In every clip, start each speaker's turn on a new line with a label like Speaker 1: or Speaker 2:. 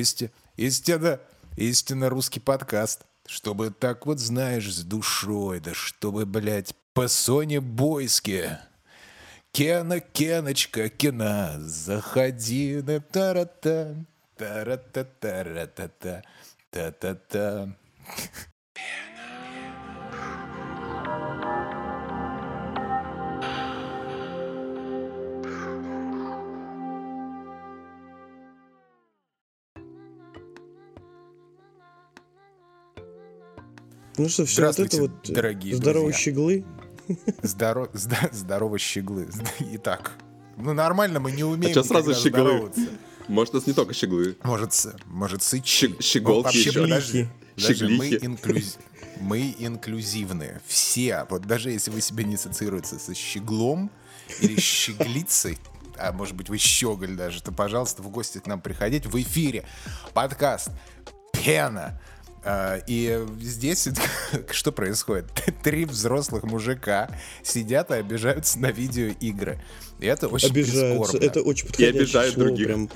Speaker 1: Исти... Истинно, истинно русский подкаст. Чтобы так вот, знаешь, с душой, да чтобы, блядь, по Соне Бойске. Кена, Кеночка, Кена, заходи на тарата, тарата, тарата, та
Speaker 2: Ну что, все вот это вот э,
Speaker 1: дорогие
Speaker 2: здоровые
Speaker 1: друзья.
Speaker 2: щеглы.
Speaker 1: Здоро... зда- Здорово, щеглы. Итак, ну нормально, мы не умеем
Speaker 3: А чё сразу щеглы?
Speaker 1: здороваться.
Speaker 3: Может, у нас не только щеглы.
Speaker 1: Может, с- может сычи.
Speaker 3: Щег- щеголки
Speaker 1: вообще,
Speaker 3: ещё.
Speaker 1: подожди, подожди, мы, инклюз- мы инклюзивные. Все. Вот даже если вы себя не ассоциируете со щеглом или щеглицей, а может быть вы щеголь даже, то, пожалуйста, в гости к нам приходить в эфире. Подкаст «Пена». А, И здесь что происходит? Три взрослых мужика сидят и обижаются на видеоигры. И это очень
Speaker 2: Обижаются. Это очень подходящее
Speaker 3: обижают
Speaker 2: слово,
Speaker 3: других.
Speaker 2: Прям.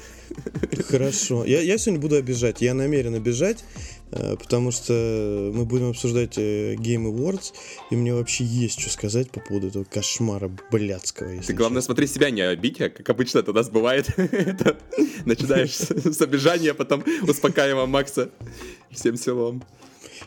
Speaker 2: Хорошо. Я, я сегодня буду обижать. Я намерен обижать, э, потому что мы будем обсуждать э, Game Awards, и мне вообще есть что сказать по поводу этого кошмара блядского. если
Speaker 3: Ты, главное,
Speaker 2: честно.
Speaker 3: смотри себя не обидь, а как обычно это у нас бывает. Начинаешь с с обижания, а потом успокаиваем Макса всем селом.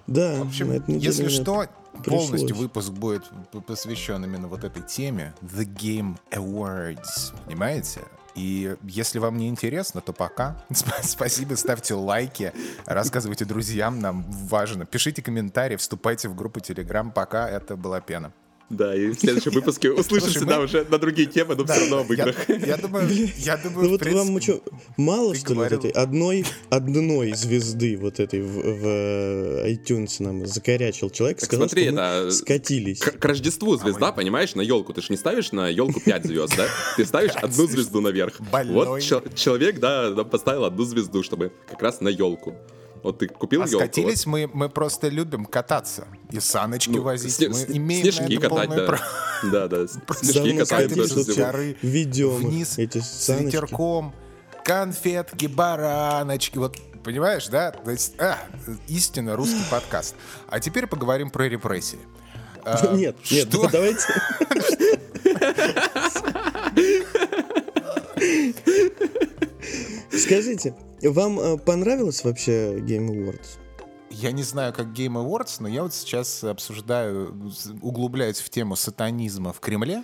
Speaker 2: Да,
Speaker 1: В общем, если что, полностью
Speaker 2: пришлось.
Speaker 1: выпуск будет посвящен именно вот этой теме The Game Awards, понимаете? И если вам не интересно, то пока. Сп- Спасибо, ставьте лайки, рассказывайте друзьям, нам важно. Пишите комментарии, вступайте в группу Telegram. Пока это была пена.
Speaker 3: Да, и в следующем выпуске услышимся, да, уже на другие темы, но все равно об
Speaker 1: я,
Speaker 3: играх.
Speaker 1: я думаю, я думаю,
Speaker 2: Ну вот вам что, мало что ли этой одной, одной звезды вот этой в, в э, iTunes нам закорячил человек, сказал,
Speaker 3: смотри,
Speaker 2: что мы
Speaker 3: это-
Speaker 2: скатились.
Speaker 3: К, Рождеству звезда, понимаешь, на елку. Ты ж не ставишь на елку 5 звезд, да? Ты ставишь одну звезду наверх.
Speaker 1: Больной.
Speaker 3: Вот чел- человек, да, поставил одну звезду, чтобы как раз на елку. Вот ты купил
Speaker 1: А
Speaker 3: елку.
Speaker 1: скатились мы, мы просто любим кататься и саночки
Speaker 3: Ну,
Speaker 1: возить.
Speaker 3: сне-
Speaker 1: мы
Speaker 3: с-
Speaker 1: имеем
Speaker 3: снежки катать,
Speaker 1: полное
Speaker 3: да.
Speaker 1: право.
Speaker 3: Да, да, снежки катать
Speaker 2: Ведем их,
Speaker 1: вниз
Speaker 2: эти
Speaker 1: с ветерком, конфетки, бараночки. Вот понимаешь, да? То есть, а, истинно русский подкаст. А теперь поговорим про репрессии. А,
Speaker 2: Нет, нет,
Speaker 1: что?
Speaker 2: давайте. Скажите, вам э, понравилось вообще Game Awards?
Speaker 1: Я не знаю, как Game Awards, но я вот сейчас обсуждаю, углубляюсь в тему сатанизма в Кремле.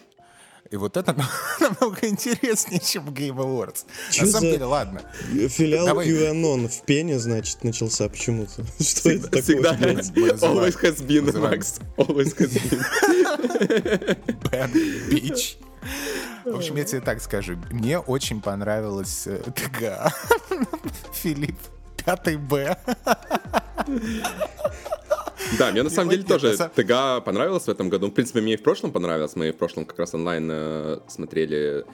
Speaker 1: И вот это намного интереснее, чем Game Awards.
Speaker 2: Чё
Speaker 1: На самом
Speaker 2: за-
Speaker 1: деле, ладно.
Speaker 2: Филиал
Speaker 1: Давай.
Speaker 2: QAnon в Пене, значит, начался почему-то. Что это такое?
Speaker 3: Всегда?
Speaker 1: Мы называем-
Speaker 3: always has been, Макс. Always has been.
Speaker 1: Bad bitch. В общем, я тебе так скажу. Мне очень понравилась э, ТГА. Филипп. Пятый Б.
Speaker 3: Да, мне на самом деле тоже ТГ понравилось в этом году. В принципе, мне и в прошлом понравилось. Мы в прошлом как раз онлайн э, смотрели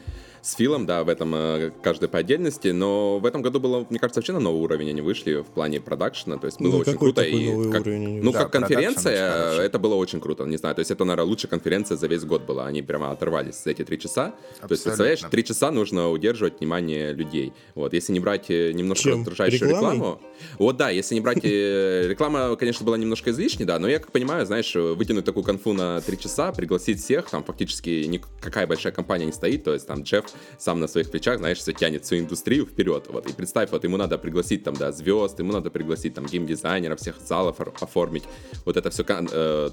Speaker 3: с Филом, да, в этом э, каждый по отдельности. Но в этом году было, мне кажется, вообще на новый уровень они вышли в плане продакшена. То есть было
Speaker 2: Ну,
Speaker 3: очень
Speaker 2: какой
Speaker 3: круто.
Speaker 2: такой
Speaker 3: и
Speaker 2: новый
Speaker 3: как- ну,
Speaker 1: Да,
Speaker 3: как конференция, это было очень круто. Не знаю, то есть это, наверное, лучшая конференция за весь год была. Они прямо оторвались за эти три часа. То есть,
Speaker 1: Абсолютно.
Speaker 3: представляешь, три часа нужно удерживать внимание людей. Вот, если не брать э, немножко
Speaker 2: Чем?
Speaker 3: раздражающую
Speaker 2: Рекламой?
Speaker 3: рекламу, вот да, если не брать... э, Реклама, конечно, была немножко излишней, да, но я как понимаю, знаешь, вытянуть такую конфу на три часа, пригласить всех, там фактически никакая большая компания не стоит, то есть там Джефф сам на своих плечах, знаешь, все тянет всю индустрию вперед, вот, и представь, вот ему надо пригласить там, да, звезд, ему надо пригласить там геймдизайнеров, всех залов ор- оформить, вот это все,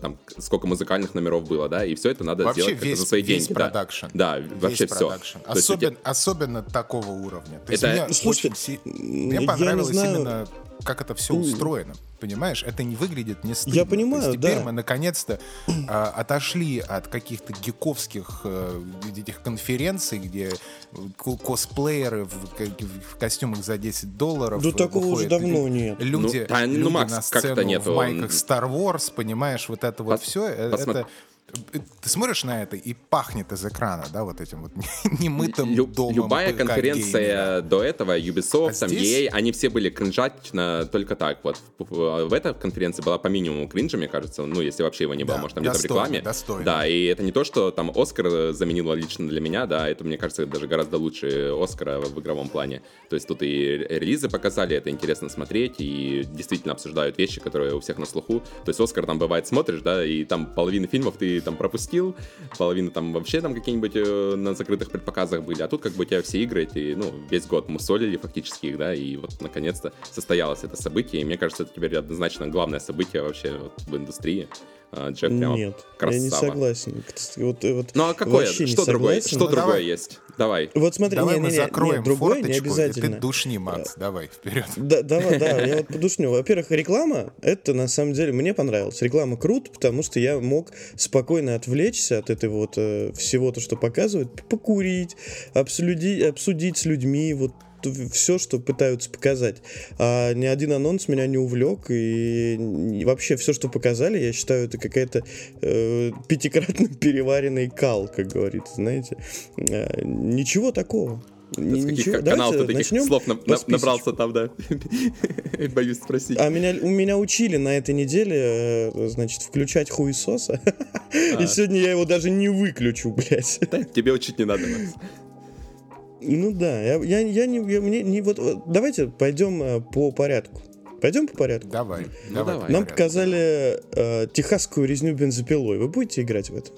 Speaker 3: там, сколько музыкальных номеров было, да, и все это надо
Speaker 1: Вообще
Speaker 3: сделать
Speaker 1: весь,
Speaker 3: за свои
Speaker 1: весь
Speaker 3: деньги, да.
Speaker 1: продакшн.
Speaker 3: Да,
Speaker 1: Весь
Speaker 3: вообще все.
Speaker 1: продакшн. Особен- Особенно такого уровня. То есть
Speaker 3: Это-
Speaker 1: мне,
Speaker 2: Слушайте,
Speaker 1: очень мне понравилось
Speaker 2: знаю.
Speaker 1: именно, как это все устроено. Понимаешь, это не выглядит не стыдно.
Speaker 2: Я понимаю,
Speaker 1: есть теперь
Speaker 2: да.
Speaker 1: мы наконец-то а, отошли от каких-то гиковских э, этих конференций, где ко- косплееры в, ка- в костюмах за 10 долларов.
Speaker 2: Да
Speaker 1: э,
Speaker 2: такого уже давно нет.
Speaker 1: Люди,
Speaker 3: Ну, да, ну,
Speaker 1: люди
Speaker 3: Макс,
Speaker 1: на
Speaker 3: как это
Speaker 1: сцену
Speaker 3: нету?
Speaker 1: в майках Star Wars, понимаешь, вот это вот
Speaker 3: Пос-
Speaker 1: все,
Speaker 3: посмо-
Speaker 1: это ты смотришь на это и пахнет из экрана, да, вот этим вот немытым
Speaker 3: Лю-
Speaker 1: домом.
Speaker 3: Любая конференция
Speaker 1: геймера.
Speaker 3: до этого, Ubisoft,
Speaker 1: А
Speaker 3: там,
Speaker 1: здесь-
Speaker 3: EA, они все были кринжатично только так. Вот в, в- этой конференции была по минимуму кринжа, мне кажется. Ну, если вообще его не было,
Speaker 1: Да,
Speaker 3: может, там где-то в рекламе.
Speaker 1: достойно.
Speaker 3: Да, и это не то, что там Оскар заменило лично для меня, да, это, мне кажется, даже гораздо лучше Оскара в игровом плане. То есть тут и релизы показали, это интересно смотреть, и действительно обсуждают вещи, которые у всех на слуху. То есть Оскар там бывает смотришь, да, и там половину фильмов ты там пропустил, половина там вообще там какие-нибудь э, на закрытых предпоказах были, а тут как бы у тебя все игры эти, ну, весь год мусолили фактически их, да, и вот наконец-то состоялось это событие, и мне кажется, это теперь однозначно главное событие вообще вот в индустрии. А, Джек прям
Speaker 2: Нет,
Speaker 3: красава.
Speaker 2: я не согласен. Вот, вот
Speaker 3: Ну а какое?
Speaker 2: не
Speaker 3: Что другое?
Speaker 2: согласен.
Speaker 3: Что
Speaker 1: Ну,
Speaker 3: другое
Speaker 1: давай.
Speaker 3: есть? Давай.
Speaker 2: Вот смотри,
Speaker 1: Давай
Speaker 2: не,
Speaker 1: мы
Speaker 2: не, не,
Speaker 1: закроем
Speaker 2: не, другое не
Speaker 1: форточку, и
Speaker 2: обязательно.
Speaker 1: ты душни, Макс, давай, вперед.
Speaker 2: Да, давай, да, я вот подушню. Во-первых, реклама, это на самом деле мне понравилось. Реклама круто, потому что я мог спокойно отвлечься от этого вот э, всего, то, что показывают, покурить, обсудить, обсудить с людьми, вот все, что пытаются показать. А ни один анонс меня не увлек, и вообще все, что показали, я считаю, это какая-то э, пятикратно переваренный кал, как говорится, знаете. Э, ничего такого. Ничего.
Speaker 3: ка- каналов ты
Speaker 2: Давайте начнем
Speaker 3: слов на- на- набрался там, да? Боюсь спросить.
Speaker 2: А меня, у меня учили на этой неделе, э, значит, включать хуесоса.
Speaker 3: А.
Speaker 2: И сегодня я его даже не выключу, блядь.
Speaker 3: Да, Тебе учить не надо, Макс.
Speaker 2: Ну да, я, я, я не, я- мне не вот, вот давайте пойдем э, по порядку. Пойдем по порядку.
Speaker 1: Давай,
Speaker 3: Ну,
Speaker 1: давай.
Speaker 3: давай.
Speaker 2: Нам
Speaker 1: порядок.
Speaker 2: показали э, техасскую резню бензопилой. Вы будете играть в это?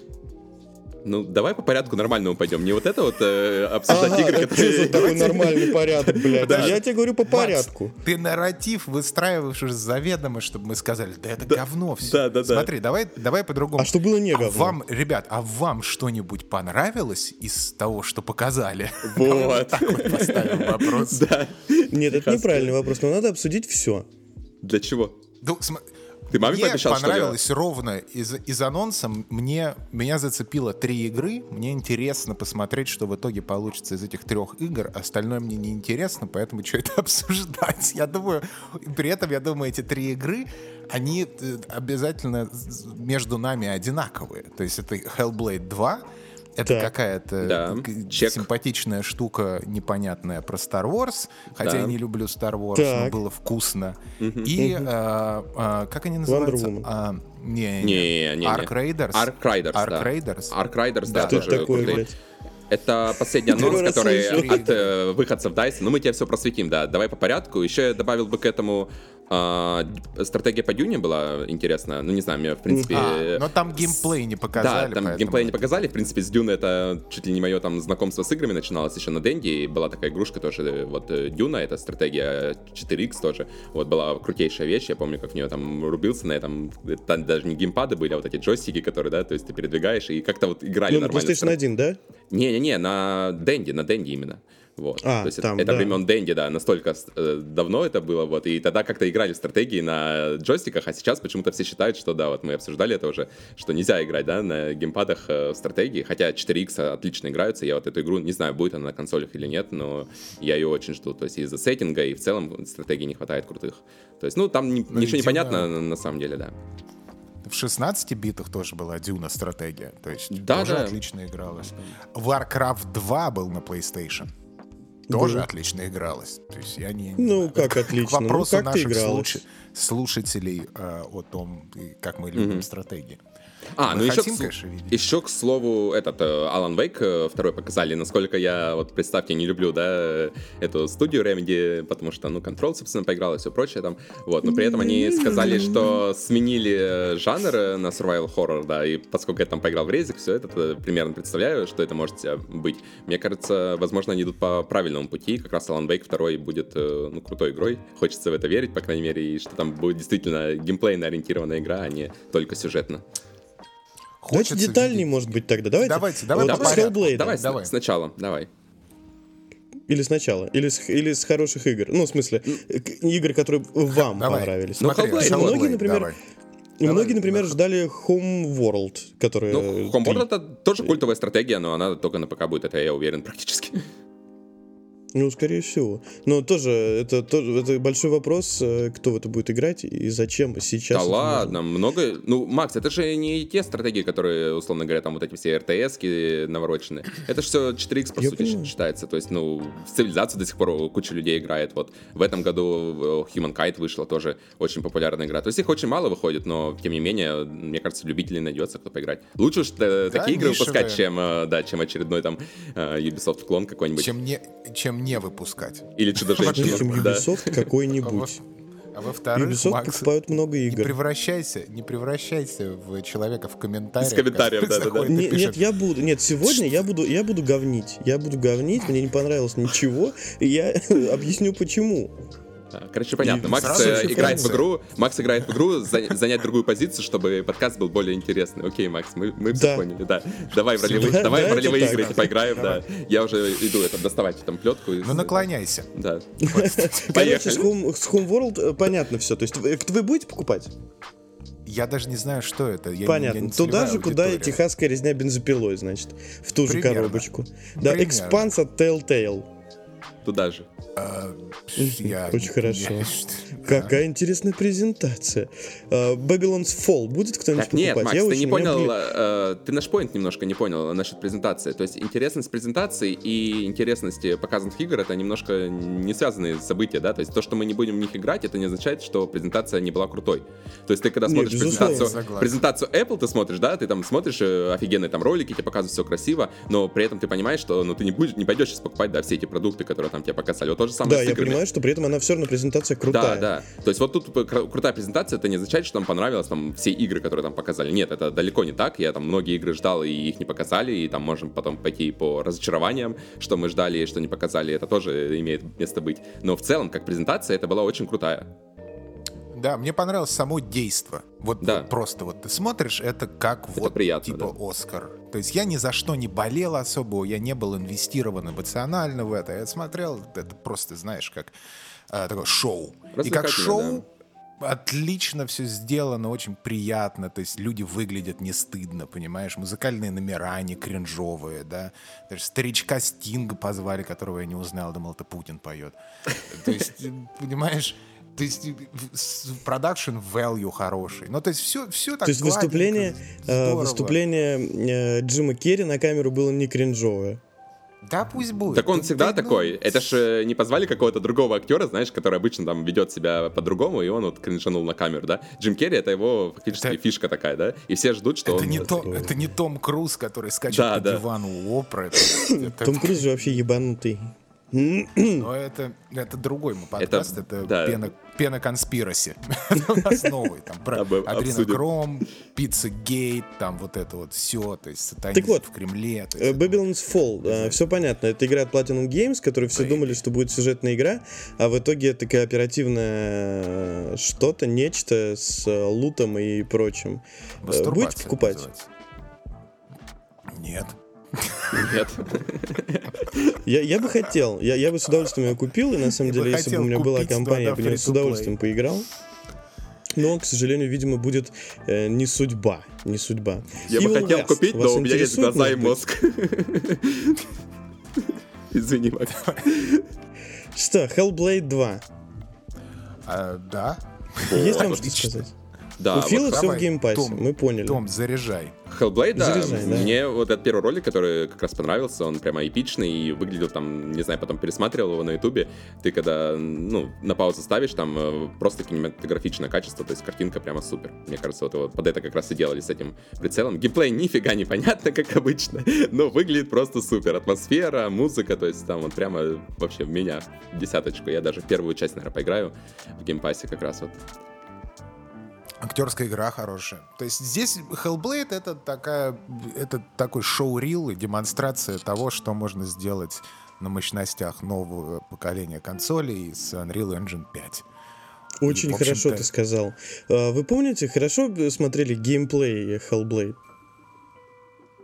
Speaker 3: Ну, давай по порядку нормальному пойдем. Не вот это вот э, обсуждать игры,
Speaker 2: а что
Speaker 3: которые...
Speaker 2: за такой нормальный порядок, блядь?
Speaker 1: Подожди.
Speaker 2: Я тебе говорю по
Speaker 1: Макс,
Speaker 2: порядку.
Speaker 1: ты нарратив выстраиваешь уже заведомо, чтобы мы сказали, да это говно все.
Speaker 3: да, да, да.
Speaker 1: Смотри, давай, давай по-другому.
Speaker 2: А что было не
Speaker 1: А
Speaker 2: говно?
Speaker 1: вам, ребят, а вам что-нибудь понравилось из того, что показали?
Speaker 3: Вот.
Speaker 1: Так вот поставим вопрос.
Speaker 3: Да.
Speaker 2: Нет, это неправильный вопрос, но надо обсудить все.
Speaker 3: Для чего?
Speaker 1: Ну, см-
Speaker 3: Ты маме
Speaker 1: мне
Speaker 3: пообещал, что
Speaker 1: понравилось ровно из, из анонса. Мне, меня зацепило три игры. Мне интересно посмотреть, что в итоге получится из этих трех игр. Остальное мне не интересно, поэтому что это обсуждать? Я думаю, при этом я думаю, эти три игры, они э, обязательно между нами одинаковые. То есть это Hellblade 2, это
Speaker 2: Так.
Speaker 1: какая-то
Speaker 3: Да, чек.
Speaker 1: симпатичная штука, непонятная про Star Wars. Хотя
Speaker 3: Да.
Speaker 1: я не люблю Star Wars,
Speaker 2: Так.
Speaker 1: но было вкусно. И а, а, как они называются? А, не,
Speaker 3: Не, не, не.
Speaker 1: Ark Raiders.
Speaker 3: Ark Riders,
Speaker 1: Ark
Speaker 3: да.
Speaker 1: Raiders.
Speaker 3: Ark Riders, да,
Speaker 1: Да,
Speaker 2: Что
Speaker 3: тоже
Speaker 2: это такое,
Speaker 3: крутые.
Speaker 2: блядь?
Speaker 3: Это последний анонс, который от э, выходцев DICE. Ну, мы тебя все просветим, да. Давай по порядку. Еще я добавил бы к этому а, стратегия по Дюне была интересная. Ну, не знаю, мне, в принципе...
Speaker 1: А, но там геймплей не показали.
Speaker 3: Да, там
Speaker 1: поэтому
Speaker 3: геймплей не показали. В принципе, с Дюна это чуть ли не мое там знакомство с играми начиналось еще на Денди. И была такая игрушка тоже, э, вот э, Дюна, это стратегия 4X тоже. Вот была крутейшая вещь, я помню, как в нее там рубился на этом. Там даже не геймпады были, а вот эти джойстики, которые, да, то есть ты передвигаешь, и как-то вот играли
Speaker 2: Ну, на
Speaker 3: нормально.
Speaker 2: PlayStation 1, да?
Speaker 3: Не-не-не, на Денди, на Денди именно. Вот.
Speaker 2: А,
Speaker 3: То есть
Speaker 2: там,
Speaker 3: это, это
Speaker 2: да.
Speaker 3: времен Денди, да, настолько э, давно это было, вот, и тогда как-то играли в стратегии на джойстиках, а сейчас почему-то все считают, что, да, вот мы обсуждали это уже, что нельзя играть, да, на геймпадах э, в стратегии, хотя 4X отлично играются, я вот эту игру, не знаю, будет она на консолях или нет, но я ее очень жду, то есть из-за сеттинга и в целом стратегии не хватает крутых. То есть, ну, там ни-
Speaker 1: Ну,
Speaker 3: ничего не понятно на, на самом деле, да.
Speaker 1: В 16 битах тоже была Дюна стратегия. То есть
Speaker 3: Да,
Speaker 1: тоже
Speaker 3: да.
Speaker 1: отлично игралась. Warcraft 2 был на PlayStation. Тоже
Speaker 2: Был.
Speaker 1: отлично игралось. То есть я не... не
Speaker 2: Ну,
Speaker 1: знаю.
Speaker 2: как отлично?
Speaker 1: К
Speaker 2: Ну, как
Speaker 1: наших слуш- слушателей э, о том, как мы любим стратегии.
Speaker 3: А,
Speaker 1: Мы
Speaker 3: ну еще,
Speaker 1: хотим,
Speaker 3: к,
Speaker 1: конечно, видеть.
Speaker 3: еще, к слову, этот э, Alan Wake э, второй показали, насколько я, вот представьте, не люблю, да, э, эту студию Remedy, потому что, ну, Control, собственно, поиграл и все прочее там, вот, но при этом они сказали, что сменили э, жанр э, на survival horror, да, и поскольку я там поиграл в Резик, все это э, примерно представляю, что это может э, быть. Мне кажется, возможно, они идут по правильному пути, как раз Alan Wake второй будет, э, ну, крутой игрой, хочется в это верить, по крайней мере, и что там будет действительно геймплейно ориентированная игра, а не только сюжетно.
Speaker 2: Давайте
Speaker 1: Хочется
Speaker 2: детальнее,
Speaker 1: видеть-
Speaker 2: может быть, тогда. Давайте.
Speaker 1: Давайте, давай
Speaker 2: Вот. Hellblade.
Speaker 3: Давай, с-
Speaker 1: Давай.
Speaker 3: сначала, давай.
Speaker 2: Или сначала. Или с, или с хороших игр. Ну, в смысле, к- игр, которые вам
Speaker 1: Давай.
Speaker 2: понравились.
Speaker 3: Ну,
Speaker 1: Смотри,
Speaker 3: Hellblade,
Speaker 1: Hellblade,
Speaker 2: многие, например,
Speaker 1: давай.
Speaker 2: И
Speaker 1: давай,
Speaker 2: многие, например,
Speaker 1: давай.
Speaker 2: ждали Home World, которая...
Speaker 3: Ну, Homeworld это тоже культовая стратегия, но она только на ПК будет, это я уверен практически.
Speaker 2: Ну, скорее всего. Но тоже это, тоже, это большой вопрос, э, кто в это будет играть и зачем сейчас.
Speaker 3: Да ладно,
Speaker 2: можно.
Speaker 3: много... Ну, Макс, это же не те стратегии, которые, условно говоря, там вот эти все РТС навороченные. Это же все 4X, по
Speaker 2: Я
Speaker 3: сути,
Speaker 2: понимаю.
Speaker 3: считается. То есть, ну, в цивилизацию до сих пор куча людей играет. Вот в этом году э, Humankind вышла тоже очень популярная игра. То есть их очень мало выходит, но, тем не менее, мне кажется, любителей найдется, кто поиграть. Лучше уж э,
Speaker 1: Да,
Speaker 3: такие игры выпускать, чем, да, чем очередной там Ubisoft клон какой-нибудь.
Speaker 1: Чем не, чем не выпускать.
Speaker 3: Или Чудо-женщину.
Speaker 2: Чем
Speaker 3: да.
Speaker 2: Ubisoft какой-нибудь.
Speaker 1: А во-вторых,
Speaker 2: Ubisoft
Speaker 1: Макс,
Speaker 2: покупают много
Speaker 1: не
Speaker 2: игр.
Speaker 1: превращайся, не превращайся в человека в комментариях.
Speaker 3: Из комментариев, да-да-да.
Speaker 1: заходит и
Speaker 2: Не- нет, я буду. Нет, сегодня я буду, я буду говнить. Я буду говнить, мне не понравилось ничего. И я объясню почему.
Speaker 3: А, Короче, понятно.
Speaker 2: И
Speaker 3: Макс э,
Speaker 1: же
Speaker 3: играет в игру, Макс играет в игру, за- занять другую позицию, чтобы подкаст был более интересный. Окей, Макс, мы, мы все
Speaker 2: Да.
Speaker 3: поняли, да. Давай в ролевые,
Speaker 2: Да,
Speaker 3: давай
Speaker 2: да,
Speaker 3: в ролевые
Speaker 2: так.
Speaker 3: игры эти поиграем, да. Я уже иду это доставать там плетку. из-
Speaker 1: Ну наклоняйся.
Speaker 3: Да.
Speaker 2: Короче,
Speaker 3: Поехали.
Speaker 2: с Home, с Homeworld э, понятно все. То есть вы, вы будете покупать?
Speaker 1: Я даже не знаю, что это. Я не- я
Speaker 2: Понятно.
Speaker 1: не
Speaker 2: Туда же, куда и
Speaker 1: аудитория.
Speaker 2: техасская резня бензопилой, значит. В ту же
Speaker 1: Примерно.
Speaker 2: коробочку. Да,
Speaker 1: Примерно.
Speaker 2: экспанс от Telltale.
Speaker 3: Туда же.
Speaker 1: А, я-
Speaker 2: очень хорошо.
Speaker 1: я-
Speaker 2: Какая интересная презентация. А, Babylon's Fall. Будет кто-нибудь
Speaker 3: нет,
Speaker 2: покупать?
Speaker 3: Макс,
Speaker 2: Я
Speaker 3: ты не понял, э, ты наш поинт немножко не понял насчет презентации. То есть интересность презентации и интересность показанных игр это немножко не связанные события, да? То есть то, что мы не будем в них играть, это не означает, что презентация не была крутой. То есть ты когда
Speaker 2: Нет,
Speaker 3: смотришь презентацию, презентацию Apple, ты смотришь, да, ты там смотришь э, офигенные там ролики, тебе показывают все красиво, но при этом ты понимаешь, что ну ты не будешь, не пойдешь сейчас покупать, да, все эти продукты, которые там тебе показали. Вот то же самое
Speaker 2: Да,
Speaker 3: с
Speaker 2: я
Speaker 3: играми.
Speaker 2: понимаю, что при этом она все равно презентация крутая.
Speaker 3: Да, да. То есть вот тут кру- крутая презентация, это не означает, что нам понравилось там все игры, которые там показали. Нет, это далеко не так. Я там многие игры ждал, и их не показали, и там можем потом пойти по разочарованиям, что мы ждали и что не показали. Это тоже имеет место быть. Но в целом, как презентация, это была очень крутая.
Speaker 1: Да, мне понравилось само действо. Вот,
Speaker 3: Да.
Speaker 1: просто вот ты смотришь, это как вот
Speaker 3: приятно,
Speaker 1: типа
Speaker 3: да.
Speaker 1: Оскар. То есть я ни за что не болел особо, я не был инвестирован эмоционально в это. Я смотрел, это просто, знаешь, как а, такое шоу. И как шоу отлично все сделано, очень приятно. То есть люди выглядят не стыдно, понимаешь? Музыкальные номера не кринжовые, да. Даже старичка Стинга позвали, которого я не узнал, думал, это Путин поет. То есть, э, понимаешь, то есть продакшн value хороший. Ну, то есть все, все так
Speaker 2: То есть выступление, э,
Speaker 1: здорово.
Speaker 2: выступление э, Джима Керри на камеру было не кринжовое.
Speaker 1: Да, пусть будет.
Speaker 3: Так он
Speaker 1: Да,
Speaker 3: всегда
Speaker 1: да, ну,
Speaker 3: такой. Это ж э, не позвали какого-то другого актера, знаешь, который обычно там ведет себя по-другому, и он вот кринжанул на камеру, да? Джим Керри — это его фактически
Speaker 1: Это-
Speaker 3: фишка такая, да? И все ждут, что
Speaker 1: Это
Speaker 3: он...
Speaker 1: не, Том, это не Том Круз, который скачет
Speaker 3: Да,
Speaker 1: по
Speaker 3: да.
Speaker 1: дивану у Опры.
Speaker 2: Том Круз же вообще ебанутый.
Speaker 1: Но это, это другой мой подкаст, это,
Speaker 3: да.
Speaker 1: пена, пена конспираси. У нас новый, там, про адренокром, пицца гейт, там вот это вот все, то есть сатанизм
Speaker 2: Так вот,
Speaker 1: в Кремле.
Speaker 2: Э, Babylon's Fall. все понятно. Это игра от Platinum Games, которые все думали, что будет сюжетная игра, а в итоге это кооперативное э, что-то, нечто с э, лутом и прочим. Будете покупать?
Speaker 1: Нет.
Speaker 3: Нет.
Speaker 2: Я, я бы хотел. Я, я бы с удовольствием ее купил, и на самом
Speaker 1: Я бы
Speaker 2: деле, если бы у меня была компания, я бы с удовольствием поиграл. Но, к сожалению, видимо, будет э, не судьба. Не судьба.
Speaker 3: Я бы
Speaker 2: Evil
Speaker 3: хотел
Speaker 2: West.
Speaker 3: купить,
Speaker 2: Вас
Speaker 3: но у меня есть глаза и мозг. Извини.
Speaker 2: Что, Hellblade 2.
Speaker 1: А, да.
Speaker 2: Есть вам что сказать?
Speaker 3: Да,
Speaker 2: У Фила
Speaker 3: вот
Speaker 2: все в геймпассе,
Speaker 1: Том,
Speaker 2: мы поняли.
Speaker 1: Том, заряжай.
Speaker 3: Hellblade, да,
Speaker 2: Заряжай, да.
Speaker 3: мне вот этот первый ролик, который как раз понравился, он прямо эпичный и выглядел там, не знаю, потом пересматривал его на ютубе, ты когда, ну, на паузу ставишь, там э, просто кинематографичное качество, то есть картинка прямо супер. Мне кажется, вот, вот под это как раз и делали с этим прицелом. Геймплей нифига непонятно, как обычно, но выглядит просто супер. Атмосфера, музыка, то есть там вот прямо вообще в меня десяточку. Я даже в первую часть, наверное, поиграю в геймпассе как раз вот.
Speaker 1: Актерская игра хорошая. То есть здесь Hellblade это такая, это такой showreel и демонстрация того, что можно сделать на мощностях нового поколения консолей с Unreal Engine 5.
Speaker 2: Очень
Speaker 1: в
Speaker 2: хорошо ты сказал. А, Вы помните, хорошо смотрели геймплей Hellblade?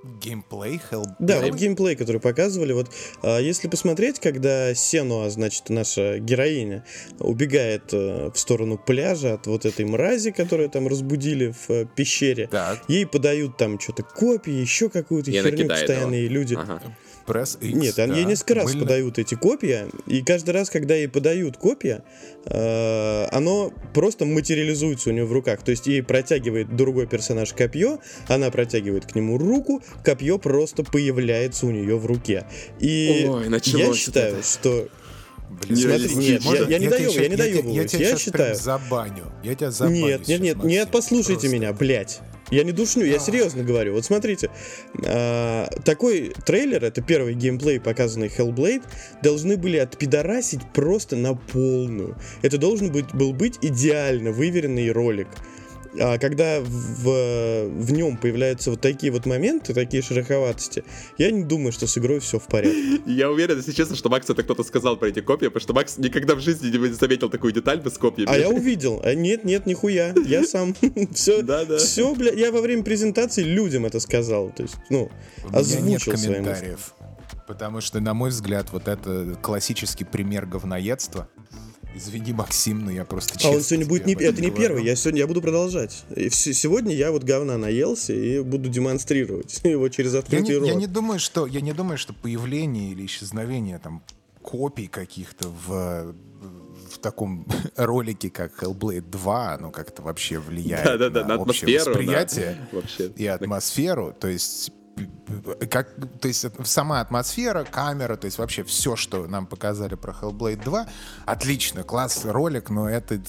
Speaker 1: Геймплей Hellblade.
Speaker 2: Да, вот геймплей, который показывали. Вот а, если посмотреть, когда Сенуа, значит, наша героиня, убегает э, в сторону пляжа от вот этой мрази, которую там разбудили в э, пещере,
Speaker 1: Так,
Speaker 2: ей подают там что-то копии, еще какую-то херню постоянно,
Speaker 3: его.
Speaker 2: люди...
Speaker 3: Ага.
Speaker 1: DirectXpress X,
Speaker 2: Нет, они ей
Speaker 1: да.
Speaker 2: несколько раз
Speaker 1: Мыльно-
Speaker 2: подают эти копья, и каждый раз, когда ей подают копья, э, оно просто материализуется у нее в руках. То есть ей протягивает другой персонаж копье, она протягивает к нему руку, копье просто появляется у нее в руке. И
Speaker 3: Ой,
Speaker 2: я считаю,
Speaker 3: это.
Speaker 2: что
Speaker 1: Блин,
Speaker 2: Смотри, нет,
Speaker 1: можно
Speaker 2: я- я не
Speaker 1: щас-
Speaker 2: я не доебываюсь,
Speaker 1: Я тебя
Speaker 2: я считаю.
Speaker 1: забаню. Я тебя забаню
Speaker 2: Нет, нет, нет, нет, послушайте меня, блядь. Я не душню, я серьезно говорю. Вот смотрите, а, такой трейлер, это первый геймплей, показанный Hellblade, должны были отпидорасить просто на полную. Это должен быть, был быть идеально выверенный ролик. А когда в, в нем появляются вот такие вот моменты, такие шероховатости, я не думаю, что с игрой все в порядке.
Speaker 3: Я уверен, если честно, что Макс это кто-то сказал про эти копии, потому что Макс никогда в жизни не заметил такую деталь без копий.
Speaker 2: А я увидел. А нет, нет, нихуя. Я сам. Все,
Speaker 3: Да-да.
Speaker 2: все, бля, я во время презентации людям это сказал. То есть, ну,
Speaker 1: У меня нет
Speaker 2: озвучил мысли.
Speaker 1: комментариев. Потому что, на мой взгляд, вот это классический пример говноедства. Извини, Максим, но я просто
Speaker 2: А
Speaker 1: честно
Speaker 2: он сегодня будет не... Это не
Speaker 1: говорю.
Speaker 2: первый, я сегодня я буду продолжать. И вс- сегодня я вот говна наелся и буду демонстрировать его через
Speaker 1: Я
Speaker 2: открытый
Speaker 1: не,
Speaker 2: рот.
Speaker 1: я не думаю, что я не думаю, что появление или исчезновение там копий каких-то в в таком ролике, как Hellblade 2, оно как-то вообще влияет
Speaker 3: Да-да-да, на
Speaker 1: общее
Speaker 3: атмосферу. да.
Speaker 1: восприятие
Speaker 3: Вообще.
Speaker 1: и атмосферу, то есть как, то есть это сама атмосфера, камера, то есть вообще все, что нам показали про Hellblade 2, отлично, класс, ролик, но это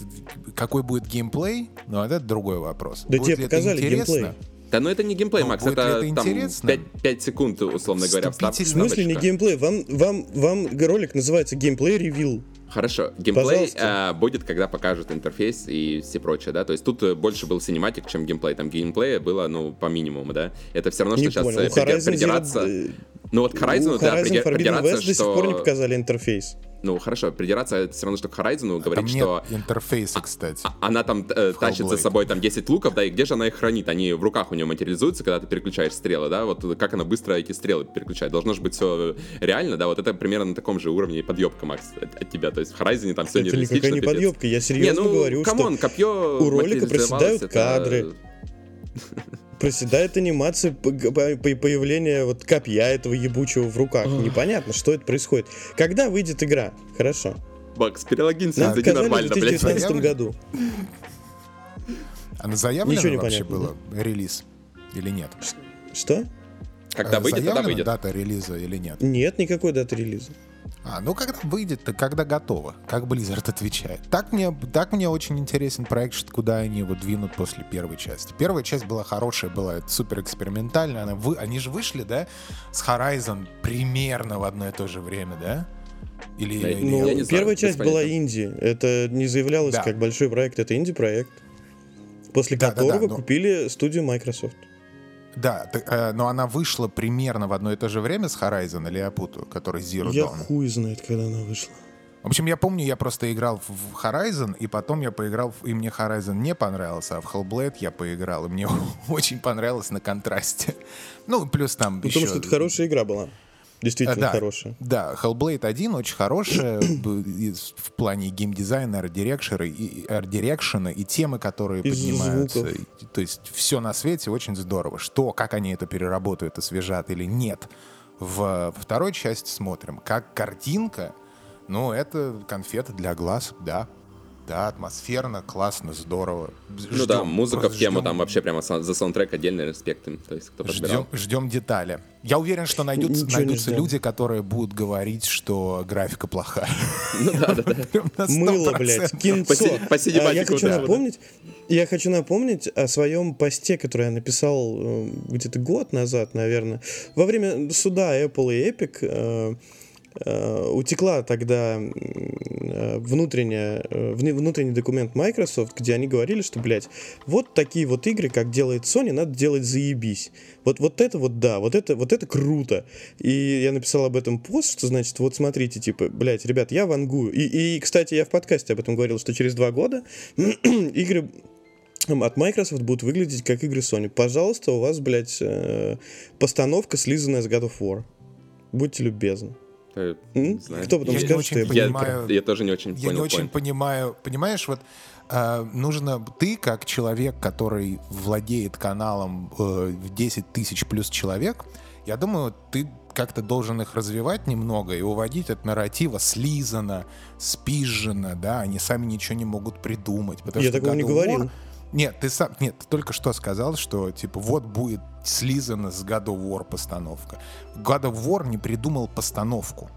Speaker 1: какой будет геймплей, ну это другой вопрос.
Speaker 2: Да
Speaker 1: Будет
Speaker 2: тебе
Speaker 1: ли это
Speaker 2: показали
Speaker 1: интересно?
Speaker 2: геймплей.
Speaker 3: Да, но это не геймплей,
Speaker 1: Ну,
Speaker 3: Макс, это,
Speaker 1: это
Speaker 3: там
Speaker 1: интересно?
Speaker 3: 5, 5 секунд, условно говоря.
Speaker 2: В смысле не геймплей? Вам, вам, вам ролик называется gameplay reveal.
Speaker 3: Хорошо, геймплей э, будет, когда покажут интерфейс и все прочее, да, то есть тут э, больше был cinematic, чем геймплей, там геймплея было, ну, по минимуму, да, это все равно, что
Speaker 2: Не
Speaker 3: сейчас
Speaker 2: понял.
Speaker 3: э,
Speaker 2: У
Speaker 3: приди-
Speaker 2: Horizon Zero-
Speaker 3: придираться,
Speaker 2: э,
Speaker 3: ну вот к Horizon,
Speaker 2: у
Speaker 3: да,
Speaker 2: Horizon
Speaker 3: приди-
Speaker 2: Forbidden
Speaker 3: придираться,
Speaker 2: West до сих пор не
Speaker 3: что,
Speaker 2: показали интерфейс.
Speaker 3: Ну, хорошо, придираться это все равно, что к Horizon
Speaker 1: Там
Speaker 3: говорить,
Speaker 1: нет
Speaker 3: что
Speaker 1: интерфейса, кстати.
Speaker 3: а- она там э, тащит за собой там 10 луков, да, и где же она их хранит? Они в руках у нее материализуются, когда ты переключаешь стрелы, да, вот как она быстро эти стрелы переключает. Должно же быть все реально, да, вот это примерно на таком же уровне подъебка, Макс, от, от тебя. То есть в Horizon там все
Speaker 2: Это никакая не подъебка. Я
Speaker 3: Не,
Speaker 2: серьезно
Speaker 3: ну,
Speaker 2: говорю,
Speaker 3: камон,
Speaker 2: что
Speaker 3: копье
Speaker 2: у ролика проседают
Speaker 3: это-
Speaker 2: кадры. проседает анимация появления вот копья этого ебучего в руках. Непонятно, что это происходит. Когда выйдет игра? Хорошо.
Speaker 3: Макс, перелогинься,
Speaker 2: Нам
Speaker 3: зайди
Speaker 2: сказали в
Speaker 3: нормально, блядь.
Speaker 2: 2019 году.
Speaker 1: А на заявлено
Speaker 2: Ничего не
Speaker 1: вообще
Speaker 2: понятно,
Speaker 1: было релиз или нет?
Speaker 2: Что?
Speaker 3: Когда
Speaker 1: А
Speaker 3: выйдет, тогда
Speaker 1: заявлена
Speaker 3: выйдет.
Speaker 1: дата релиза или нет?
Speaker 2: Нет никакой даты релиза.
Speaker 1: А, ну когда выйдет, то когда готово. Как Blizzard отвечает. Так мне, так мне очень интересен проект, что куда они его двинут после первой части. Первая часть была хорошая, была супер экспериментальная. Она вы, они же вышли, да, с Horizon примерно в одно и то же время, да? Или,
Speaker 3: Да,
Speaker 1: или
Speaker 2: Ну,
Speaker 3: я не знаю,
Speaker 2: первая
Speaker 3: без
Speaker 2: часть была инди. Это не заявлялось
Speaker 1: Да.
Speaker 2: как большой проект, это инди-проект. После
Speaker 1: Да, да, да,
Speaker 2: которого
Speaker 1: но-
Speaker 2: купили студию Microsoft.
Speaker 1: Да, т- э, но она вышла примерно в одно и то же время с Horizon, или я путаю, который Zero
Speaker 2: Я
Speaker 1: Dawn.
Speaker 2: хуй знает, когда она вышла.
Speaker 1: В общем, я помню, я просто играл в- в Horizon, и потом я поиграл, в- и мне Horizon не понравился, а в Hellblade я поиграл, и мне очень понравилось на контрасте. Ну, плюс там
Speaker 2: Потому
Speaker 1: еще...
Speaker 2: что это хорошая игра была. Действительно
Speaker 1: да,
Speaker 2: хорошая.
Speaker 1: Да, Hellblade 1 очень хорошая в плане геймдизайна, art direction'а и art direction'а и темы, которые
Speaker 2: И
Speaker 1: поднимаются.
Speaker 2: звуков.
Speaker 1: То есть все на свете очень здорово. Что, как они это переработают, освежат или нет. В второй части смотрим, как картинка, ну, это конфеты для глаз, да. Да, атмосферно, классно, здорово.
Speaker 3: Ну да,
Speaker 1: Ждем,
Speaker 3: музыка в тему,
Speaker 1: ждем.
Speaker 3: там вообще прямо за саундтрек отдельный респект им, то есть кто подбирал.
Speaker 1: Ждем, ждем детали. Я уверен, что найдутся,
Speaker 2: Ничего
Speaker 1: найдутся
Speaker 2: ждем.
Speaker 1: люди, которые будут говорить, что графика плохая.
Speaker 3: Ну да, да, да.
Speaker 2: Мыло,
Speaker 1: 100%.
Speaker 2: блядь, кинцо.
Speaker 3: По си- по
Speaker 2: А, я хочу
Speaker 3: да.
Speaker 2: напомнить, я хочу напомнить о своем посте, который я написал э, где-то год назад, наверное. Во время суда Apple и Epic э, утекла тогда э, внутренняя, э, внутренний документ Microsoft, где они говорили, что, блядь, вот такие вот игры, как делает Sony, надо делать заебись. Вот, вот это вот да, вот это, вот это круто. И я написал об этом пост, что значит, вот смотрите, типа, блядь, ребят, я вангую. И, и, кстати, я в подкасте об этом говорил, что через два года игры от Microsoft будут выглядеть как игры Sony. Пожалуйста, у вас, блядь, э, постановка слизанная с God of War. Будьте любезны.
Speaker 3: Э.
Speaker 2: Кто потом
Speaker 1: Я не
Speaker 2: скажет,
Speaker 1: очень
Speaker 2: что я
Speaker 3: Я,
Speaker 1: понимаю-
Speaker 3: я тоже не очень
Speaker 1: Я
Speaker 3: понял
Speaker 1: не очень
Speaker 3: point.
Speaker 1: понимаю, понимаешь, вот э, нужно ты как человек, который владеет каналом э, в 10 тысяч плюс человек, я думаю, ты как-то должен их развивать немного и уводить от нарратива слизано, спизжено, да, они сами ничего не могут придумать.
Speaker 2: Я такого не говорил.
Speaker 1: Нет, ты сам, нет, ты только что сказал, что типа вот будет слизана с God of War постановка. God of War не придумал постановку.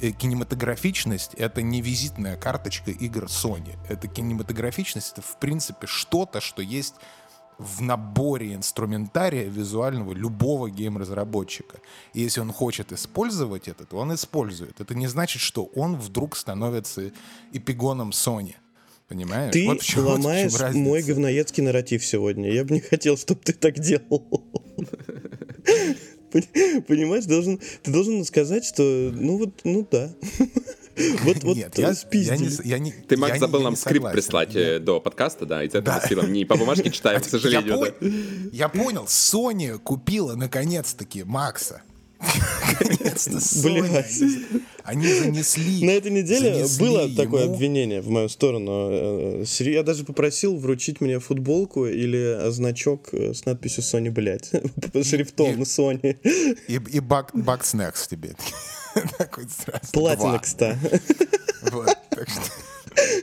Speaker 1: Э, кинематографичность — это не визитная карточка игр Sony. Это кинематографичность — это, в принципе, что-то, что есть в наборе инструментария визуального любого гейм-разработчика. И если он хочет использовать это, то он использует. Это не значит, что он вдруг становится эпигоном Sony. Понимаешь?
Speaker 2: Ты вот чем, ломаешь вот мой говноедский нарратив сегодня. Я бы не хотел, чтобы ты так делал. Понимаешь, должен, ты должен сказать, что ну вот, ну да.
Speaker 1: Вот, вот Нет, я, я не,
Speaker 3: я не, Ты, Макс, я забыл не, нам скрипт согласен. прислать я... Э, до подкаста, да, из этого да. силом не по бумажке читаем, к сожалению.
Speaker 1: Я, да. я понял, Sony купила наконец-таки Макса. Наконец-то. Они занесли.
Speaker 2: На этой неделе было такое обвинение в мою сторону. Э, я даже попросил вручить мне футболку или значок э, с надписью Sony, блядь. Шрифтом на Sony.
Speaker 1: И, Bugs Next тебе.
Speaker 2: Такой сразу. Вот, так что...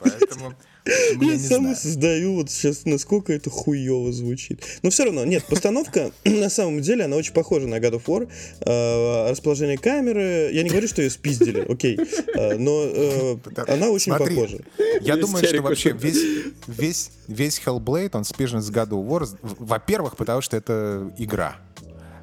Speaker 2: Поэтому я, я сам создаю вот сейчас, насколько это хуево звучит. Но все равно, нет, постановка на самом деле, она очень похожа на God of War. Э, расположение камеры, я не говорю, что ее спиздили, окей, э, но э, она очень
Speaker 1: Смотри,
Speaker 2: похожа.
Speaker 1: Я думаю, что вообще весь, весь, весь Hellblade, он спижен с God of War, во-первых, потому что это игра.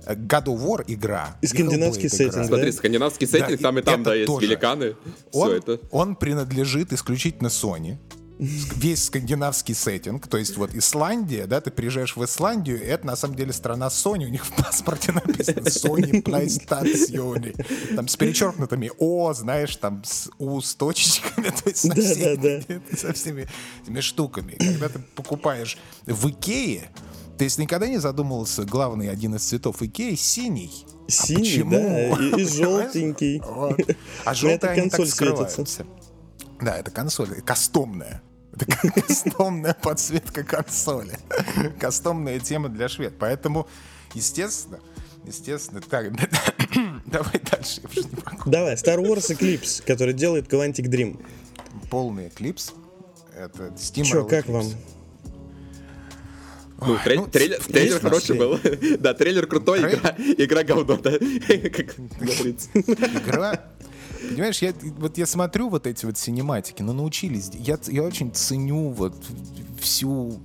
Speaker 1: God of War игра.
Speaker 2: И скандинавский сеттинг, да?
Speaker 3: Смотри, скандинавский сеттинг, да, там и там, да, есть тоже. великаны.
Speaker 1: Он, это. он принадлежит исключительно Sony весь скандинавский сеттинг, то есть вот Исландия, да, ты приезжаешь в Исландию, это на самом деле страна Sony, у них в паспорте написано Sony PlayStation, там с перечеркнутыми О, знаешь, там с У с точечками, то есть со, всеми, да, да, со всеми этими штуками. Когда ты покупаешь в Икее, ты никогда не задумывался, главный один из цветов Икеи синий.
Speaker 2: Синий, а да, и, и желтенький. Вот.
Speaker 1: А желтый они так скрываются. Да, это консоль, кастомная. Это кастомная подсветка консоли. Кастомная тема для швед. Поэтому, естественно, естественно, так, давай дальше.
Speaker 2: Давай, Star Wars Eclipse, который делает Quantic Dream.
Speaker 1: Полный Eclipse. Это Steam
Speaker 2: Че, как вам?
Speaker 3: Ну, трей- ну, трейлер, трейлер хороший был. да, трейлер крутой, Трей... игра, игра говно, да. как говорится.
Speaker 1: Игра Понимаешь, я, вот я смотрю вот эти вот синематики, но научились. Я, я очень ценю вот всю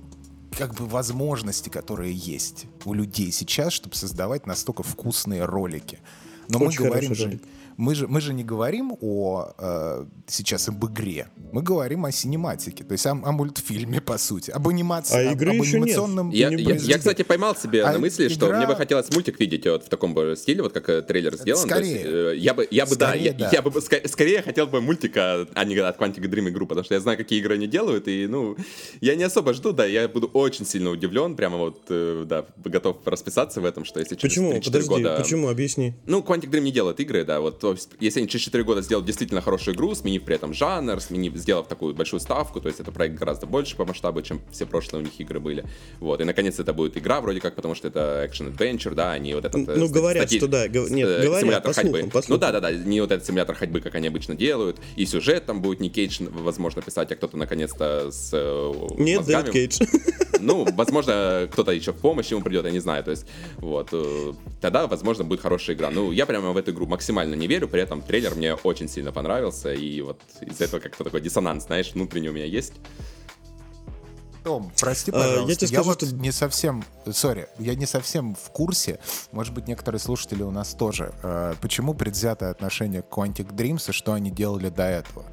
Speaker 1: как бы возможности, которые есть у людей сейчас, чтобы создавать настолько вкусные ролики. Но Очень мы говорим же, ролик мы же, мы же не говорим о э, сейчас об игре, мы говорим о синематике, то есть о, о мультфильме, по сути, об анимации,
Speaker 2: а игры об анимационном...
Speaker 3: Нет. Я, я, я, кстати, поймал себе а на мысли, игра... что мне бы хотелось мультик видеть вот в таком стиле, вот как э, трейлер сделан.
Speaker 1: Скорее. есть,
Speaker 3: э, я бы, я бы скорее, да, да. Я, я бы ск- скорее хотел бы мультика, а не от Quantic Dream игру, потому что я знаю, какие игры они делают, и, ну, я не особо жду, да, я буду очень сильно удивлен, прямо вот, э, да, готов расписаться в этом, что если через
Speaker 2: Почему?
Speaker 3: 3-4
Speaker 2: Подожди,
Speaker 3: года...
Speaker 2: почему? Объясни.
Speaker 3: Ну, Quantic Dream не делает игры, да, вот, если они через 4 года сделал действительно хорошую игру, сменив при этом жанр, сменив, сделав такую большую ставку, то есть это проект гораздо больше по масштабу, чем все прошлые у них игры были. Вот, и наконец это будет игра вроде как, потому что это экшен-адвенчер, да, а не вот этот...
Speaker 2: Ну, говорят, стати... что да, го... нет, э, говорят, симулятор по ходьбы. Слухам, по
Speaker 3: слухам. Ну да, да, да, не вот этот симулятор ходьбы, как они обычно делают, и сюжет там будет не Кейдж, возможно, писать, а кто-то наконец-то с э,
Speaker 2: Нет, Дэвид Кейдж.
Speaker 3: Ну, возможно, кто-то еще в помощь ему придет, я не знаю, то есть, вот, э, тогда, возможно, будет хорошая игра. Ну, я прямо в эту игру максимально не верю, при этом трейлер мне очень сильно понравился, и вот из-за этого как-то такой диссонанс, знаешь, внутренний у меня есть.
Speaker 1: Том, прости, пожалуйста, а, я, тебе скажу, я вот что... не совсем, сори, я не совсем в курсе, может быть, некоторые слушатели у нас тоже, э, почему предвзятое отношение к Quantic Dreams и что они делали до этого?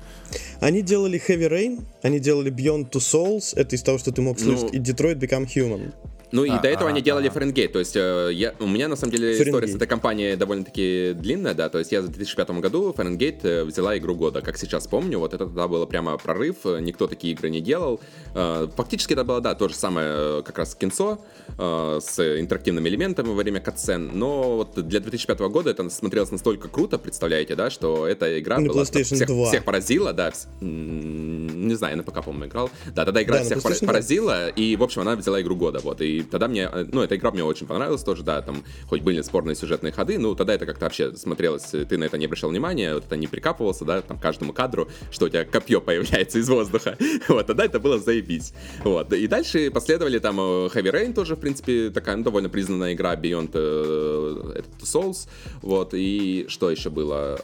Speaker 2: Они делали Heavy Rain, они делали Beyond Two Souls, это из того, что ты мог слышать, ну... и Detroit Become Human.
Speaker 3: Ну и а, до этого а, они делали Фаренгейт, то есть э, я, у меня на самом деле Фаренгейт. история с этой компанией довольно-таки длинная, да, то есть я в 2005 году Фаренгейт э, взяла игру года, как сейчас помню, вот это тогда было прямо прорыв, э, никто такие игры не делал. Фактически это было, да, то же самое, как раз кинцо с интерактивными элементами во время катсцен, но вот для 2005 года это смотрелось настолько круто, представляете, да, что эта игра
Speaker 2: на
Speaker 3: была всех,
Speaker 2: 2.
Speaker 3: всех поразила, да, не знаю, я на ПК, по-моему, играл. Да, тогда игра
Speaker 2: Да,
Speaker 3: всех поразила, и, в общем, она взяла игру года, вот. И тогда мне, э, ну, эта игра мне очень понравилась тоже, да, там, хоть были спорные сюжетные ходы, ну, тогда это как-то вообще смотрелось, э, ты на это не обращал внимания, вот это не прикапывался, да, там, каждому кадру, что у тебя копье появляется из воздуха. Вот, тогда это было заебись. Вот, и дальше последовали там э, Heavy Rain тоже, в принципе, такая ну, довольно признанная игра Beyond этот Souls, вот, и что еще было?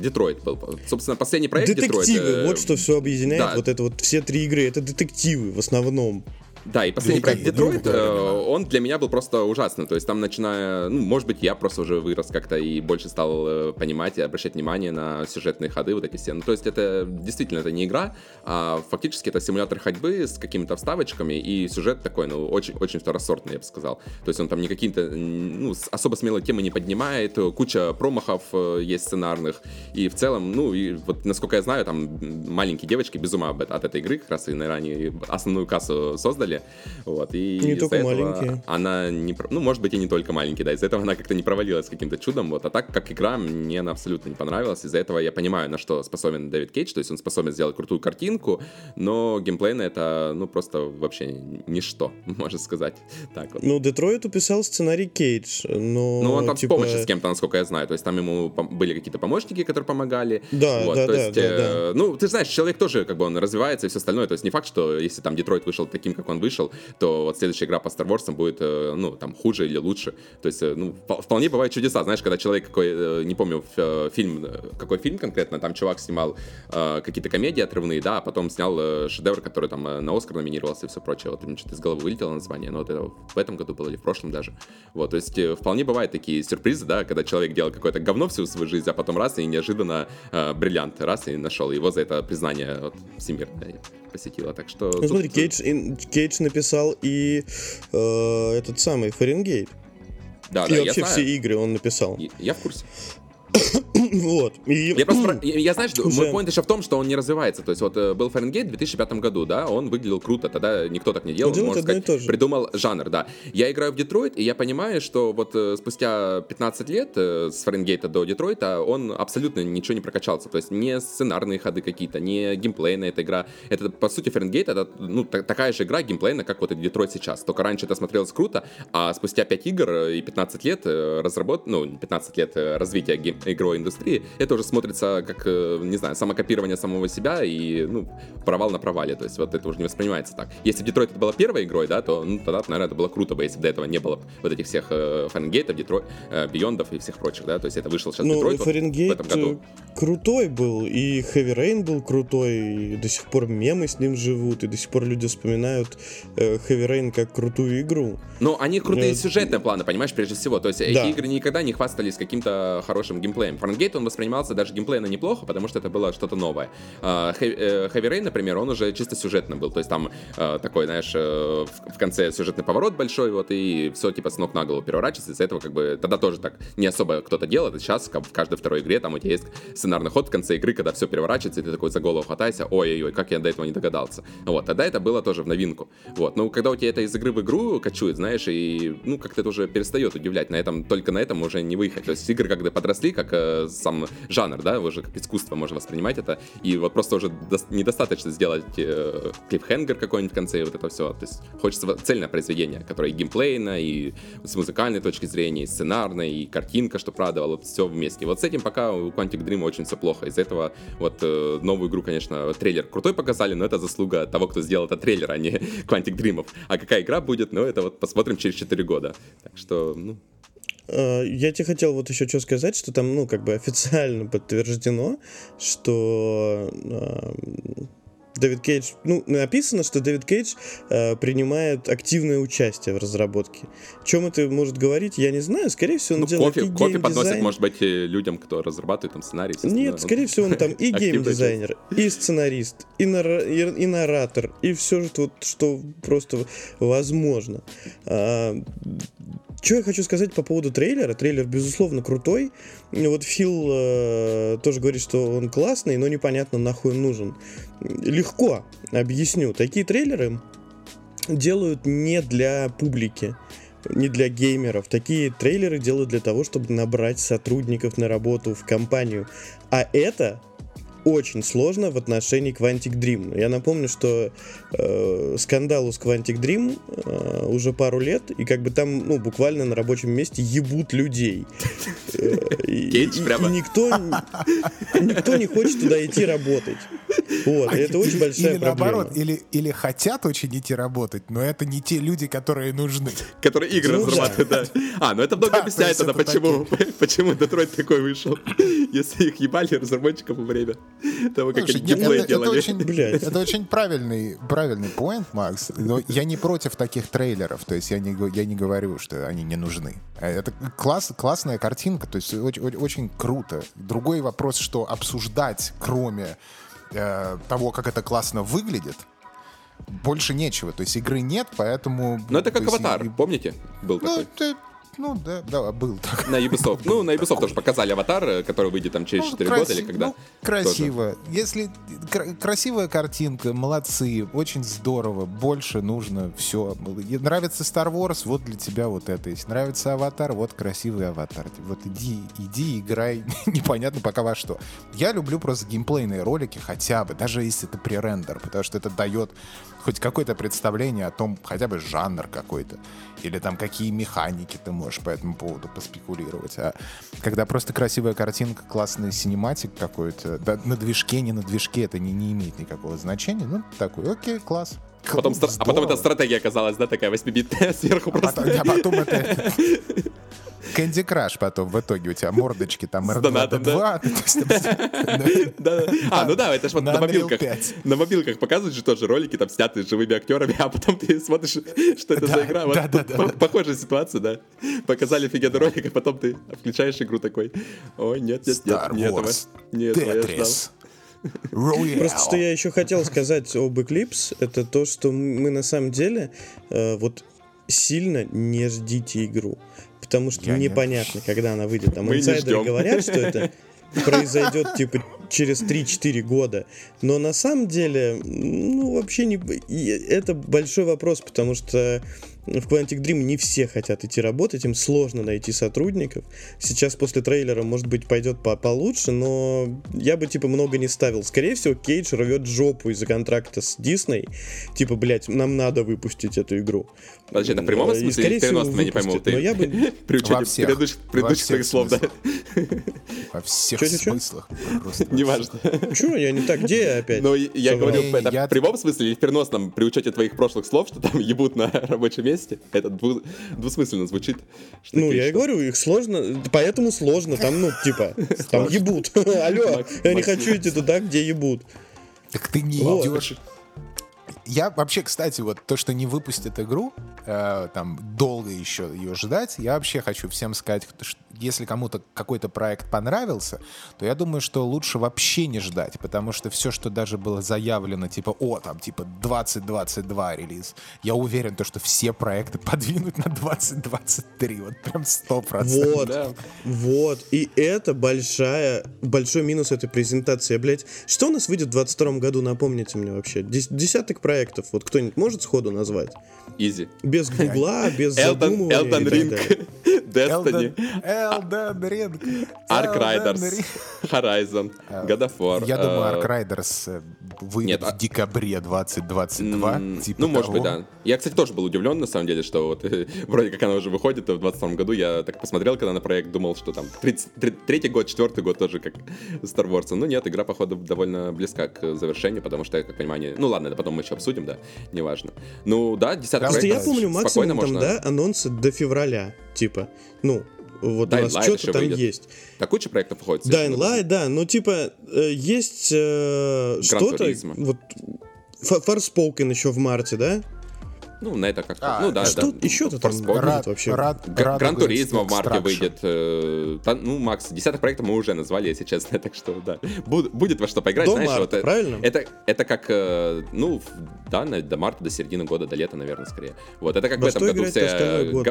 Speaker 3: Детройт был. Собственно, последний проект
Speaker 2: Детективы,
Speaker 3: э,
Speaker 2: вот что все объединяет.
Speaker 3: да.
Speaker 2: Вот это вот все три игры, это детективы в основном.
Speaker 3: Да, и последний
Speaker 1: Грубо-
Speaker 3: проект Детройт,
Speaker 1: грубо
Speaker 3: э, он для меня был просто ужасный. То есть там начиная, ну, может быть, я просто уже вырос как-то и больше стал э, понимать и обращать внимание на сюжетные ходы, вот эти все. Ну, то есть это действительно это не игра, а фактически это симулятор ходьбы с какими-то вставочками и сюжет такой, ну, очень, очень второсортный, я бы сказал. То есть он там не какие-то, ну, особо смелые темы не поднимает, э, куча промахов есть сценарных, и в целом, ну, и вот насколько я знаю, там маленькие девочки без ума от этой игры, как раз и, наверное, они основную кассу создали, вот, и
Speaker 2: Не только маленькие.
Speaker 3: она не, ну, может быть, и не только маленькие, да, из-за этого она как-то не провалилась каким-то чудом, вот, а так, как игра, мне она абсолютно не понравилась, из-за этого я понимаю, на что способен Дэвид Кейдж, то есть он способен сделать крутую картинку, но геймплейно это, ну, просто вообще ничто, можно сказать, так вот.
Speaker 2: Ну, Детройту писал сценарий Кейдж, но...
Speaker 3: Ну, он там
Speaker 2: типа,
Speaker 3: с помощью с кем-то, насколько я знаю. То есть там ему были какие-то помощники, которые помогали.
Speaker 2: Да,
Speaker 3: вот,
Speaker 2: да,
Speaker 3: то
Speaker 2: да,
Speaker 3: есть,
Speaker 2: да,
Speaker 3: э, Ну, ты знаешь, человек тоже, как бы, он развивается и все остальное. То есть не факт, что если там Детройт вышел таким, как он вышел, то вот следующая игра по Star Wars будет, э, ну, там, хуже или лучше. То есть, э, ну, впол- вполне бывают чудеса. Знаешь, когда человек какой, э, не помню, фильм, какой фильм конкретно, там чувак снимал какие-то комедии отрывные, да, а потом снял шедевр, который там на Оскар номинировался и все прочее. Вот мне что-то из головы вылетело название, но вот это в этом году было или в прошлом даже. Вот, то есть вполне бывают такие сюрпризы, да, когда человек делал какое-то говно всю свою жизнь, а потом раз и неожиданно э, бриллиант, раз и нашел. Его за это признание вот, всемирное посетило. Так что...
Speaker 2: Ну, смотри, Кейдж, ин- Кейдж написал и э, этот самый Фаренгейт.
Speaker 3: Да,
Speaker 2: и
Speaker 3: да, я
Speaker 2: вообще все игры он написал.
Speaker 3: Я- Я в курсе.
Speaker 2: вот. И...
Speaker 3: Я просто, про- я, я, знаешь,
Speaker 2: Уже-
Speaker 3: мой point еще в том, что он не развивается. То есть вот э, был Фаренгейт в 2005 году, да, он выглядел круто, тогда никто так не делал,
Speaker 2: Он
Speaker 3: можно сказать,
Speaker 2: то же.
Speaker 3: придумал жанр, да. Я играю в Детройт, и я понимаю, что вот э, спустя 15 лет э, с Фаренгейта до Детройта он абсолютно ничего не прокачался. То есть не сценарные ходы какие-то, не геймплейная эта игра. Это, по сути, Фаренгейт это, ну, та- такая же игра геймплейная, как вот и Детройт сейчас. Только раньше это смотрелось круто, а спустя 5 игр и 15 лет разработ... ну, 15 лет развития гейм... игровой индустрии, это уже смотрится как, э, не знаю, самокопирование самого себя и, ну, провал на провале. То есть вот это уже не воспринимается так. Если бы Детройт это была первой игрой, да, то, ну, тогда, наверное, это было круто бы, если бы до этого не было вот этих всех э, Фаренгейтов, Детройт, э, Beyond'ов и всех прочих, да, то есть это вышел сейчас
Speaker 2: Ну,
Speaker 3: Детройт вот в
Speaker 2: Фаренгейт
Speaker 3: этом году.
Speaker 2: э, крутой был, и Heavy Rain был крутой, и до сих пор мемы с ним живут, и до сих пор люди вспоминают э, Heavy Rain как крутую игру.
Speaker 3: Ну, они крутые
Speaker 2: Нет.
Speaker 3: сюжетные планы, понимаешь, прежде всего. То есть
Speaker 2: Да.
Speaker 3: эти игры никогда не хвастались каким-то хорошим геймплеем. Фарнгейт, он воспринимался даже геймплейно неплохо, потому что это было что-то новое. А, э, Heavy Rain, например, он уже чисто сюжетно был. То есть там э, такой, знаешь, э, в конце сюжетный поворот большой, вот, и все типа с ног на голову переворачивается. Из-за этого как бы тогда тоже так не особо кто-то делает. А сейчас как в каждой второй игре там у тебя есть сценарный ход в конце игры, когда все переворачивается, и ты такой за голову хватайся, ой-ой-ой, как я до этого не догадался. Вот, тогда это было тоже в новинку. Вот, но когда у тебя это из игры в игру качует, знаешь, и, ну, как-то это уже перестает удивлять, на этом, только на этом уже не выехать. То есть игры, когда подросли, как сам жанр, да, уже как искусство можно воспринимать это, и вот просто уже дос- недостаточно сделать э, клиффхенгер какой-нибудь в конце, и вот это все. То есть хочется цельное произведение, которое и геймплейно, и с музыкальной точки зрения, и сценарной, и картинка, что радовало, все вместе. Вот с этим пока у Quantic Dream очень все плохо. Из-за этого вот э, новую игру, конечно, трейлер крутой показали, но это заслуга того, кто сделал этот трейлер, а не Quantic Dream. А какая игра будет, ну это вот посмотрим через 4 года. Так что, ну,
Speaker 2: Я тебе хотел вот еще что сказать, что там, ну, как бы официально подтверждено, что э, Дэвид Кейдж, ну, написано, что Дэвид Кейдж э, принимает активное участие в разработке. О чем это может говорить, я не знаю. Скорее всего, он
Speaker 3: ну,
Speaker 2: делает
Speaker 3: кофе,
Speaker 2: и
Speaker 3: кофе подносит, может быть, э, людям, кто разрабатывает там сценарий.
Speaker 2: Нет,
Speaker 3: остальное.
Speaker 2: скорее всего, он там и геймдизайнер, и сценарист, и, нара- и- и наратор, и все, что, что просто возможно. Что я хочу сказать по поводу трейлера? Трейлер, безусловно, крутой. Вот Фил э, тоже говорит, что он классный, но непонятно, нахуй он нужен. Легко объясню. Такие трейлеры делают не для публики не для геймеров. Такие трейлеры делают для того, чтобы набрать сотрудников на работу в компанию. А это очень сложно в отношении Quantic Dream. Я напомню, что э, скандалу с Quantic Dream э, уже пару лет, и как бы там, ну, буквально на рабочем месте ебут людей. Э, и,
Speaker 3: Кейдж
Speaker 2: и-
Speaker 3: прямо.
Speaker 2: и никто, никто не хочет туда идти работать. Вот, и это очень большая
Speaker 1: или
Speaker 2: проблема.
Speaker 1: наоборот, или, или хотят очень идти работать, но это не те люди, которые нужны.
Speaker 3: Которые игры
Speaker 2: Ну да.
Speaker 3: разрабатывают, да. А, ну это много
Speaker 1: Да,
Speaker 3: объясняет
Speaker 1: то
Speaker 3: тогда,
Speaker 1: это
Speaker 3: почему, почему Детройт такой вышел. Если их ебали разработчиков во время того, как
Speaker 1: Слушай,
Speaker 3: они
Speaker 1: нет,
Speaker 3: геймплей
Speaker 1: это, это
Speaker 3: делали.
Speaker 1: очень,
Speaker 2: Блядь.
Speaker 1: это очень правильный, правильный поинт, Макс. Но я не против таких трейлеров. То есть я не, я не говорю, что они не нужны. А Это класс, классная картинка, то есть очень, очень, круто. Другой вопрос, что обсуждать, кроме э, того, как это классно выглядит, больше нечего. То есть игры нет, поэтому...
Speaker 3: Ну это как
Speaker 1: есть
Speaker 3: аватар,
Speaker 1: и-
Speaker 3: помните? Был
Speaker 1: Ну,
Speaker 3: такой.
Speaker 1: ты- ну да, да, был так.
Speaker 3: На Ubisoft. Ну, на Ubisoft тоже показали аватар, э, который выйдет там через
Speaker 1: Ну,
Speaker 3: 4
Speaker 1: краси-
Speaker 3: года или когда.
Speaker 1: ну, красиво. Если кра- красивая картинка, молодцы, очень здорово. Больше нужно все. Нравится Star Wars, вот для тебя вот это есть. Нравится Аватар, вот красивый Аватар. Вот иди, иди, играй. Непонятно пока во что. Я люблю просто геймплейные ролики хотя бы, даже если это пререндер, потому что это дает хоть какое-то представление о том, хотя бы жанр какой-то, или там какие механики ты можешь по этому поводу поспекулировать. А когда просто красивая картинка, классный синематик какой-то, да, на движке, не на движке, это не, не имеет никакого значения. Ну, такой, окей, класс.
Speaker 3: А потом, стра- а потом
Speaker 1: Здорово.
Speaker 3: эта стратегия оказалась, да, такая 8-битная сверху
Speaker 1: А
Speaker 3: просто.
Speaker 1: потом, а потом это... Candy Crush потом в итоге у тебя мордочки там R2,
Speaker 3: донатом, да?
Speaker 1: D2. то есть там-
Speaker 3: Да, да. А, ну да, это ж вот
Speaker 1: На
Speaker 3: мобилках.
Speaker 1: 5.
Speaker 3: На мобилках показывают же тоже ролики, там снятые с живыми актерами, а потом ты смотришь, что это за игра. Похожая ситуация, да. Показали офигенный ролик, а потом ты включаешь игру такой, ой, нет, нет, нет,
Speaker 1: Star. Wars. Tetris, Royale.
Speaker 2: Просто что я еще хотел сказать об Eclipse, это то, что мы на самом деле э, вот сильно не ждите игру. Потому что
Speaker 1: Я нет.
Speaker 2: непонятно, когда она выйдет. Там
Speaker 3: Мы
Speaker 2: инсайдеры говорят, что это произойдет типа через 3-4 года. Но на самом деле, ну, вообще не... Это большой вопрос, потому что в Quantic Dream не все хотят идти работать, им сложно найти сотрудников. Сейчас после трейлера, может быть, пойдет по получше, но я бы, типа, много не ставил. Скорее всего, Кейдж рвет жопу из-за контракта с Дисней. Типа, блядь, нам надо выпустить эту игру.
Speaker 3: Подожди, это в прямом
Speaker 2: И,
Speaker 3: смысле или
Speaker 2: скорее всего,
Speaker 3: я не пойму.
Speaker 2: выпустят. Но
Speaker 3: Ты
Speaker 2: я бы...
Speaker 3: при учете
Speaker 1: Во всех.
Speaker 3: предыдущих предыдущих своих слов, да?
Speaker 1: Во всех
Speaker 2: Чё-чё-чё?
Speaker 1: смыслах. Просто
Speaker 3: Неважно.
Speaker 2: Чё, я не так, где я опять?
Speaker 3: Но я говорю,
Speaker 1: Не,
Speaker 3: это в прямом смысле или в переносном, при учете твоих прошлых слов, что там ебут на рабочем месте. Это дву- двусмысленно звучит. что
Speaker 2: Ну, я и
Speaker 3: что?
Speaker 2: говорю, их сложно, поэтому сложно, там, ну, типа, там ебут. Алло, я не хочу идти туда, где ебут.
Speaker 1: Так ты не идешь. Я вообще, кстати, вот то, что не выпустят игру, э, там долго еще ее ждать, я вообще хочу всем сказать, что если кому-то какой-то проект понравился, то я думаю, что лучше вообще не ждать, потому что все, что даже было заявлено, типа, о, там, типа, 2022 релиз, я уверен, то, что все проекты подвинут на 2023, вот прям 100%.
Speaker 2: Вот,
Speaker 3: Да.
Speaker 2: вот. И это большая, большой минус этой презентации. Блять, что у нас выйдет в 22 году, напомните мне вообще. Дес- десяток проектов, вот кто-нибудь может сходу назвать?
Speaker 3: Изи.
Speaker 2: Без гугла, без
Speaker 3: Elden,
Speaker 2: задумывания
Speaker 3: Ring,
Speaker 2: далее.
Speaker 3: Destiny,
Speaker 1: Elden Ring.
Speaker 3: Ark Riders. Horizon, God of War.
Speaker 1: Я думаю,
Speaker 3: э,
Speaker 1: Ark Riders э, выйдет
Speaker 3: Нет, а-
Speaker 1: в декабре 2022.
Speaker 3: М,
Speaker 1: типа
Speaker 3: ну, может быть, да. Я, кстати, тоже был удивлен, на самом деле, что вот э, вроде как она уже выходит в 22 году. Я так посмотрел, когда на проект, думал, что там 30 тре- третий год, четвертый год тоже как Star Wars. Ну нет, игра, походу, довольно близка к завершению, потому что, я как понимаю, не- ну ладно, это потом мы еще обсудим, да, неважно. Ну да, десяток
Speaker 1: Просто
Speaker 2: Просто я помню максимум там,
Speaker 3: можно.
Speaker 2: да, анонсы до февраля, типа, ну, вот
Speaker 3: Dying
Speaker 2: у нас что-то там
Speaker 3: выйдет.
Speaker 2: есть.
Speaker 3: Да куча проектов выходит.
Speaker 2: Dying. Light, да, ну типа э, есть э, что-то, вот Forspoken еще в марте, да?
Speaker 3: Ну, на это как
Speaker 1: А,
Speaker 3: Ну да,
Speaker 2: что
Speaker 3: да.
Speaker 2: там
Speaker 3: Forspoken.
Speaker 2: Рад- вообще.
Speaker 1: Рад-
Speaker 3: Гран Туризмо в марте выйдет. э, ну, Макс, десяток проектов мы уже назвали, если честно, так что да. Буд- будет во что поиграть,
Speaker 2: До
Speaker 3: знаешь,
Speaker 2: марта,
Speaker 3: вот э,
Speaker 2: правильно?
Speaker 3: Это, это как, э, ну, да, на- до марта, до середины года, до лета, наверное, скорее. Вот, это как
Speaker 2: Во
Speaker 3: в этом году все,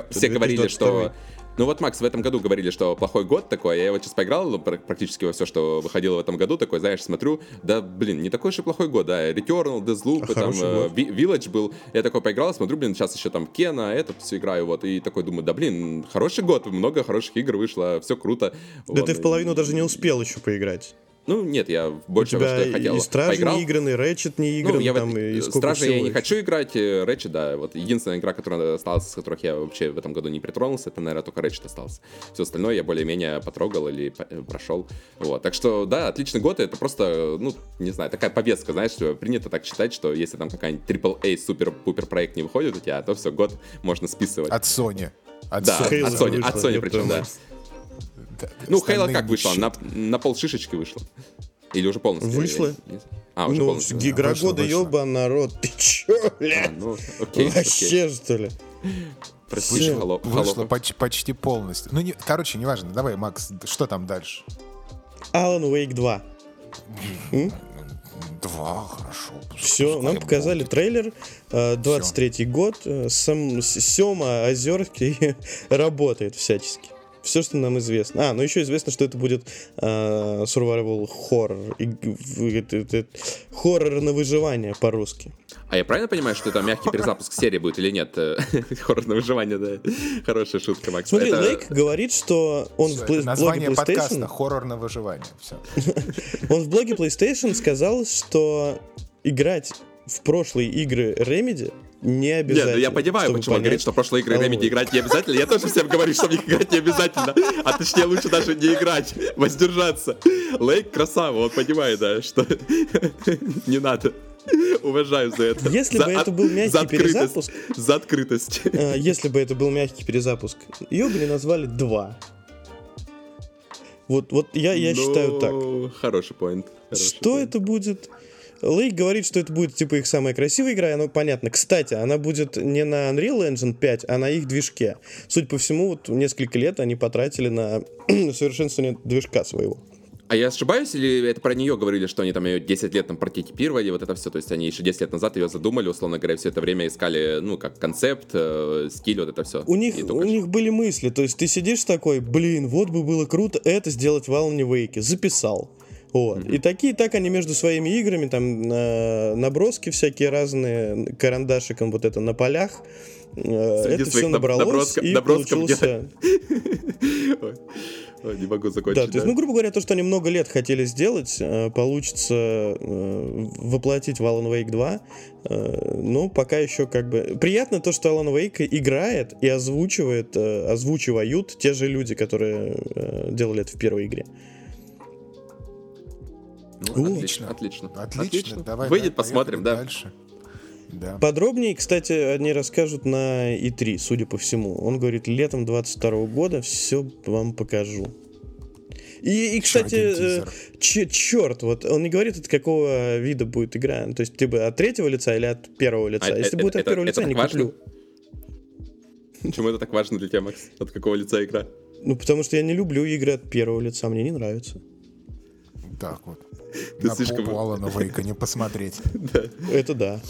Speaker 3: все говорили,
Speaker 2: 2022.
Speaker 3: что... Ну вот, Макс, в этом году говорили, что плохой год такой, а я вот сейчас поиграл ну, пр- практически во все, что выходило в этом году, такой, знаешь, смотрю, да, блин, не такой уж и плохой год, да, Returnal, Deathloop,
Speaker 2: А
Speaker 3: там э, Village был, я такой поиграл, смотрю, блин, сейчас еще там Кена, этот все играю, вот, и такой думаю, да, блин, хороший год, много хороших игр вышло, все круто.
Speaker 2: Да
Speaker 3: Вот,
Speaker 2: ты в половину даже не успел еще поиграть.
Speaker 3: Ну, нет, я больше во
Speaker 2: тебя
Speaker 3: что я хотел.
Speaker 2: и Стражи
Speaker 3: Поиграл.
Speaker 2: не играны, Рэчет не игран,
Speaker 3: Ну, я
Speaker 2: там,
Speaker 3: вот,
Speaker 2: и
Speaker 3: Стражи я не хочу играть, э, Рэчет, да, вот единственная игра, которая осталась, с которых я вообще в этом году не притронулся, это, наверное, только Рэчет остался. Все остальное я более-менее потрогал или э, прошел. Вот, так что, да, отличный год, это просто, ну, не знаю, такая повестка, знаешь, что принято так считать, что если там какая-нибудь AAA супер-пупер проект не выходит у тебя, то все, год можно списывать.
Speaker 1: От Sony. От
Speaker 3: Да,
Speaker 1: Sony.
Speaker 3: От Sony, от Sony причем, да.
Speaker 1: Да,
Speaker 3: Ну, Halo как вышла? На, на пол шишечки вышла? Или уже полностью?
Speaker 2: Вышла.
Speaker 3: А, уже
Speaker 2: Ну,
Speaker 3: полностью. да.
Speaker 2: игра
Speaker 1: Вышло,
Speaker 2: года, ёба, народ, ты чё,
Speaker 3: А,
Speaker 2: бля?
Speaker 3: ну, окей, окей.
Speaker 2: Вообще, что ли?
Speaker 3: Прости. Хало-
Speaker 1: Вышло
Speaker 3: Холопов.
Speaker 1: поч- почти полностью. Ну, не, короче, неважно. Давай, Макс, что там дальше?
Speaker 2: Alan Wake 2.
Speaker 1: Два, хорошо.
Speaker 2: Все, нам показали
Speaker 1: будет.
Speaker 2: трейлер, э, 23-й год, э, сам С- Сёма Озерский работает всячески. Все, что нам известно. А, ну еще известно, что это будет э, survival horror. и- это- это- Хоррор на выживание по-русски.
Speaker 3: А я правильно понимаю, что это мягкий перезапуск серии будет или нет? Э, Хоррор на выживание, да. Хорошая шутка, Макс.
Speaker 2: Смотри,
Speaker 3: Это-
Speaker 2: Лейк говорит, что он
Speaker 1: Всё,
Speaker 2: в плей-
Speaker 1: название
Speaker 2: блоге
Speaker 1: подкаста
Speaker 2: PlayStation...
Speaker 1: «Хоррор на выживание». Все.
Speaker 2: Он в блоге PlayStation сказал, что играть в прошлые игры Remedy не
Speaker 3: Нет,
Speaker 2: обязательно.
Speaker 3: ну я понимаю, почему он говорит, что в прошлые игры Remedy играть не обязательно. Я тоже всем говорю, что в них играть не обязательно. А точнее, лучше даже не играть, воздержаться. Лейк красава, он понимает, да, что не надо. Уважаю за это.
Speaker 2: Если
Speaker 3: За
Speaker 2: бы это был мягкий
Speaker 3: за
Speaker 2: перезапуск,
Speaker 3: За открытость.
Speaker 2: э, если бы это был мягкий перезапуск, ее бы не назвали 2. Вот, вот я, я считаю так.
Speaker 3: Ну, Хороший поинт.
Speaker 2: Что
Speaker 3: поинт.
Speaker 2: это будет? Лейк говорит, что это будет типа их самая красивая игра, и оно понятно. Кстати, она будет не на Unreal Engine 5, а на их движке. Судя по всему, вот несколько лет они потратили на совершенствование движка своего.
Speaker 3: А я ошибаюсь, или это про нее говорили, что они там ее 10 лет там прототипировали, вот это все, то есть они еще 10 лет назад ее задумали, условно говоря, все это время искали, ну, как концепт, э, стиль, вот это все.
Speaker 2: У них, у них были мысли, то есть ты сидишь такой, блин, вот бы было круто это сделать в Alan Wake, записал. Вот. И такие, так они между своими играми, там, на- наброски всякие разные, карандашиком вот это на полях, э,
Speaker 3: Среди
Speaker 2: это все
Speaker 3: наб-
Speaker 2: набралось,
Speaker 3: наброска-
Speaker 2: и получился...
Speaker 3: Ой, не могу
Speaker 2: Да,
Speaker 3: закончить.
Speaker 2: то есть, ну, грубо говоря, то, что они много лет хотели сделать, э, получится э, воплотить в Alan Wake 2. э, Ну, пока еще как бы... Приятно то, что Alan Wake играет и озвучивает, озвучивают те же люди, которые делали это в первой игре.
Speaker 3: Ну,
Speaker 2: О,
Speaker 3: отлично, отлично.
Speaker 1: Отлично, давай.
Speaker 3: Выйдет,
Speaker 1: да,
Speaker 3: посмотрим, да.
Speaker 1: Дальше. Да.
Speaker 2: Подробнее, кстати, они расскажут на E3, судя по всему. Он говорит, летом 22 года все вам покажу. И, и кстати, э, че- черт, вот он не говорит, от какого вида будет игра. То есть, ты бы от третьего лица или от первого лица.
Speaker 3: А,
Speaker 2: Если
Speaker 3: э,
Speaker 2: будет
Speaker 3: это-
Speaker 2: от первого
Speaker 3: это
Speaker 2: лица, не
Speaker 3: важно?
Speaker 2: куплю.
Speaker 3: Почему это так важно для тебя, Макс? От какого лица игра?
Speaker 2: Ну, потому что я не люблю игры от первого лица, мне не нравится.
Speaker 1: Так вот.
Speaker 3: Ты
Speaker 1: На
Speaker 3: слишком-
Speaker 1: попу Алана Вейка не посмотреть.
Speaker 2: Это да.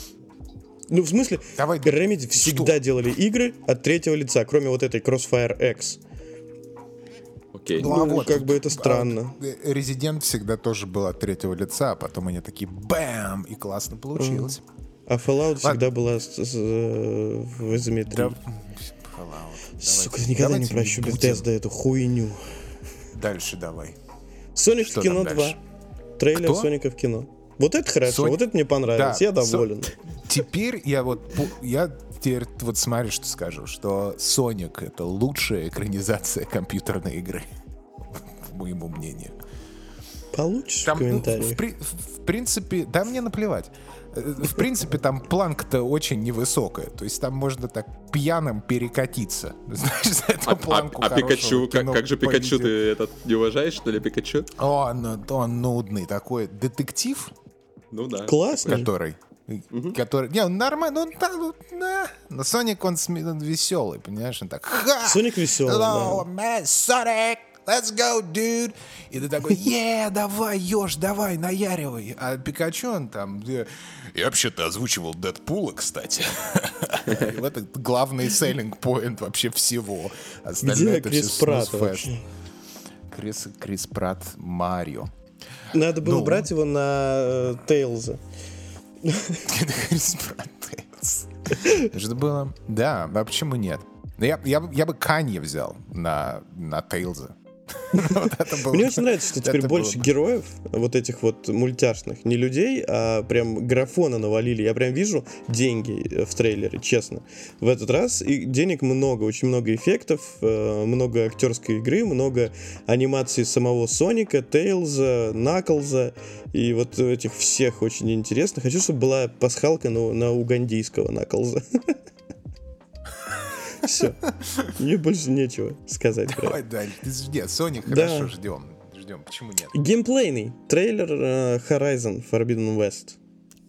Speaker 2: Ну, в смысле,
Speaker 1: Давай,
Speaker 2: Remedy всегда делали игры от третьего лица, кроме вот этой Crossfire X.
Speaker 3: Окей.
Speaker 2: Ну, как бы это странно.
Speaker 1: а, Резидент всегда тоже был от третьего лица, а потом они такие бэм, и классно получилось.
Speaker 2: А Fallout всегда была с, с, э, в изометрии.
Speaker 1: Да, Fallout.
Speaker 2: Сука,
Speaker 1: Давайте-
Speaker 2: никогда не
Speaker 1: давайте
Speaker 2: прощу
Speaker 1: будем.
Speaker 2: Bethesda эту хуйню.
Speaker 1: Дальше давай.
Speaker 2: Соник
Speaker 1: Что
Speaker 2: в кино
Speaker 1: там
Speaker 2: 2. Трейлер
Speaker 1: Кто?
Speaker 2: Соника в кино. Вот это хорошо,
Speaker 1: Соник-
Speaker 2: вот это мне понравилось,
Speaker 1: Да,
Speaker 2: я доволен.
Speaker 1: Со- Теперь я вот я теперь вот смотри, что скажу, что Соник это лучшая экранизация компьютерной игры, по моему мнению.
Speaker 2: Получишь
Speaker 1: Там,
Speaker 2: в
Speaker 1: ну,
Speaker 2: комментариях?
Speaker 1: в, при- в принципе, да мне наплевать. В принципе, там планка-то очень невысокая. То есть там можно так пьяным перекатиться. Знаешь, за эту
Speaker 3: А, а-
Speaker 1: планку
Speaker 3: а
Speaker 1: хорошего
Speaker 3: Пикачу, как,
Speaker 1: кино
Speaker 3: как же Пикачу, ты этот не уважаешь, что ли, Пикачу?
Speaker 1: Он, он нудный такой детектив,
Speaker 3: Ну да.
Speaker 2: Классно.
Speaker 1: который... Который... Не, он нормальный, ну, да, ну, да. Но Соник, он, он веселый, понимаешь? Он так... Ха!
Speaker 2: Соник веселый,
Speaker 1: Hello, man, Sonic! Let's go, dude! И ты такой, е, давай, ешь, давай, наяривай. А Пикачу, он там... Я вообще-то озвучивал Дэдпула, кстати. Это главный селлинг поинт вообще всего. Остальное
Speaker 2: Где
Speaker 1: это
Speaker 2: Крис Пратт?
Speaker 1: Крис, Крис Пратт, Марио.
Speaker 2: Надо было
Speaker 1: Ну.
Speaker 2: брать его на э, Тейлза.
Speaker 1: Крис Пратт, Тейлз. Что было? Да, а почему нет? Ну, Я, я, бы- я бы Канье взял на, на Тейлза.
Speaker 2: Мне очень нравится, что теперь больше героев, вот этих вот мультяшных, не людей, а прям графона навалили. Я прям вижу деньги в трейлере, честно. В этот раз и денег много, очень много эффектов, э, много актерской игры, много анимации самого Соника, Тейлза, Наклза и вот этих всех очень интересно. Хочу, чтобы была пасхалка на, на угандийского Наклза. Все. Мне больше нечего сказать.
Speaker 1: Давай дальше. Нет, Sony хорошо ждем. Ждем. Почему нет?
Speaker 2: Геймплейный трейлер э, Horizon Forbidden West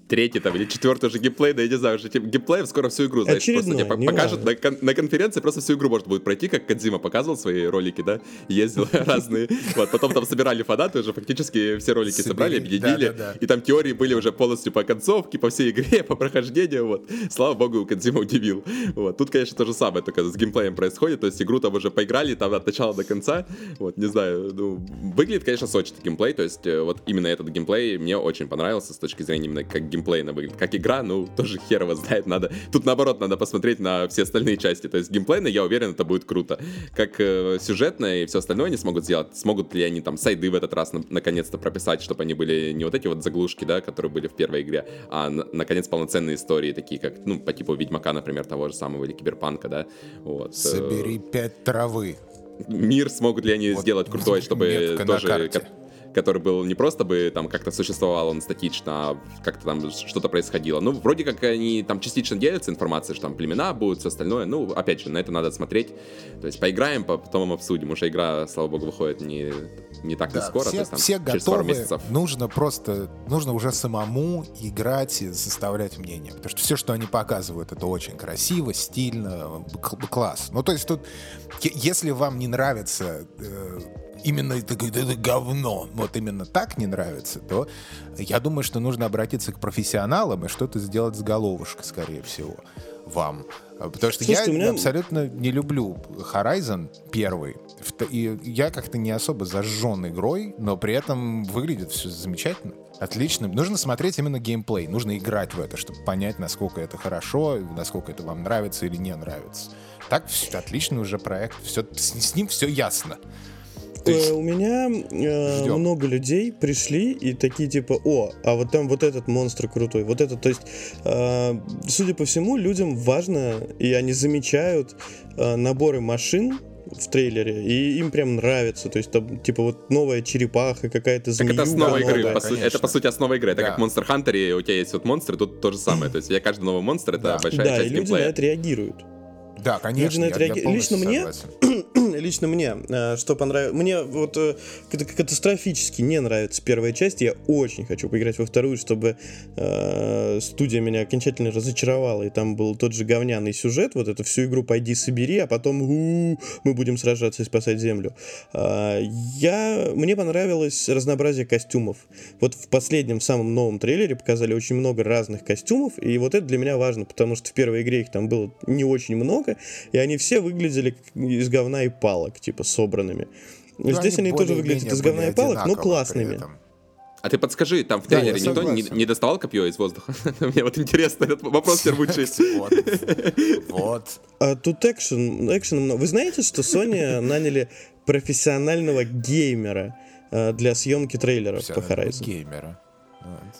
Speaker 3: третий там или четвертый уже геймплей, да я не знаю, уже типа, геймплеем скоро всю игру, знаешь, Очередной, просто тебе покажут на, кон- на конференции, просто всю игру можно будет пройти, как Кадзима показывал свои ролики, да, ездил разные, вот, потом там собирали фанаты уже, фактически все ролики собрали, объединили, и там теории были уже полностью по концовке, по всей игре, по прохождению, вот, слава богу, Кадзима удивил, вот, тут, конечно, то же самое, только с геймплеем происходит, то есть игру там уже поиграли, там от начала до конца, вот, не знаю, ну, выглядит, конечно, сочный геймплей, то есть э, вот именно этот геймплей мне очень понравился с точки зрения именно как геймплейно выглядит. Как игра, ну, тоже хер его знает, надо... Тут, наоборот, надо посмотреть на все остальные части. То есть геймплейно, я уверен, это будет круто. Как э, сюжетно и все остальное они смогут сделать. Смогут ли они там сайды в этот раз на- наконец-то прописать, чтобы они были не вот эти вот заглушки, да, которые были в первой игре, а на- наконец полноценные истории, такие как, ну, по типу Ведьмака, например, того же самого, или Киберпанка, да. Вот.
Speaker 1: Собери пять травы.
Speaker 3: Мир смогут ли они вот сделать крутой, чтобы тоже который был не просто бы там как-то существовал он статично, а как-то там что-то происходило. Ну, вроде как они там частично делятся информацией, что там племена будут, все остальное. Ну, опять же, на это надо смотреть. То есть поиграем, потом обсудим. Уже игра, слава богу, выходит не, не так
Speaker 1: да,
Speaker 3: и скоро.
Speaker 1: Все,
Speaker 3: то есть, там,
Speaker 1: все
Speaker 3: через
Speaker 1: готовы,
Speaker 3: пару месяцев.
Speaker 1: нужно просто, нужно уже самому играть и составлять мнение. Потому что все, что они показывают, это очень красиво, стильно, класс. Ну, то есть тут, если вам не нравится э, именно это, это говно, вот именно так не нравится, то я думаю, что нужно обратиться к профессионалам и что-то сделать с головушкой, скорее всего, вам. Потому что Слушайте, я меня... абсолютно не люблю Horizon первый. И я как-то не особо зажжен игрой, но при этом выглядит все замечательно. Отлично. Нужно смотреть именно геймплей. Нужно играть в это, чтобы понять, насколько это хорошо, насколько это вам нравится или не нравится. Так все отличный уже проект. Все, с, с ним все ясно.
Speaker 2: Есть... У меня э, много людей пришли и такие типа, о, а вот там вот этот монстр крутой, вот этот, то есть, э, судя по всему, людям важно, и они замечают э, наборы машин, в трейлере, и им прям нравится. То есть там, типа, вот новая черепаха, какая-то змея.
Speaker 3: Так это основа игры, новая, по су- это по сути основа игры. Это да. как Monster Hunter, у тебя есть вот монстры, тут то же самое. То есть я каждый новый монстр, это да. большая
Speaker 2: да,
Speaker 3: часть
Speaker 2: и люди
Speaker 3: геймплея.
Speaker 2: на это реагируют.
Speaker 1: Да, конечно.
Speaker 2: Люди на это реагируют. Лично мне, лично мне, э, что понравилось, мне вот э, катастрофически не нравится первая часть, я очень хочу поиграть во вторую, чтобы э, студия меня окончательно разочаровала, и там был тот же говняный сюжет, вот эту всю игру пойди собери, а потом у-у-у, мы будем сражаться и спасать землю. Э, я, мне понравилось разнообразие костюмов. Вот в последнем, самом новом трейлере показали очень много разных костюмов, и вот это для меня важно, потому что в первой игре их там было не очень много, и они все выглядели из говна и палок, типа, собранными. Но ну, Здесь они, они тоже выглядят из говна и палок, но классными.
Speaker 3: А ты подскажи, там в трейлере да, никто не, не доставал копье из воздуха? Мне вот интересно, этот вопрос первый
Speaker 1: Вот. Вот.
Speaker 2: А тут экшен, экшен Вы знаете, что Sony наняли профессионального геймера э, для съемки трейлеров по Horizon?
Speaker 1: Геймера.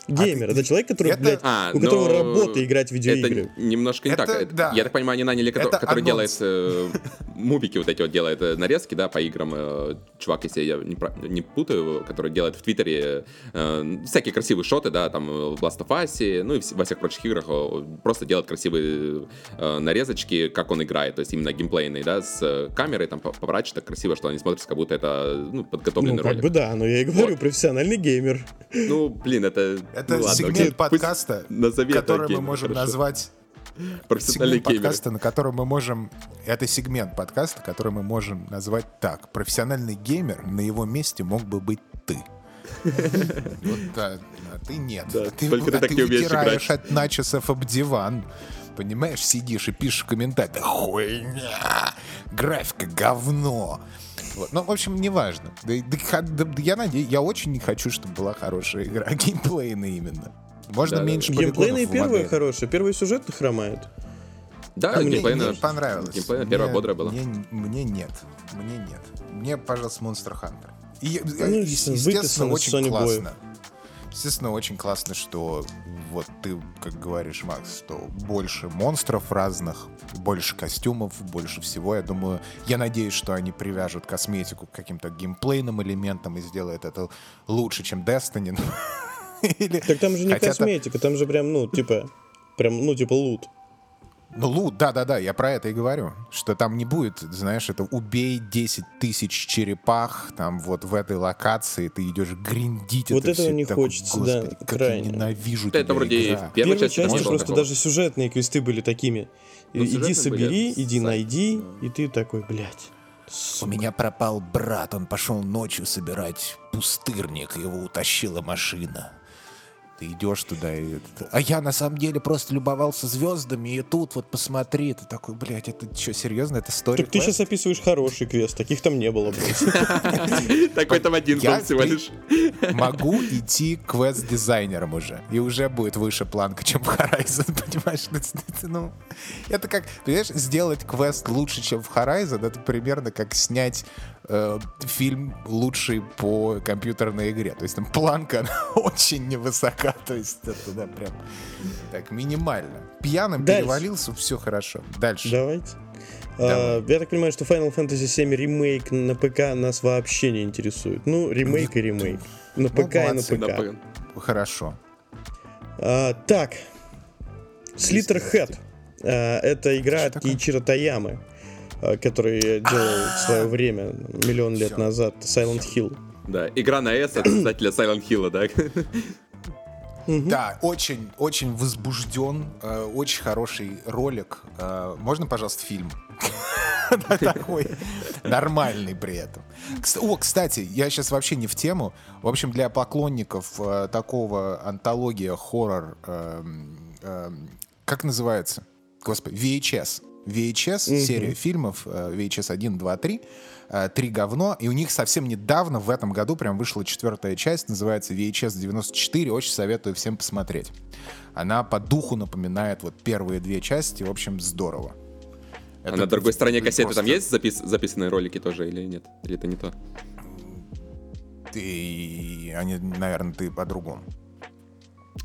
Speaker 2: Геймер, а это человек, который, это... блядь, а, у которого работа играть в видеоигры.
Speaker 3: Это немножко не это, так. Да. Я так понимаю, они наняли, который, который делает э, мубики вот эти вот делает э, нарезки, да, по играм. Э, чувак, если я не, не путаю, который делает в Твиттере э, всякие красивые шоты, да, там в Last of Us, ну и во всех прочих играх просто делает красивые э, нарезочки, как он играет, то есть именно геймплейные, да, с камерой там поворачивает так красиво, что они смотрятся, как будто это ну, подготовленный
Speaker 2: ну, как
Speaker 3: ролик.
Speaker 2: бы да, но я и говорю, вот. профессиональный геймер.
Speaker 3: Ну, блин, это это...
Speaker 1: Это
Speaker 3: ну, ладно,
Speaker 1: сегмент
Speaker 3: окей,
Speaker 1: подкаста, который мы можем хорошо. назвать... Сегмент подкаста, на котором мы можем... Это сегмент подкаста, который мы можем назвать так. Профессиональный геймер на его месте мог бы быть ты. Вот, а ты нет. Да, ты,
Speaker 3: только ты,
Speaker 1: а
Speaker 3: так не умеешь играть.
Speaker 1: от начесов об диван. Понимаешь, сидишь и пишешь в комментариях. Да хуйня! Графика говно! Вот. Ну, в общем, неважно. Да, да, да, я надеюсь, я очень не хочу, чтобы была хорошая игра. Геймплейная именно. Можно да, меньше
Speaker 2: да. Геймплейная первая хорошая, первый сюжет хромает.
Speaker 3: Да,
Speaker 1: А мне, мне понравилось.
Speaker 3: геймплейно первая
Speaker 1: Мне-
Speaker 3: бодрая была.
Speaker 1: Мне, мне нет. Мне нет. Мне, пожалуйста, Monster Hunter. И,
Speaker 2: Ну,
Speaker 1: естественно, очень
Speaker 2: Sony Boy.
Speaker 1: Естественно, очень классно, что вот ты, как говоришь, Макс, что больше монстров разных, больше костюмов, больше всего. Я думаю, я надеюсь, что они привяжут косметику к каким-то геймплейным элементам и сделают это лучше, чем Destiny. Или-
Speaker 2: Так там же не
Speaker 1: хотя
Speaker 2: косметика, там же прям, ну, типа, прям, ну, типа лут.
Speaker 1: Ну, лут, да-да-да, я про это и говорю. Что там не будет, знаешь, это убей 10 тысяч черепах, там вот в этой локации ты идешь гриндить
Speaker 2: Вот
Speaker 1: это
Speaker 2: этого
Speaker 1: всё.
Speaker 2: не хочется, да,
Speaker 1: «Господи, как
Speaker 2: крайне».
Speaker 1: я ненавижу
Speaker 3: Это
Speaker 1: тебя,
Speaker 3: вроде
Speaker 1: игра».
Speaker 3: в первой
Speaker 2: первой
Speaker 3: части было
Speaker 2: просто
Speaker 3: такого.
Speaker 2: даже сюжетные квесты были такими.
Speaker 3: Ну,
Speaker 2: Иди собери,
Speaker 3: были,
Speaker 2: иди
Speaker 3: сайт,
Speaker 2: найди,
Speaker 3: да.
Speaker 2: и ты такой, блядь.
Speaker 1: У меня пропал брат, он пошел ночью собирать пустырник, его утащила машина. Ты идешь туда и... А я на самом деле просто любовался звездами, и тут вот посмотри, ты такой, блядь, это что, серьезно, это стори
Speaker 2: Так ты сейчас описываешь хороший квест, таких там не было, блядь.
Speaker 3: Такой там один был всего лишь.
Speaker 1: Могу идти к квест-дизайнерам уже. И уже будет выше планка, чем в Horizon, понимаешь? Это, ну, это как, понимаешь, сделать квест лучше, чем в Horizon, это примерно как снять э, фильм лучший по компьютерной игре. То есть там планка она очень невысока, то есть это да, прям так минимально. Пьяным
Speaker 2: Дальше.
Speaker 1: перевалился, все хорошо. Дальше.
Speaker 2: Давайте. А, я так понимаю, что Final Fantasy VII ремейк на ПК нас вообще не интересует. Ну, ремейк и ремейк. На ПК и на.
Speaker 3: Да,
Speaker 2: ПК.
Speaker 1: Хорошо.
Speaker 2: А, так. Slitterhead. А, это игра
Speaker 1: Что
Speaker 2: от
Speaker 1: такое?
Speaker 2: Ичиро Таямы, а, который делал в свое время, миллион лет назад, Silent Hill.
Speaker 3: Да, игра на S от создателя Silent Hill, да?
Speaker 1: Да, очень, очень возбужден, э, очень хороший ролик. Э, можно, пожалуйста, фильм? Да, Такой нормальный при этом. О, кстати, я сейчас вообще не в тему. В общем, для поклонников э, такого антология хоррор, эм, эм, как называется? Господи, VHS. VHS, серия фильмов, VHS 1, 2, 3, э, три говно, и у них совсем недавно, в этом году, прям вышла четвертая часть, называется VHS 94, очень советую всем посмотреть. Она по духу напоминает вот первые две части, в общем, здорово.
Speaker 3: А
Speaker 1: Это
Speaker 3: на другой стороне кассеты там
Speaker 1: просто-
Speaker 3: есть запис- записанные ролики тоже или нет? Или это не то?
Speaker 1: Ты, они, наверное, ты по-другому.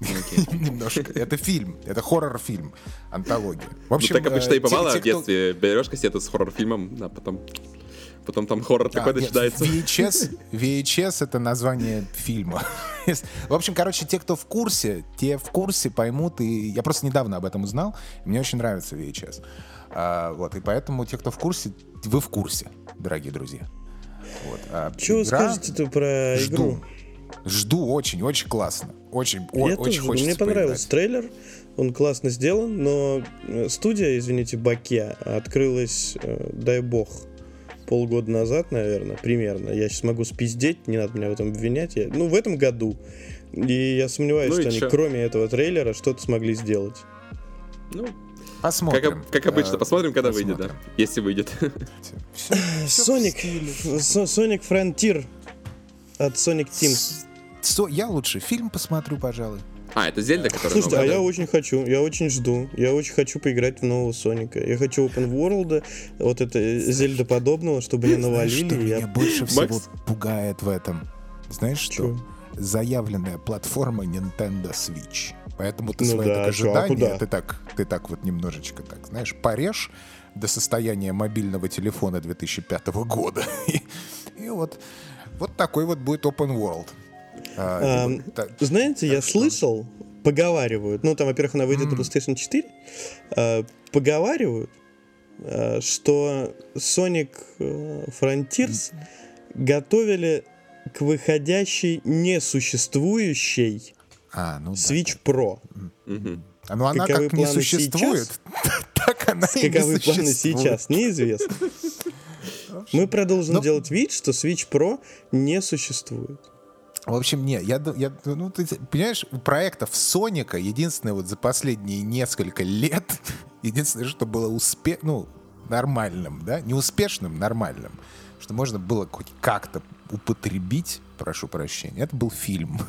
Speaker 1: Немножко. Это фильм, это хоррор-фильм, антология. В
Speaker 3: Ну,
Speaker 1: общем,
Speaker 3: так обычно
Speaker 1: э,
Speaker 3: и бывало в детстве. Берешь кассету с хоррор-фильмом, а потом... Потом там хоррор
Speaker 1: А,
Speaker 3: такой
Speaker 1: нет,
Speaker 3: начинается.
Speaker 1: VHS, VHS это название фильма. В общем, короче, те, кто в курсе, те в курсе поймут. И я просто недавно об этом узнал. Мне очень нравится VHS. А, вот, и поэтому те, кто в курсе, вы в курсе, дорогие друзья. Вот. А
Speaker 2: Что вы
Speaker 1: игра-
Speaker 2: скажете-то про
Speaker 1: Жду.
Speaker 2: игру?
Speaker 1: Жду очень, очень классно. Очень, о-
Speaker 2: Я
Speaker 1: очень
Speaker 2: тоже
Speaker 1: хочется
Speaker 2: Мне понравился
Speaker 1: поиграть.
Speaker 2: трейлер, он классно сделан, но э, студия, извините, Баке, открылась, э, дай бог, полгода назад, наверное, примерно. Я сейчас могу спиздеть, не надо меня в этом обвинять. Я- ну, в этом году. И я сомневаюсь,
Speaker 3: Ну
Speaker 2: что они,
Speaker 3: чё?
Speaker 2: кроме этого трейлера, что-то смогли сделать.
Speaker 3: Ну,
Speaker 1: Посмотрим.
Speaker 3: как, как обычно,
Speaker 1: Э,
Speaker 3: посмотрим, когда выйдет, да.
Speaker 1: посмотрим.
Speaker 3: Если выйдет.
Speaker 2: Соник,
Speaker 1: стиле.
Speaker 2: Со- Sonic Frontier от Sonic Team.
Speaker 1: Со- Я лучше фильм посмотрю, пожалуй.
Speaker 3: А, это Зельда, которая
Speaker 2: Слушайте, а
Speaker 3: новая,
Speaker 2: я
Speaker 3: да?
Speaker 2: очень хочу, я очень жду. Я очень хочу поиграть в нового Соника. Я хочу Open World, вот это Зельда подобного, чтобы не
Speaker 1: Знаешь, что
Speaker 2: навалили.
Speaker 1: меня
Speaker 2: Я...
Speaker 1: больше всего
Speaker 3: Макс?
Speaker 1: пугает в этом? Знаешь что?
Speaker 2: Чё?
Speaker 1: Заявленная платформа Nintendo Switch. Поэтому ты
Speaker 2: Ну
Speaker 1: свои
Speaker 2: да,
Speaker 1: так
Speaker 2: чё, а
Speaker 1: ожидания,
Speaker 2: куда?
Speaker 1: ты так, ты так вот немножечко так, знаешь, порежь до состояния мобильного телефона 2005 года. И, и вот, вот такой вот будет open world. А, так-
Speaker 2: Знаете, я
Speaker 1: что?
Speaker 2: слышал, поговаривают, ну там, во-первых, она выйдет на PlayStation 4, а, поговаривают, а, что Sonic э, Frontiers готовили к выходящей несуществующей
Speaker 1: а, ну да.
Speaker 2: Switch Pro.
Speaker 3: Мгм.
Speaker 1: А, ну она
Speaker 2: Каковы
Speaker 1: как не
Speaker 2: планы
Speaker 1: существует, так она и не
Speaker 2: Каковы планы
Speaker 1: существует.
Speaker 2: сейчас, неизвестно. Мы продолжим
Speaker 1: Ну-
Speaker 2: делать вид, что Switch Pro не существует.
Speaker 1: В общем, не, я, я, ну, ты понимаешь, у проектов Соника единственное вот за последние несколько лет, единственное, что было успе, ну, нормальным, да, не успешным, нормальным, что можно было хоть как-то употребить, прошу прощения, это был фильм.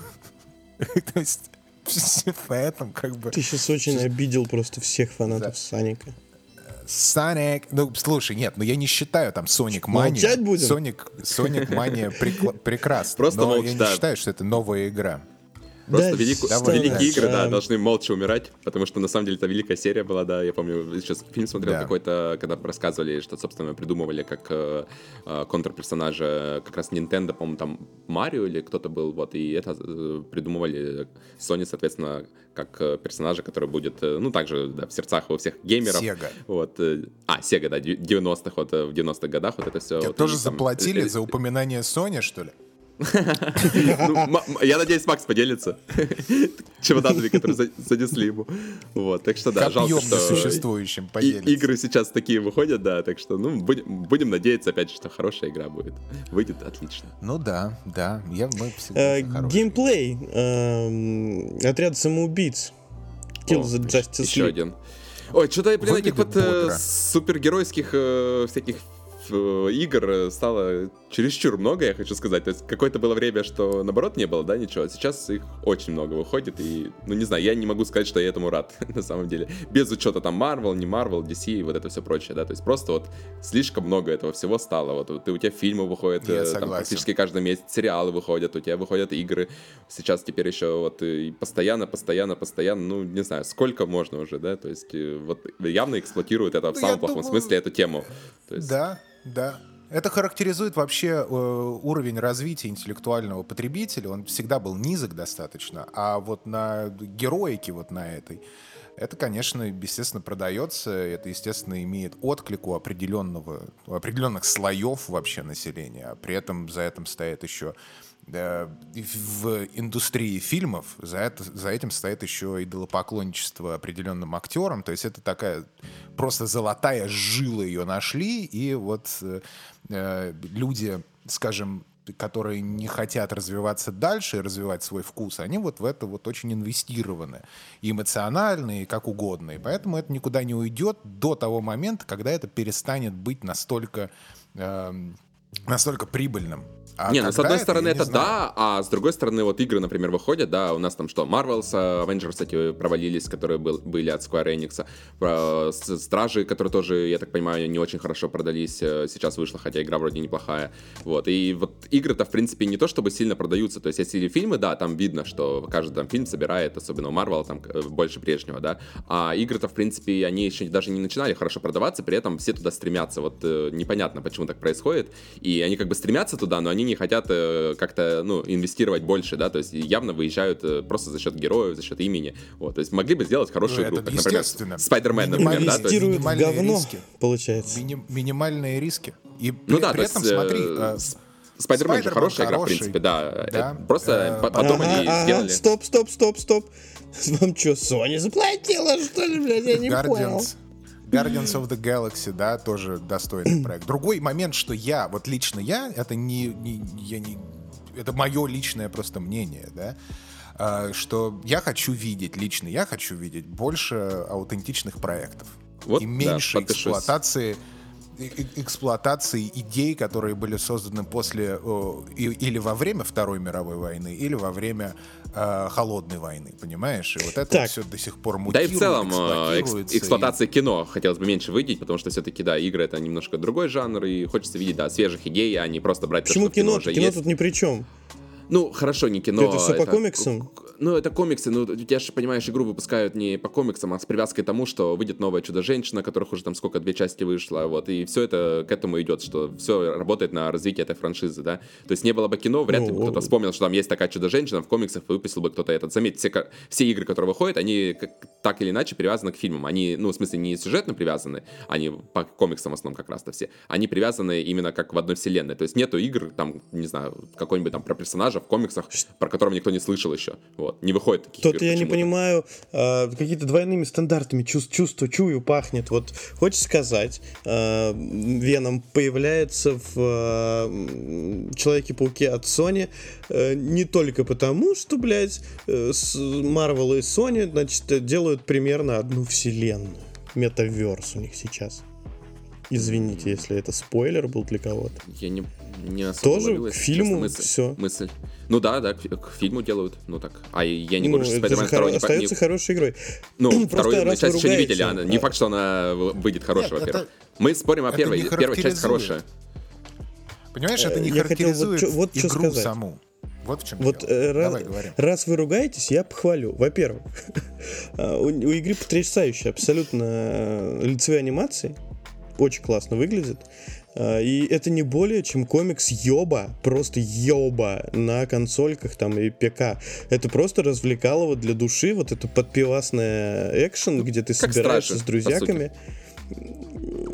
Speaker 1: То есть, поэтому как бы...
Speaker 2: Ты сейчас очень обидел просто всех фанатов
Speaker 1: Да.
Speaker 2: Саника.
Speaker 1: Sonic. Ну, слушай, нет, ну я не считаю там Sonic Mania. Sonic, Sonic Mania прекрасно.
Speaker 3: Просто
Speaker 1: но я не считаю, что это новая игра.
Speaker 3: Просто
Speaker 2: Да,
Speaker 3: велик- великие игры, да,
Speaker 2: А,
Speaker 3: должны молча умирать, потому что на самом деле это великая серия была, да. Я помню, сейчас фильм смотрел
Speaker 1: Да.
Speaker 3: какой-то, когда рассказывали, что, собственно, придумывали как э, э, контрперсонажа как раз Nintendo, по-моему, там Марио или кто-то был, вот, и это э, придумывали Sony, соответственно, как э, персонажа, который будет, э, ну, также, да, в сердцах у всех геймеров.
Speaker 1: Sega.
Speaker 3: Вот, э, а, Sega, да, дев- 90-х, вот, э, в 90-х годах вот это все.
Speaker 1: Тебе тоже заплатили за упоминание Sony, что ли?
Speaker 3: Ну, я надеюсь, Макс поделится чемоданами, которые за- занесли ему. Вот, так что да, жалко, что
Speaker 1: поделится.
Speaker 3: игры сейчас такие выходят, да, так что, ну, будем, надеяться, опять же, что хорошая игра будет. Выйдет отлично.
Speaker 1: Ну да, да, я, мы всегда
Speaker 2: Э. Геймплей. эм, Отряд самоубийц. Kill the Justice
Speaker 3: Еще один. Ой, что-то, блин, этих вот э, супергеройских э, всяких игр э, стало чересчур много, я хочу сказать. То есть какое-то было время, что наоборот не было, да, ничего. А сейчас их очень много выходит, и, ну не знаю, я не могу сказать, что я этому рад, на самом деле. Без учета там Marvel, не Marvel, DC и вот это все прочее, да. То есть просто вот слишком много этого всего стало. Вот, вот и у тебя фильмы выходят,
Speaker 1: Я
Speaker 3: э, там
Speaker 1: согласен.
Speaker 3: практически каждый месяц сериалы выходят, у тебя выходят игры. Сейчас теперь еще вот и постоянно, постоянно, постоянно, ну не знаю, сколько можно уже, да. То есть э, вот явно эксплуатируют это в
Speaker 1: Ну,
Speaker 3: самом плохом
Speaker 1: думаю,
Speaker 3: смысле эту тему. То есть,
Speaker 1: Да, да. Это характеризует вообще э, уровень развития интеллектуального потребителя. Он всегда был низок достаточно. А вот на героике вот на этой, это, конечно, естественно, продается. Это, естественно, имеет отклик у определенного, у определенных слоев вообще населения. А при этом за этим стоит еще в индустрии фильмов за, это, за этим стоит еще идолопоклонничество определенным актерам. То есть это такая просто золотая жила ее нашли, и вот э, э, люди, скажем, которые не хотят развиваться дальше и развивать свой вкус, они вот в это вот очень инвестированы. И эмоционально, и как угодно. И поэтому это никуда не уйдет до того момента, когда это перестанет быть настолько, эм, настолько прибыльным. А
Speaker 3: не, ну с одной
Speaker 1: это,
Speaker 3: стороны это
Speaker 1: знаю.
Speaker 3: да, а с другой стороны вот игры, например, выходят, да, у нас там что, Marvels, э, Avengers, кстати, провалились, которые был, были от Square Enix, Про Стражи, которые тоже, я так понимаю, не очень хорошо продались, э, сейчас вышла, хотя игра вроде неплохая, вот, и вот игры-то, в принципе, не то чтобы сильно продаются, то есть если фильмы, да, там видно, что каждый там фильм собирает, особенно у Marvel, там э, больше прежнего, да, а игры-то, в принципе, они еще даже не начинали хорошо продаваться, при этом все туда стремятся, вот непонятно, почему так происходит, и они как бы стремятся туда, но они не хотят э, как-то, ну, инвестировать больше, да, то есть явно выезжают э, просто за счет героев, за счет имени, вот, то есть могли бы сделать хорошую
Speaker 1: Ну,
Speaker 3: игру,
Speaker 1: это
Speaker 3: как, например. Spider-Man, например, да, то есть
Speaker 2: говно,
Speaker 1: риски.
Speaker 2: получается.
Speaker 1: Мини- минимальные риски. И при,
Speaker 3: Ну да,
Speaker 1: при
Speaker 3: то
Speaker 1: этом,
Speaker 3: есть, э,
Speaker 1: смотри, э,
Speaker 3: с- Spider-Man же хорошая игра, в принципе, да.
Speaker 1: да.
Speaker 3: Просто
Speaker 1: Э,
Speaker 3: по- потом
Speaker 2: Ага,
Speaker 3: они
Speaker 2: ага,
Speaker 3: сделали...
Speaker 2: Стоп, стоп, стоп, стоп. Вам что, Sony заплатила, что ли, блядь? Я не понял.
Speaker 1: Guardians, of the Galaxy, да, тоже достойный проект. Другой момент, что я, вот лично я, это не, не- я не, это мое личное просто мнение, да, а, что я хочу видеть, лично я хочу видеть больше аутентичных проектов.
Speaker 3: Вот,
Speaker 1: и
Speaker 3: да,
Speaker 1: меньше
Speaker 3: подпишусь.
Speaker 1: эксплуатации эксплуатации идей, которые были созданы после и- или во время Второй мировой войны, или во время э, холодной войны, понимаешь? И вот это
Speaker 2: Так.
Speaker 1: все до сих пор
Speaker 3: Да
Speaker 1: мутирует,
Speaker 3: и в целом э, экс-
Speaker 1: эксплуатируется, и-
Speaker 3: эксплуатация кино хотелось бы меньше выйдить, потому что все-таки, да, игры это немножко другой жанр, и хочется видеть, да, свежих идей, а не просто брать
Speaker 2: Почему
Speaker 3: то, что в кино
Speaker 2: кино?
Speaker 3: уже
Speaker 2: Кино
Speaker 3: есть.
Speaker 2: тут ни при чем.
Speaker 3: Ну, хорошо, не кино.
Speaker 2: Это всё по комиксам?
Speaker 3: Ну, это комиксы, ну, тебя же, понимаешь, игру выпускают не по комиксам, а с привязкой к тому, что выйдет новая Чудо-женщина, которых уже там сколько, две части вышло, вот, и все это к этому идет, что все работает на развитие этой франшизы, да. То есть не было бы кино, вряд ли бы
Speaker 2: Ну,
Speaker 3: кто-то вспомнил, что там есть такая Чудо-женщина в комиксах, выпустил бы кто-то этот. Заметьте, все, все игры, которые выходят, они как- так или иначе привязаны к фильмам. Они, ну, в смысле, не сюжетно привязаны, они по комиксам в основном как раз-то все. Они привязаны именно как в одной вселенной. То есть нету игр, там, не знаю, какой-нибудь там про персонажа в комиксах, про которого никто не слышал еще. Вот. Не выходит таких
Speaker 2: Тут я не понимаю, а, какие-то двойными стандартами чувств, чувство, чую, пахнет. Вот хочешь сказать, а, Веном появляется в м, Человеке-пауке от Sony э, не только потому, что, блядь, э, Marvel и Sony, значит, э, делают примерно одну вселенную. Метаверс у них сейчас. Извините, если это спойлер был для кого-то.
Speaker 3: Я не, Не особо
Speaker 2: Тоже
Speaker 3: ловилась,
Speaker 2: к фильму
Speaker 3: честно, мысль,
Speaker 2: всё.
Speaker 3: мысль. Ну да, да, к, к фильму делают. Ну так. А я не
Speaker 2: Ну, же
Speaker 3: Spider-Man
Speaker 2: хоро-
Speaker 3: 2 не,
Speaker 2: остается
Speaker 3: не-
Speaker 2: хорошей игрой.
Speaker 3: Ну, вторую мы
Speaker 2: вы
Speaker 3: еще не видели, Анна. Не факт, что она выйдет хорошая, во-первых.
Speaker 1: это-
Speaker 3: Мы спорим о первой. Первая часть хорошая.
Speaker 1: Понимаешь, это не
Speaker 2: Э, я хотел вот
Speaker 1: характеризует
Speaker 2: чё- вот чё
Speaker 1: игру
Speaker 2: сказать.
Speaker 1: саму. Вот в чем
Speaker 2: Вот
Speaker 1: дело.
Speaker 2: э, раз,
Speaker 1: Давай,
Speaker 2: раз вы ругаетесь, я похвалю. Во-первых, а, у, у игры потрясающие абсолютно э, лицевые анимации. Очень классно выглядит. А, И это не более чем комикс Йоба, просто Йоба на консольках там и ПК. Это просто развлекалово для души, вот это подпивасное экшен, где ты
Speaker 3: как
Speaker 2: собираешься
Speaker 3: Стражи,
Speaker 2: с друзьяками.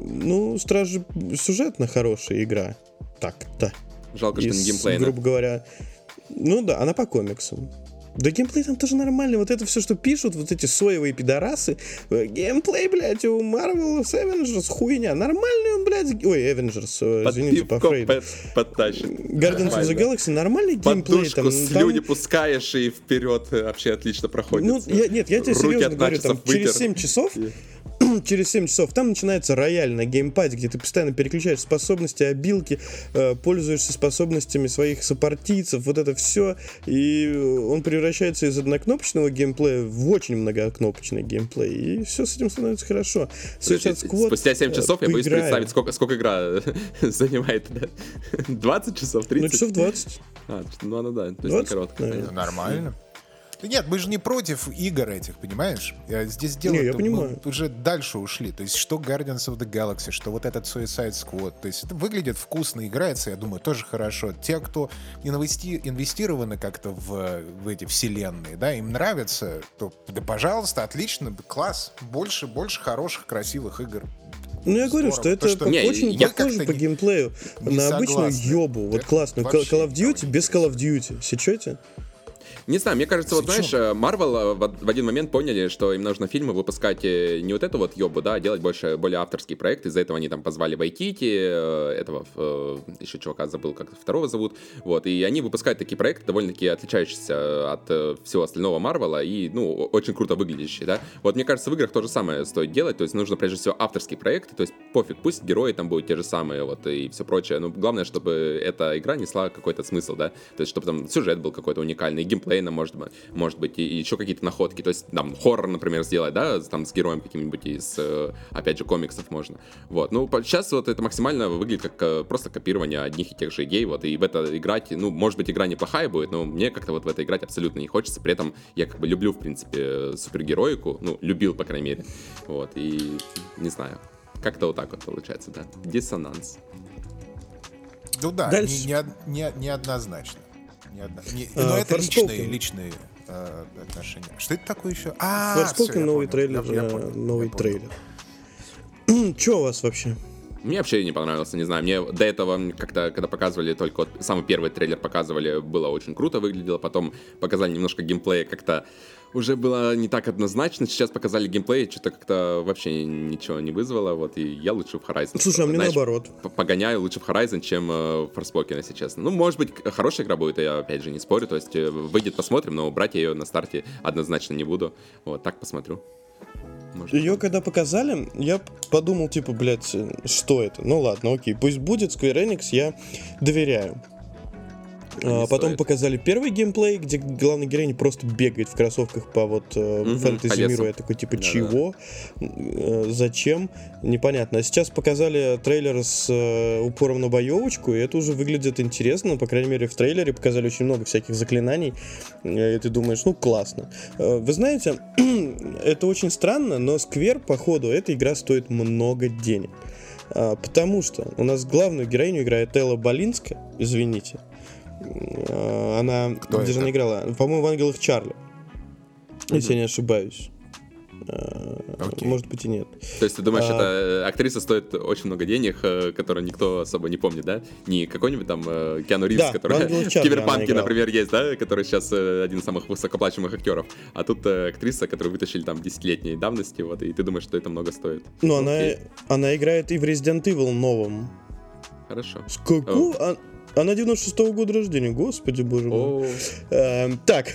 Speaker 2: Ну, Стражи сюжетно хорошая игра. Так-то.
Speaker 3: Жалко, что не
Speaker 2: Из,
Speaker 3: геймплейно.
Speaker 2: грубо говоря. Ну да, она по комиксам. Да геймплей там тоже нормальный. Вот это все, что пишут, вот эти соевые пидорасы. э, Геймплей, блядь, у Marvel с Avengers хуйня. Нормальный он, блядь. Ой, Avengers, э,
Speaker 3: Под
Speaker 2: извините, по Фрейду.
Speaker 3: под- подтащит.
Speaker 2: Guardians of the
Speaker 3: Нормально.
Speaker 2: Galaxy нормальный геймплей.
Speaker 3: Подушку
Speaker 2: Там,
Speaker 3: слюни
Speaker 2: там-
Speaker 3: пускаешь и вперед э, вообще отлично проходит.
Speaker 2: Ну, я, нет, я тебе
Speaker 3: Руки
Speaker 2: серьезно говорю, там через
Speaker 3: вытер.
Speaker 2: 7 часов, через 7 часов, там начинается рояль на геймпаде, где ты постоянно переключаешь способности, обилки, э, пользуешься способностями своих сопартийцев, вот это все, и он превращается из однокнопочного геймплея в очень многокнопочный геймплей, и все с этим становится хорошо.
Speaker 3: Слушай,
Speaker 2: Suicide Squad,
Speaker 3: спустя 7
Speaker 2: э,
Speaker 3: часов я боюсь представить, сколько, сколько игра занимает. да? 20 часов, 30?
Speaker 2: Ну, часов 20.
Speaker 3: А, ну она да, то есть не
Speaker 2: 20,
Speaker 3: короткая.
Speaker 2: наверное.
Speaker 1: Ну, Нормально. Да нет, мы же не против игр этих, понимаешь? Здесь дело
Speaker 2: Не, я понимаю.
Speaker 1: уже дальше ушли. То есть что Guardians of the Galaxy, что вот этот Suicide Squad. То есть это выглядит вкусно, играется, я думаю, тоже хорошо. Те, кто инвести- инвестированы как-то в, в эти вселенные, да, им нравится, то да, пожалуйста, отлично, класс. Больше, больше хороших, красивых игр.
Speaker 2: Ну, я говорю,
Speaker 1: Здорово.
Speaker 2: что
Speaker 1: То,
Speaker 2: это
Speaker 1: что-
Speaker 3: Не,
Speaker 2: очень
Speaker 3: я
Speaker 2: похоже по
Speaker 1: не-
Speaker 2: геймплею
Speaker 1: не
Speaker 2: на обычную
Speaker 1: согласен.
Speaker 2: ёбу. Вот классную. Call of Duty без Call of Duty. Сечете?
Speaker 3: Не знаю, мне кажется, вот
Speaker 1: Зачем?
Speaker 3: знаешь, э, Marvel э, в один момент поняли, что им нужно фильмы выпускать э, не вот эту вот ёбу, да, а делать больше, более авторский проект. Из-за этого они там позвали Вайтити, э, этого, э, еще чувака забыл, как второго зовут. Вот, и они выпускают такие проекты, довольно-таки отличающиеся от э, всего остального Марвела и, ну, очень круто выглядящие, да. Вот мне кажется, в играх то же самое стоит делать, то есть нужно прежде всего авторский проект, то есть пофиг, пусть герои там будут те же самые, вот, и все прочее. Но главное, чтобы эта игра несла какой-то смысл, да, то есть чтобы там сюжет был какой-то уникальный, геймплей, нам может, быть- может быть, и, еще какие-то находки, то есть там хоррор, например, сделать, да, там с героем каким-нибудь из, э, опять же, комиксов можно. Вот, ну, сейчас вот это максимально выглядит как э, просто копирование одних и тех же идей, вот, и в это играть, ну, может быть, игра неплохая будет, но мне как-то вот в это играть абсолютно не хочется, при этом я как бы люблю, в принципе, супергероику, ну, любил, по крайней мере, вот, и не знаю, как-то вот так вот получается, да, диссонанс.
Speaker 1: Ну да,
Speaker 2: Дальше.
Speaker 1: не, не не- неоднозначно. Не одно- не-
Speaker 2: А,
Speaker 1: но это личные, личные э, отношения. Что это такое еще? А, я
Speaker 2: новый
Speaker 1: понял.
Speaker 2: трейлер,
Speaker 1: Я- я
Speaker 2: э,
Speaker 1: понял,
Speaker 2: новый
Speaker 1: я
Speaker 2: трейлер. Че у вас вообще?
Speaker 3: Мне вообще не понравился, не знаю. Мне до этого как-то, когда показывали только вот самый первый трейлер показывали, было очень круто выглядело. Потом показали немножко геймплея, как-то уже было не так однозначно. Сейчас показали геймплей, что-то как-то вообще ничего не вызвало. Вот и я лучше в Horizon.
Speaker 2: Слушай, а мне
Speaker 3: Знаешь,
Speaker 2: наоборот.
Speaker 3: Погоняю лучше в Horizon, чем э, в Forspoken, если честно. Ну, может быть, хорошая игра будет, я опять же не спорю. То есть э, выйдет, посмотрим, но брать я ее на старте однозначно не буду. Вот, так посмотрю. Может,
Speaker 2: Ее когда показали, я подумал, типа, блядь, э, что это? Ну ладно, окей, пусть будет, Square Enix, я доверяю. А, потом
Speaker 3: стоит.
Speaker 2: показали первый геймплей, где главная героиня просто бегает в кроссовках по вот
Speaker 3: Мгм,
Speaker 2: фэнтези миру. Я такой, типа, чего? Э, Зачем? Непонятно. А сейчас показали трейлер с э, упором на боевочку, и это уже выглядит интересно. По крайней мере, в трейлере показали очень много всяких заклинаний. И ты думаешь, ну классно. Вы знаете, это очень странно, но Сквер, походу, эта игра стоит много денег. А, Потому что у нас главную героиню играет Элла Болинска, извините. Она,
Speaker 1: Кто
Speaker 2: где же
Speaker 1: это?
Speaker 2: она играла? По-моему, в Ангелах Чарли. Если я не ошибаюсь. А,
Speaker 1: Окей.
Speaker 2: Может быть и нет.
Speaker 3: То есть ты думаешь,
Speaker 2: А.
Speaker 3: эта э, актриса стоит очень много денег, э, которую никто особо не помнит, да? Не какой-нибудь там э, Киану Ривз,
Speaker 2: Да,
Speaker 3: который
Speaker 2: в
Speaker 3: Киберпанке, например, есть, да? Который сейчас э, один из самых высокоплачиваемых актеров. А тут э, актриса, которую вытащили там десятилетней давности, вот, и ты думаешь, что это много стоит.
Speaker 2: Ну, она, она играет и в Resident Evil новом.
Speaker 3: Хорошо.
Speaker 2: С какого? А- Она 96-го года рождения, господи боже мой. Эм, Так,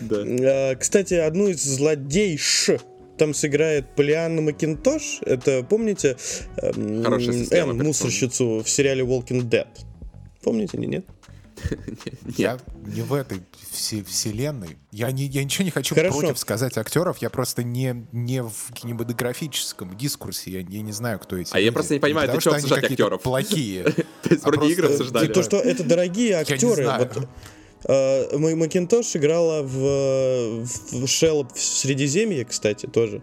Speaker 3: да.
Speaker 2: Э, Кстати, одну из злодейш там сыграет Полианна Макинтош. Это, помните, Энн,
Speaker 3: операционная.
Speaker 2: мусорщицу в сериале Walking Dead. Помните или нет?
Speaker 1: Я не в этой все- вселенной. Я, не, я ничего не хочу
Speaker 2: Хорошо.
Speaker 1: против сказать актеров. Я просто не, не в кинематографическом дискурсе. Я, я не знаю, кто эти
Speaker 3: А я
Speaker 1: люди.
Speaker 3: просто не понимаю,
Speaker 1: потому
Speaker 3: ты
Speaker 1: что они
Speaker 3: обсуждать актеров?
Speaker 1: Плохие.
Speaker 3: То есть
Speaker 1: А
Speaker 3: вроде игры
Speaker 1: просто
Speaker 3: обсуждали.
Speaker 2: То, что это дорогие
Speaker 1: не
Speaker 2: актеры. э, Ма- Макинтош играла в, в Шелл в Средиземье, кстати, тоже.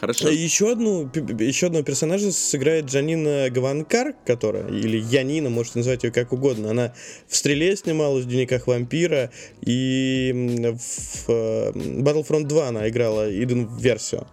Speaker 3: Хорошо.
Speaker 2: Еще одну, еще одного персонажа сыграет Джанина Гаванкар, которая, или Янина, можете назвать ее как угодно. Она в «Стреле» снималась, в «Дневниках вампира», и в э, Battlefront 2 она играла Иден Версио.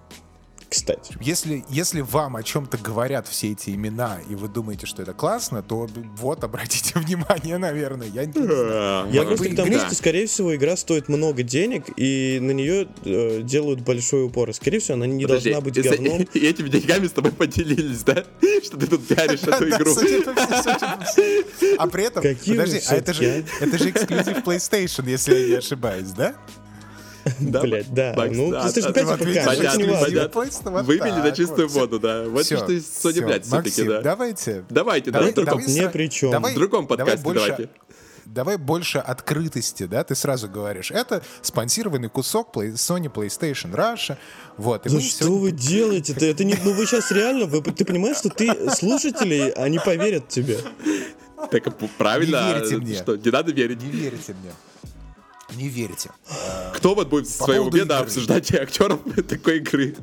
Speaker 2: Кстати.
Speaker 1: Если, если вам о чем-то говорят все эти имена, и вы думаете, что это классно, то вот, обратите внимание, наверное. Я не знаю.
Speaker 2: Я просто к тому,
Speaker 1: игра.
Speaker 2: что, скорее всего, игра стоит много денег, и на нее э, делают большой упор. Скорее всего, она не
Speaker 3: Подожди,
Speaker 2: должна быть
Speaker 3: и с-
Speaker 2: говном.
Speaker 3: И этими деньгами с тобой поделились, да? Что ты тут пиаришь эту
Speaker 1: Да,
Speaker 3: игру.
Speaker 1: А при этом,
Speaker 2: Какие
Speaker 1: подожди, а это же эксклюзив PlayStation, если я не ошибаюсь, да?
Speaker 3: Да,
Speaker 2: Блять, да.
Speaker 3: Макс,
Speaker 2: Ну,
Speaker 3: да,
Speaker 2: PlayStation
Speaker 3: да,
Speaker 2: 5
Speaker 1: вот
Speaker 2: и ПК,
Speaker 3: Вывели на чистую воду, да. Вот что ты Sony,
Speaker 1: всё.
Speaker 3: блядь, все-таки,
Speaker 1: Максим,
Speaker 3: да.
Speaker 1: давайте.
Speaker 3: Давайте,
Speaker 1: Давай,
Speaker 3: давайте.
Speaker 1: давай
Speaker 2: не при
Speaker 1: давай-
Speaker 3: В другом подкасте давайте.
Speaker 1: Давай больше открытости, да, ты сразу говоришь. Это спонсированный кусок Play- Sony PlayStation Russia. Вот, и
Speaker 2: За
Speaker 1: мы
Speaker 2: что
Speaker 1: сегодня-
Speaker 2: вы делаете? Это, это не, ну вы сейчас реально, вы, ты понимаешь, что ты слушателей, они поверят тебе.
Speaker 3: Так правильно,
Speaker 1: Не верьте
Speaker 3: а,
Speaker 1: мне.
Speaker 3: что, не надо верить.
Speaker 1: Не верите мне. Не верите.
Speaker 3: Кто вот будет
Speaker 1: По
Speaker 3: своем
Speaker 1: поводу
Speaker 3: уме да,
Speaker 1: игры.
Speaker 3: обсуждать актеров такой игры?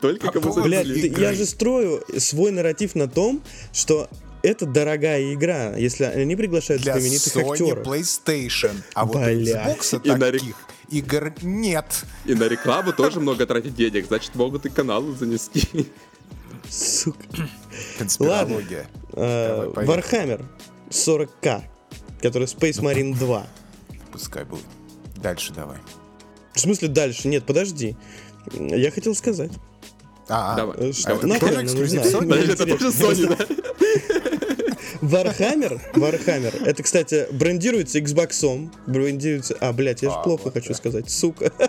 Speaker 3: Только кому
Speaker 2: Блядь, я же строю свой нарратив на том, что это дорогая игра, если они приглашают
Speaker 1: Для
Speaker 2: знаменитых
Speaker 1: Sony
Speaker 2: актеров.
Speaker 1: PlayStation. А вот. Xbox
Speaker 3: И на рек-
Speaker 1: таких игр нет.
Speaker 3: И на рекламу тоже много тратить денег, значит, могут и каналы занести.
Speaker 2: Сука.
Speaker 1: Конспирология.
Speaker 2: Э,
Speaker 1: Давай, поехали.
Speaker 2: Warhammer 40к, который Space Marine 2.
Speaker 1: Пускай будет. Дальше давай.
Speaker 2: В смысле дальше? Нет, подожди. Я хотел сказать.
Speaker 1: А, а,
Speaker 3: Давай.
Speaker 2: э,
Speaker 1: а
Speaker 2: Что
Speaker 1: это
Speaker 2: нахрен
Speaker 1: тоже эксклюзив? Sony?
Speaker 3: Подожди, это тоже
Speaker 2: Интересно.
Speaker 3: Sony, да?
Speaker 2: Warhammer, Warhammer, это, кстати, брендируется Xbox, брендируется... А, блядь, я же
Speaker 1: А,
Speaker 2: плохо
Speaker 1: вот
Speaker 2: хочу
Speaker 1: да.
Speaker 2: сказать, сука.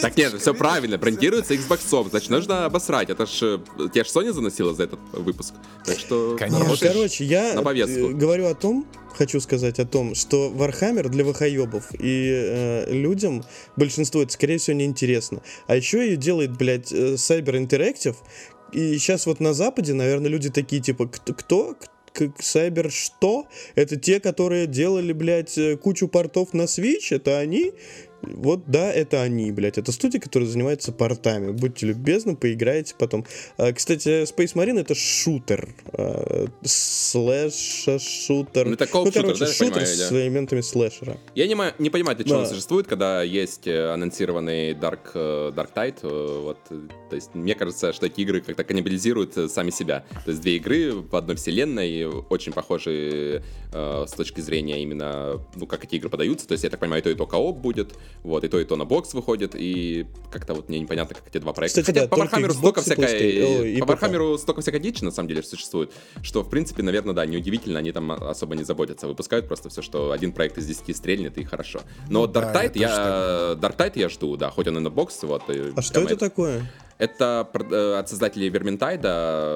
Speaker 3: Так нет, все правильно, брендируется Xbox, значит, нужно обосрать. Это ж э, тебя ж Sony заносила за этот выпуск. Так что
Speaker 1: Конечно.
Speaker 2: Ну, короче, я э, говорю о том, хочу сказать о том, что Warhammer для выхоебов и э, людям большинству это, скорее всего, неинтересно. А еще ее делает, блядь, э, Cyber Interactive. И сейчас вот на Западе, наверное, люди такие, типа, кто? кто? К- Cyber что? Это те, которые делали, блядь, э, кучу портов на Switch? Это они? Вот да, это они, блядь. Это студия, которая занимается портами. Будьте любезны, поиграйте потом. А, кстати, Space Marine это шутер. а, Слэш-шутер.
Speaker 3: Ну, это кооп-шутер,
Speaker 2: короче,
Speaker 3: да,
Speaker 2: шутер
Speaker 3: понимаю,
Speaker 2: с
Speaker 3: да?
Speaker 2: элементами слэшера.
Speaker 3: Я не, не понимаю, для чего он
Speaker 2: Да.
Speaker 3: существует, когда есть э, анонсированный Dark, э, Dark Tide. э, Вот, то есть, мне кажется, что такие игры как-то каннибализируют сами себя. То есть, две игры в одной вселенной, очень похожие э, с точки зрения именно, ну, как эти игры подаются. То есть, я так понимаю, и то, и то кооп будет, вот, и то, и то на бокс выходит, и как-то вот мне непонятно, как эти два проекта.
Speaker 2: Кстати,
Speaker 3: Хотя
Speaker 2: да,
Speaker 3: по
Speaker 2: Xbox
Speaker 3: столько
Speaker 2: и ой, и
Speaker 3: По. Warhammer столько всякой дичи, на самом деле, существует, что, в принципе, наверное, да, неудивительно, они там особо не заботятся. Выпускают просто все, что один проект из 10 стрельнет, и хорошо. Но
Speaker 1: да,
Speaker 3: Dark
Speaker 1: я
Speaker 3: Tide я, Dark Tide я жду, да, хоть он и на бокс, вот. и
Speaker 2: А что это такое?
Speaker 3: Это э, от создателей Верминтайда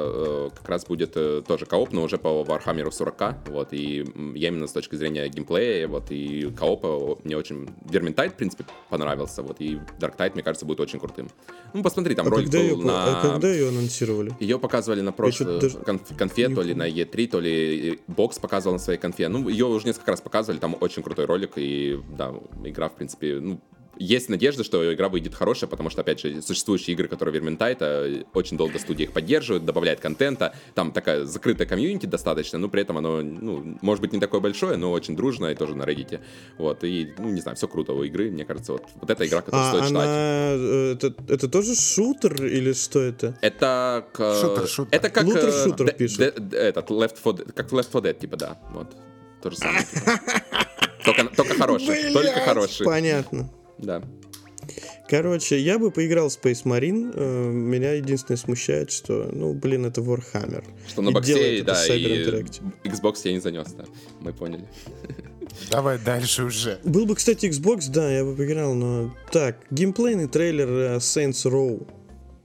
Speaker 3: э, как раз будет э, тоже кооп, но уже по Warhammer 40 вот, и я именно с точки зрения геймплея, вот, и коопа мне очень... Vermintide, в принципе, понравился, вот, и Dark Tide, мне кажется, будет очень крутым. Ну, посмотри, там
Speaker 2: А
Speaker 3: ролик
Speaker 2: когда, ее,
Speaker 3: был
Speaker 2: по-
Speaker 3: на...
Speaker 2: а когда ее анонсировали?
Speaker 3: Ее показывали на прошлой
Speaker 2: даже
Speaker 3: конф- конфе, то ли на E3, то ли бокс показывал на своей конфе. Ну, ее уже несколько раз показывали, там очень крутой ролик, и да, игра, в принципе, ну, есть надежда, что игра выйдет хорошая, потому что, опять же, существующие игры, которые Vermintide'а, очень долго студия их поддерживает, добавляет контента, там такая закрытая комьюнити достаточно, но при этом оно, ну, может быть, не такое большое, но очень дружное, и тоже на Reddit. Вот, и, ну, не знаю, все круто у игры, мне кажется, вот, вот эта игра, которую
Speaker 2: А
Speaker 3: стоит ждать.
Speaker 2: она... э, Это, это тоже шутер или что это?
Speaker 3: Это к...
Speaker 1: Шутер, шутер.
Speaker 3: Это как...
Speaker 2: Лутер
Speaker 3: э,
Speaker 2: шутер
Speaker 3: д-
Speaker 2: пишут.
Speaker 3: д- д- Этот, Left 4 Dead, как в Left 4 Dead, типа, да. Вот. То же самое. типа. Только, только хороший. Только
Speaker 2: Блядь,
Speaker 3: хороший.
Speaker 2: Понятно.
Speaker 3: Да.
Speaker 2: Короче, я бы поиграл в Space Marine. э, Меня единственное смущает, что, ну, блин, это Warhammer.
Speaker 3: Что на
Speaker 2: И
Speaker 3: боксе, да,
Speaker 2: Cyber
Speaker 3: и
Speaker 2: Interactive.
Speaker 3: Xbox я не занес, да. Мы поняли.
Speaker 1: Давай дальше уже.
Speaker 2: Был бы, кстати, Xbox, да, я бы поиграл, но... Так, геймплейный трейлер э, Saints Row.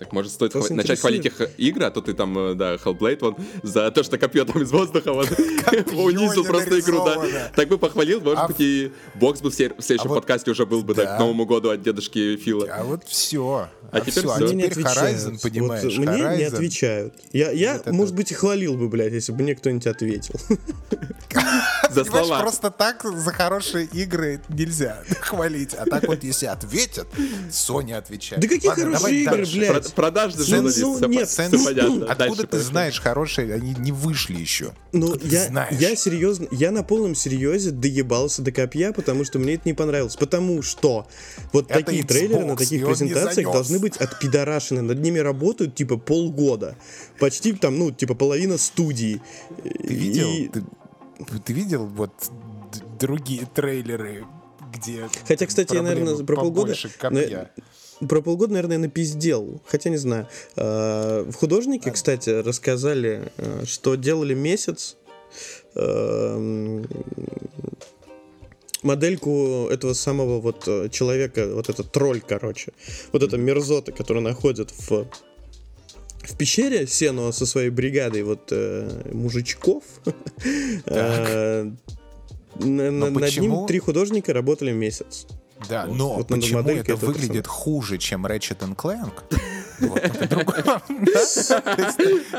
Speaker 3: Так может стоит хва- начать хвалить их игры, а то ты там, э, да, Hellblade, вот, за то, что копье там из воздуха, вот, унизил просто игру, да. Так бы похвалил, может
Speaker 1: А
Speaker 3: быть, и бокс бы в следующем
Speaker 1: вот-
Speaker 3: подкасте уже был бы, к Новому году от дедушки Фила.
Speaker 1: А вот все.
Speaker 3: А теперь
Speaker 1: всё.
Speaker 3: всё.
Speaker 1: А
Speaker 2: Мне не
Speaker 1: теперь
Speaker 2: отвечают.
Speaker 1: Horizon,
Speaker 2: Вот
Speaker 1: понимаешь,
Speaker 2: мне не
Speaker 1: Horizon.
Speaker 2: отвечают. Я, я
Speaker 1: Вот это-
Speaker 2: может быть, и хвалил бы, блядь, если бы мне кто-нибудь ответил.
Speaker 3: За
Speaker 1: Понимаешь,
Speaker 3: слова.
Speaker 1: просто так за хорошие игры нельзя хвалить. А так вот, если ответят, Sony отвечает.
Speaker 2: Да какие хорошие игры, блядь?
Speaker 3: Про- Продажный журналист, всё
Speaker 2: нет.
Speaker 1: Откуда ты знаешь хорошие? Они не вышли еще.
Speaker 2: Ну, я, я серьезно, я на полном серьезе доебался до копья, потому что мне это не понравилось. Потому что вот
Speaker 1: Это
Speaker 2: такие трейлеры на таких презентациях должны быть отпидорашены. Над ними работают типа полгода. Почти там, ну, типа половина студии.
Speaker 1: Ты видел? Ты, ты видел вот другие трейлеры, где
Speaker 2: Хотя, кстати, я, наверное, про полгода...
Speaker 1: копья?
Speaker 2: Про полгода, наверное, напиздел. Хотя не знаю. Э, В художнике, кстати, рассказали, э, что делали месяц эм, модельку этого самого вот э, человека, вот этот тролль, короче. Вот эта мерзота, которая находит в в пещере Сенуа со своей бригадой вот э, мужичков. Э, на- на- Над ним три художника работали месяц.
Speaker 1: Да, но
Speaker 2: вот
Speaker 1: почему это выглядит хуже, чем Ratchet Clank?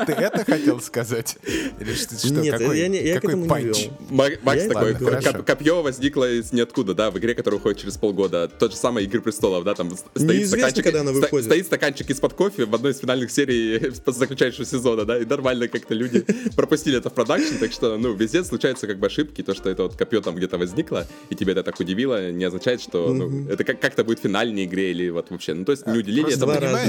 Speaker 1: Ты это хотел сказать?
Speaker 2: Нет, я не- я к этому не вел.
Speaker 3: Ма- Макс такой, копье возникло из ниоткуда, да, в игре, которая выходит через полгода. Тот же самый Игры престолов, да, там стоит стаканчик, стоит стаканчик из-под кофе в одной из финальных серий заключающего сезона, да, и нормально как-то люди пропустили это в продакшн, так что, ну, везде случаются как бы ошибки, то, что это вот копье там где-то возникло, и тебе это так удивило, не означает, что, ну, это как- как-то будет в финальной игре или вот вообще, ну, то есть не уделили
Speaker 1: просто
Speaker 3: этому
Speaker 2: понимаешь,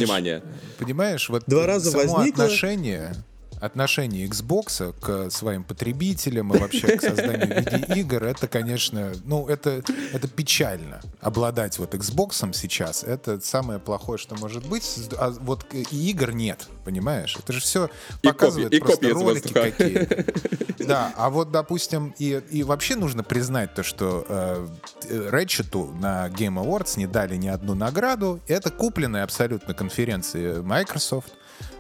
Speaker 1: Понимаешь, вот
Speaker 2: Два раза
Speaker 1: само
Speaker 2: возникло.
Speaker 1: отношение отношение Xbox к своим потребителям и вообще к созданию видеоигр, это, конечно, ну, это, это печально. Обладать вот Xbox сейчас, это самое плохое, что может быть. А вот и игр нет, понимаешь? Это же все
Speaker 3: И
Speaker 1: показывает
Speaker 3: копии- и
Speaker 1: просто
Speaker 3: из
Speaker 1: ролики какие. Да, а вот, допустим, и, и вообще нужно признать то, что э, Ratchet'у на Game Awards не дали ни одну награду. Это купленная абсолютно конференции Microsoft.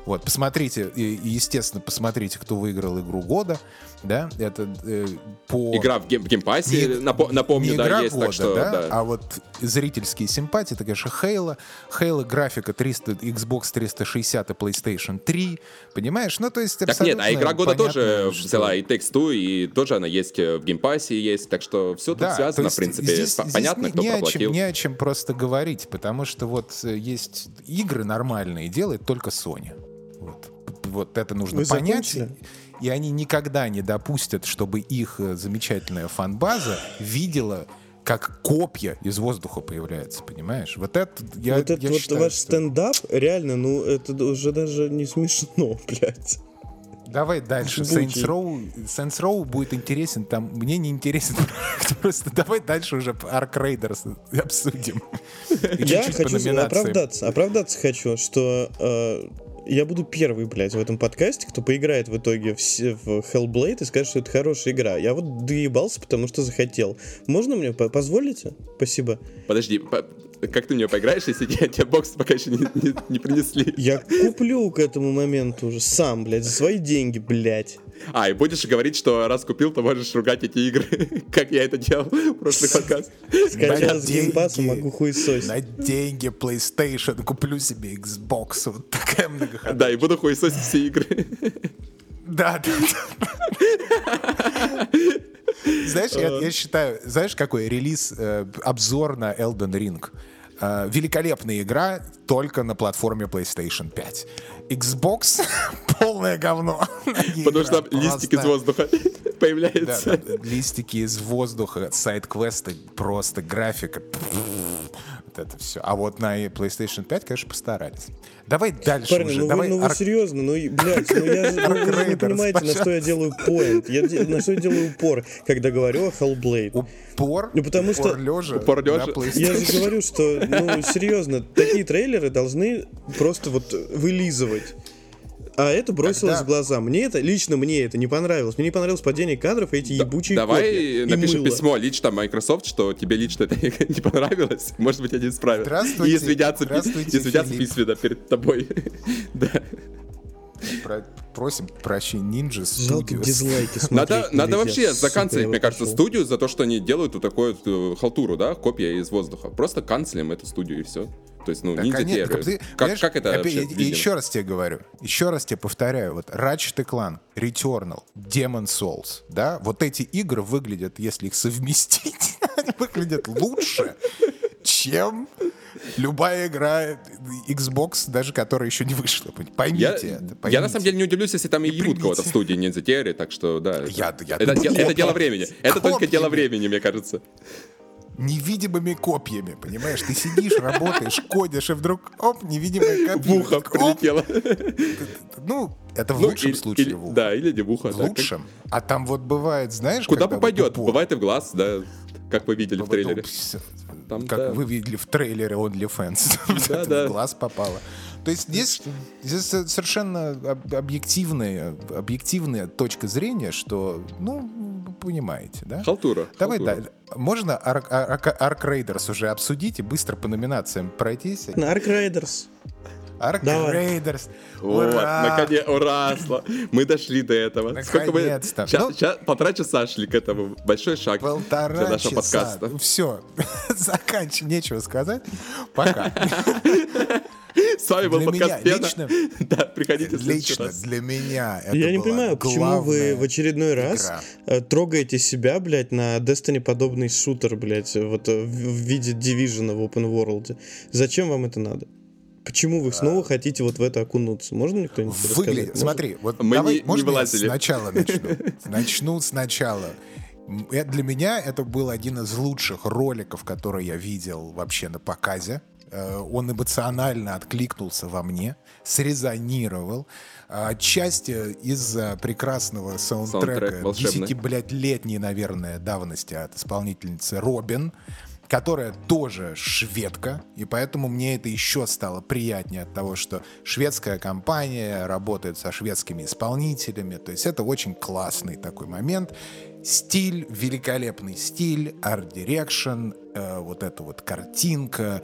Speaker 1: Вот, посмотрите, естественно, посмотрите, кто выиграл игру года, да, это э, по...
Speaker 3: Игра в, гейм, геймпассе,
Speaker 1: Не-
Speaker 3: напо- напомню,
Speaker 1: не
Speaker 3: да,
Speaker 1: игра
Speaker 3: есть,
Speaker 1: года,
Speaker 3: так что,
Speaker 1: да,
Speaker 3: да.
Speaker 1: а вот зрительские симпатии, это, конечно, Halo, Halo графика 300, Xbox 360 и PlayStation 3, понимаешь? Ну, то есть
Speaker 3: Так нет, а
Speaker 1: абсолютно
Speaker 3: игра года
Speaker 1: понятно,
Speaker 3: тоже
Speaker 1: что-
Speaker 3: взяла и Two, и тоже она есть э, в геймпассе, есть, так что все тут
Speaker 1: Да, то
Speaker 3: связано, в принципе,
Speaker 1: здесь-
Speaker 3: по-
Speaker 1: здесь
Speaker 3: понятно,
Speaker 1: не,
Speaker 3: кто
Speaker 1: не о чем, не о чем просто говорить, потому что вот э, есть игры нормальные, делает только Sony. Вот, это нужно
Speaker 2: Вы
Speaker 1: понять.
Speaker 2: закончили?
Speaker 1: И они никогда не допустят, чтобы их э, замечательная фан-база видела, как копья из воздуха появляются, понимаешь? Вот это я,
Speaker 2: вот этот
Speaker 1: я
Speaker 2: вот
Speaker 1: считаю,
Speaker 2: ваш
Speaker 1: что-
Speaker 2: стендап, реально, ну, это уже даже не смешно, блядь.
Speaker 1: Давай дальше. Saints Row, Saints Row будет интересен. Там мне не интересен. Просто давай дальше уже Ark Raiders обсудим. И
Speaker 2: Я хочу оправдаться. Оправдаться хочу, что э, я буду первый, блядь, в этом подкасте, кто поиграет в итоге в, в Hellblade и скажет, что это хорошая игра. Я вот доебался, потому что захотел. Можно мне по- позволите? Спасибо.
Speaker 3: Подожди, по- как ты в нее поиграешь, если тебе, тебе бокс пока еще не, не- не принесли?
Speaker 2: Я куплю к этому моменту уже сам, блядь, за свои деньги, блядь.
Speaker 3: А, и будешь говорить, что раз купил, то можешь ругать эти игры, как я это делал в прошлый подкаст.
Speaker 2: Скачал
Speaker 1: На
Speaker 2: с геймпаса,
Speaker 1: деньги-
Speaker 2: могу хуесосить.
Speaker 1: На деньги PlayStation куплю себе Xbox. Вот такая многоходовая.
Speaker 3: Да, и буду хуесосить все игры.
Speaker 1: Да, да. Знаешь, я, я считаю, знаешь, какой релиз, э, обзор на Elden Ring? Э, великолепная игра только на платформе PlayStation 5. Xbox полное говно.
Speaker 3: Потому что там листик из воздуха появляется.
Speaker 1: да, листики из воздуха, сайд-квесты, просто графика. Вот это все. А вот на PlayStation 5, конечно, постарались. Давай дальше
Speaker 2: Парни,
Speaker 1: уже.
Speaker 2: ну,
Speaker 1: Давай
Speaker 2: вы, ну вы
Speaker 1: Ark-
Speaker 2: серьезно, ну, и, блядь, ну я ну, вы же не понимаете, на что я делаю поинт. Я, на что я делаю упор, когда говорю о Hellblade.
Speaker 1: упор,
Speaker 2: Ну, потому что-
Speaker 1: упор лежа,
Speaker 3: Упор лежа.
Speaker 2: Я же говорю, что, ну, серьезно, такие трейлеры должны просто вот вылизывать. А это бросилось
Speaker 1: Когда-
Speaker 2: в глаза. Мне это, лично мне это не понравилось. Мне не понравилось падение кадров и эти ебучие
Speaker 3: Давай
Speaker 2: копии. И
Speaker 3: напишем
Speaker 2: мыло.
Speaker 3: письмо лично Microsoft, что тебе лично это не понравилось. Может быть, они исправят.
Speaker 1: Здравствуйте,
Speaker 3: И извинятся,
Speaker 1: здравствуйте,
Speaker 3: извинятся
Speaker 1: Филипп.
Speaker 3: письменно перед тобой. Да.
Speaker 1: Про- Просим прощения Ninja
Speaker 2: Жалко
Speaker 1: Studios.
Speaker 2: дизлайки смотреть
Speaker 3: Надо, надо вообще заканцелить, мне кажется,
Speaker 2: пошел.
Speaker 3: студию за то, что они делают вот такую вот, э, халтуру, да, копия из воздуха. Просто канцелим эту студию и все. То есть, ну,
Speaker 1: Да,
Speaker 3: ниндзя
Speaker 1: конечно,
Speaker 3: террор.
Speaker 1: ты-
Speaker 3: Как, как это
Speaker 1: опять-
Speaker 3: вообще
Speaker 1: и- и еще раз тебе говорю, еще раз тебе повторяю, вот Ratchet Clank, Returnal, Demon Souls, да, вот эти игры выглядят, если их совместить, выглядят лучше, чем любая игра Xbox, даже которая еще не вышла. Поймите
Speaker 3: Я,
Speaker 1: это,
Speaker 3: я на
Speaker 1: поймите.
Speaker 3: самом деле не удивлюсь, если там и ебут
Speaker 1: примите.
Speaker 3: кого-то в студии Ниндзя Терри, так что да. это-
Speaker 1: Я- я
Speaker 3: это, де- это
Speaker 1: копьями.
Speaker 3: дело времени. Это только дело времени, мне кажется.
Speaker 1: Невидимыми копьями, понимаешь? Ты сидишь, работаешь, кодишь, и вдруг, оп, невидимое
Speaker 3: В
Speaker 1: копье.
Speaker 3: ухо
Speaker 1: Так, оп,
Speaker 3: прилетело.
Speaker 1: Ну, это в
Speaker 3: Ну,
Speaker 1: лучшем
Speaker 3: или-
Speaker 1: случае
Speaker 3: или-
Speaker 1: в ухо.
Speaker 3: Да, или не в ухо.
Speaker 1: В
Speaker 3: да, как-
Speaker 1: лучшем. А там вот бывает, знаешь,
Speaker 3: Куда
Speaker 1: вот
Speaker 3: попадет?
Speaker 1: упор.
Speaker 3: Бывает и в глаз, да, как вы видели в
Speaker 1: Вот,
Speaker 3: трейлере. Там,
Speaker 1: как
Speaker 3: да.
Speaker 1: вы видели в трейлере OnlyFans.
Speaker 3: Да, да.
Speaker 1: В глаз попало. То есть здесь, здесь совершенно об- объективная, объективная точка зрения, что, ну, вы понимаете, да?
Speaker 3: Халтура.
Speaker 1: Давай,
Speaker 3: халтура.
Speaker 1: да. Можно Ark, Ark, Ark Raiders уже обсудить и быстро по номинациям пройтись?
Speaker 2: На. Ark Давай.
Speaker 1: Raiders.
Speaker 3: Вот,
Speaker 1: Ура!
Speaker 3: наконец, ура, мы дошли до этого. Сколько мы?
Speaker 1: Наконец-то.
Speaker 3: Ща-
Speaker 1: Ну-
Speaker 3: ща- полтора часа шли к этому. Большой шаг
Speaker 1: Полтора
Speaker 3: для нашего
Speaker 1: часа.
Speaker 3: подкаста.
Speaker 1: Все, заканчивай, нечего сказать. Пока.
Speaker 3: С вами был
Speaker 1: Для меня
Speaker 3: подкаст Пена.
Speaker 1: лично-
Speaker 3: Да, приходите в следующий
Speaker 1: Лично
Speaker 3: раз.
Speaker 1: для меня это
Speaker 2: Я не понимаю, почему вы в очередной раз
Speaker 1: игра.
Speaker 2: э, трогаете себя, блядь, на Destiny подобный шутер, блядь, вот э, в, виде Division в Open World. Зачем вам это надо? Почему вы снова хотите вот в это окунуться? Можно мне кто-нибудь Может?
Speaker 1: смотри, вот
Speaker 3: Мы
Speaker 1: давай,
Speaker 3: не- не
Speaker 1: можно я
Speaker 3: вылазили.
Speaker 1: сначала начну? Начну сначала. Э, Для меня это был один из лучших роликов, который я видел вообще на показе. Э, Он эмоционально откликнулся во мне, срезонировал. А Отчасти из-за прекрасного саундтрека,
Speaker 3: Саундтрек волшебный.
Speaker 1: 10, блядь, летней, наверное, давности от исполнительницы Робин, которая тоже шведка, и поэтому мне это еще стало приятнее от того, что шведская компания работает со шведскими исполнителями, то есть это очень классный такой момент. Стиль, великолепный стиль, art direction, э, вот эта вот картинка,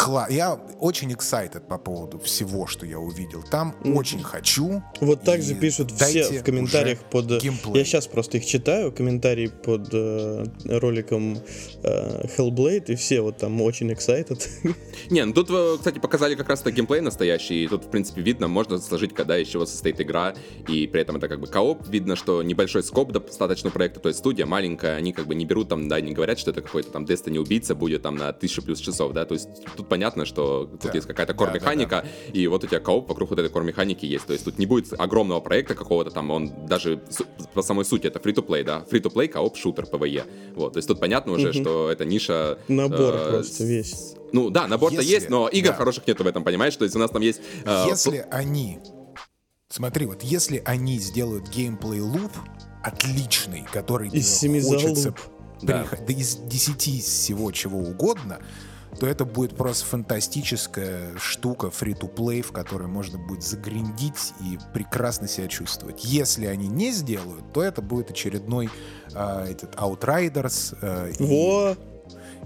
Speaker 1: Кла- Я очень excited по поводу всего, что я увидел. Там очень хочу.
Speaker 2: Вот так же пишут все в комментариях под... э,
Speaker 1: геймплей.
Speaker 2: Я сейчас просто их читаю, комментарии под э, роликом э, Hellblade, и все вот там очень excited.
Speaker 3: Не, ну тут, э, кстати, показали как раз-то геймплей настоящий, и тут, в принципе, видно, можно сложить, когда из чего состоит игра, и при этом это как бы кооп, видно, что небольшой скоп достаточно проекта, то есть студия маленькая, они как бы не берут там, да, не говорят, что это какой-то там Destiny убийца будет там на тысячу плюс часов, да, то есть тут понятно, что тут
Speaker 1: Да.
Speaker 3: есть какая-то
Speaker 1: Да,
Speaker 3: кор-механика, и вот у тебя кооп вокруг вот этой кор-механики есть, то есть тут не будет огромного проекта какого-то там, он даже по самой сути это free-to-play, да, free-to-play кооп шутер PvE, вот, то есть тут понятно уже,
Speaker 2: Мгм.
Speaker 3: что это ниша...
Speaker 2: Набор
Speaker 3: э,
Speaker 2: просто весь.
Speaker 3: ну да, набор-то
Speaker 1: Если-
Speaker 3: есть, но игр
Speaker 1: да.
Speaker 3: хороших нету в этом, понимаешь? То есть у нас там есть... э,
Speaker 1: Если они... Смотри, вот если они сделают геймплей луп отличный, который
Speaker 2: Из семи
Speaker 1: хочется
Speaker 2: луп.
Speaker 3: Да.
Speaker 1: да из десяти из всего чего угодно, то это будет просто фантастическая штука фри-то-плей, в которой можно будет загриндить и прекрасно себя чувствовать. Если они не сделают, то это будет очередной а, этот Outriders э, и-
Speaker 2: Во!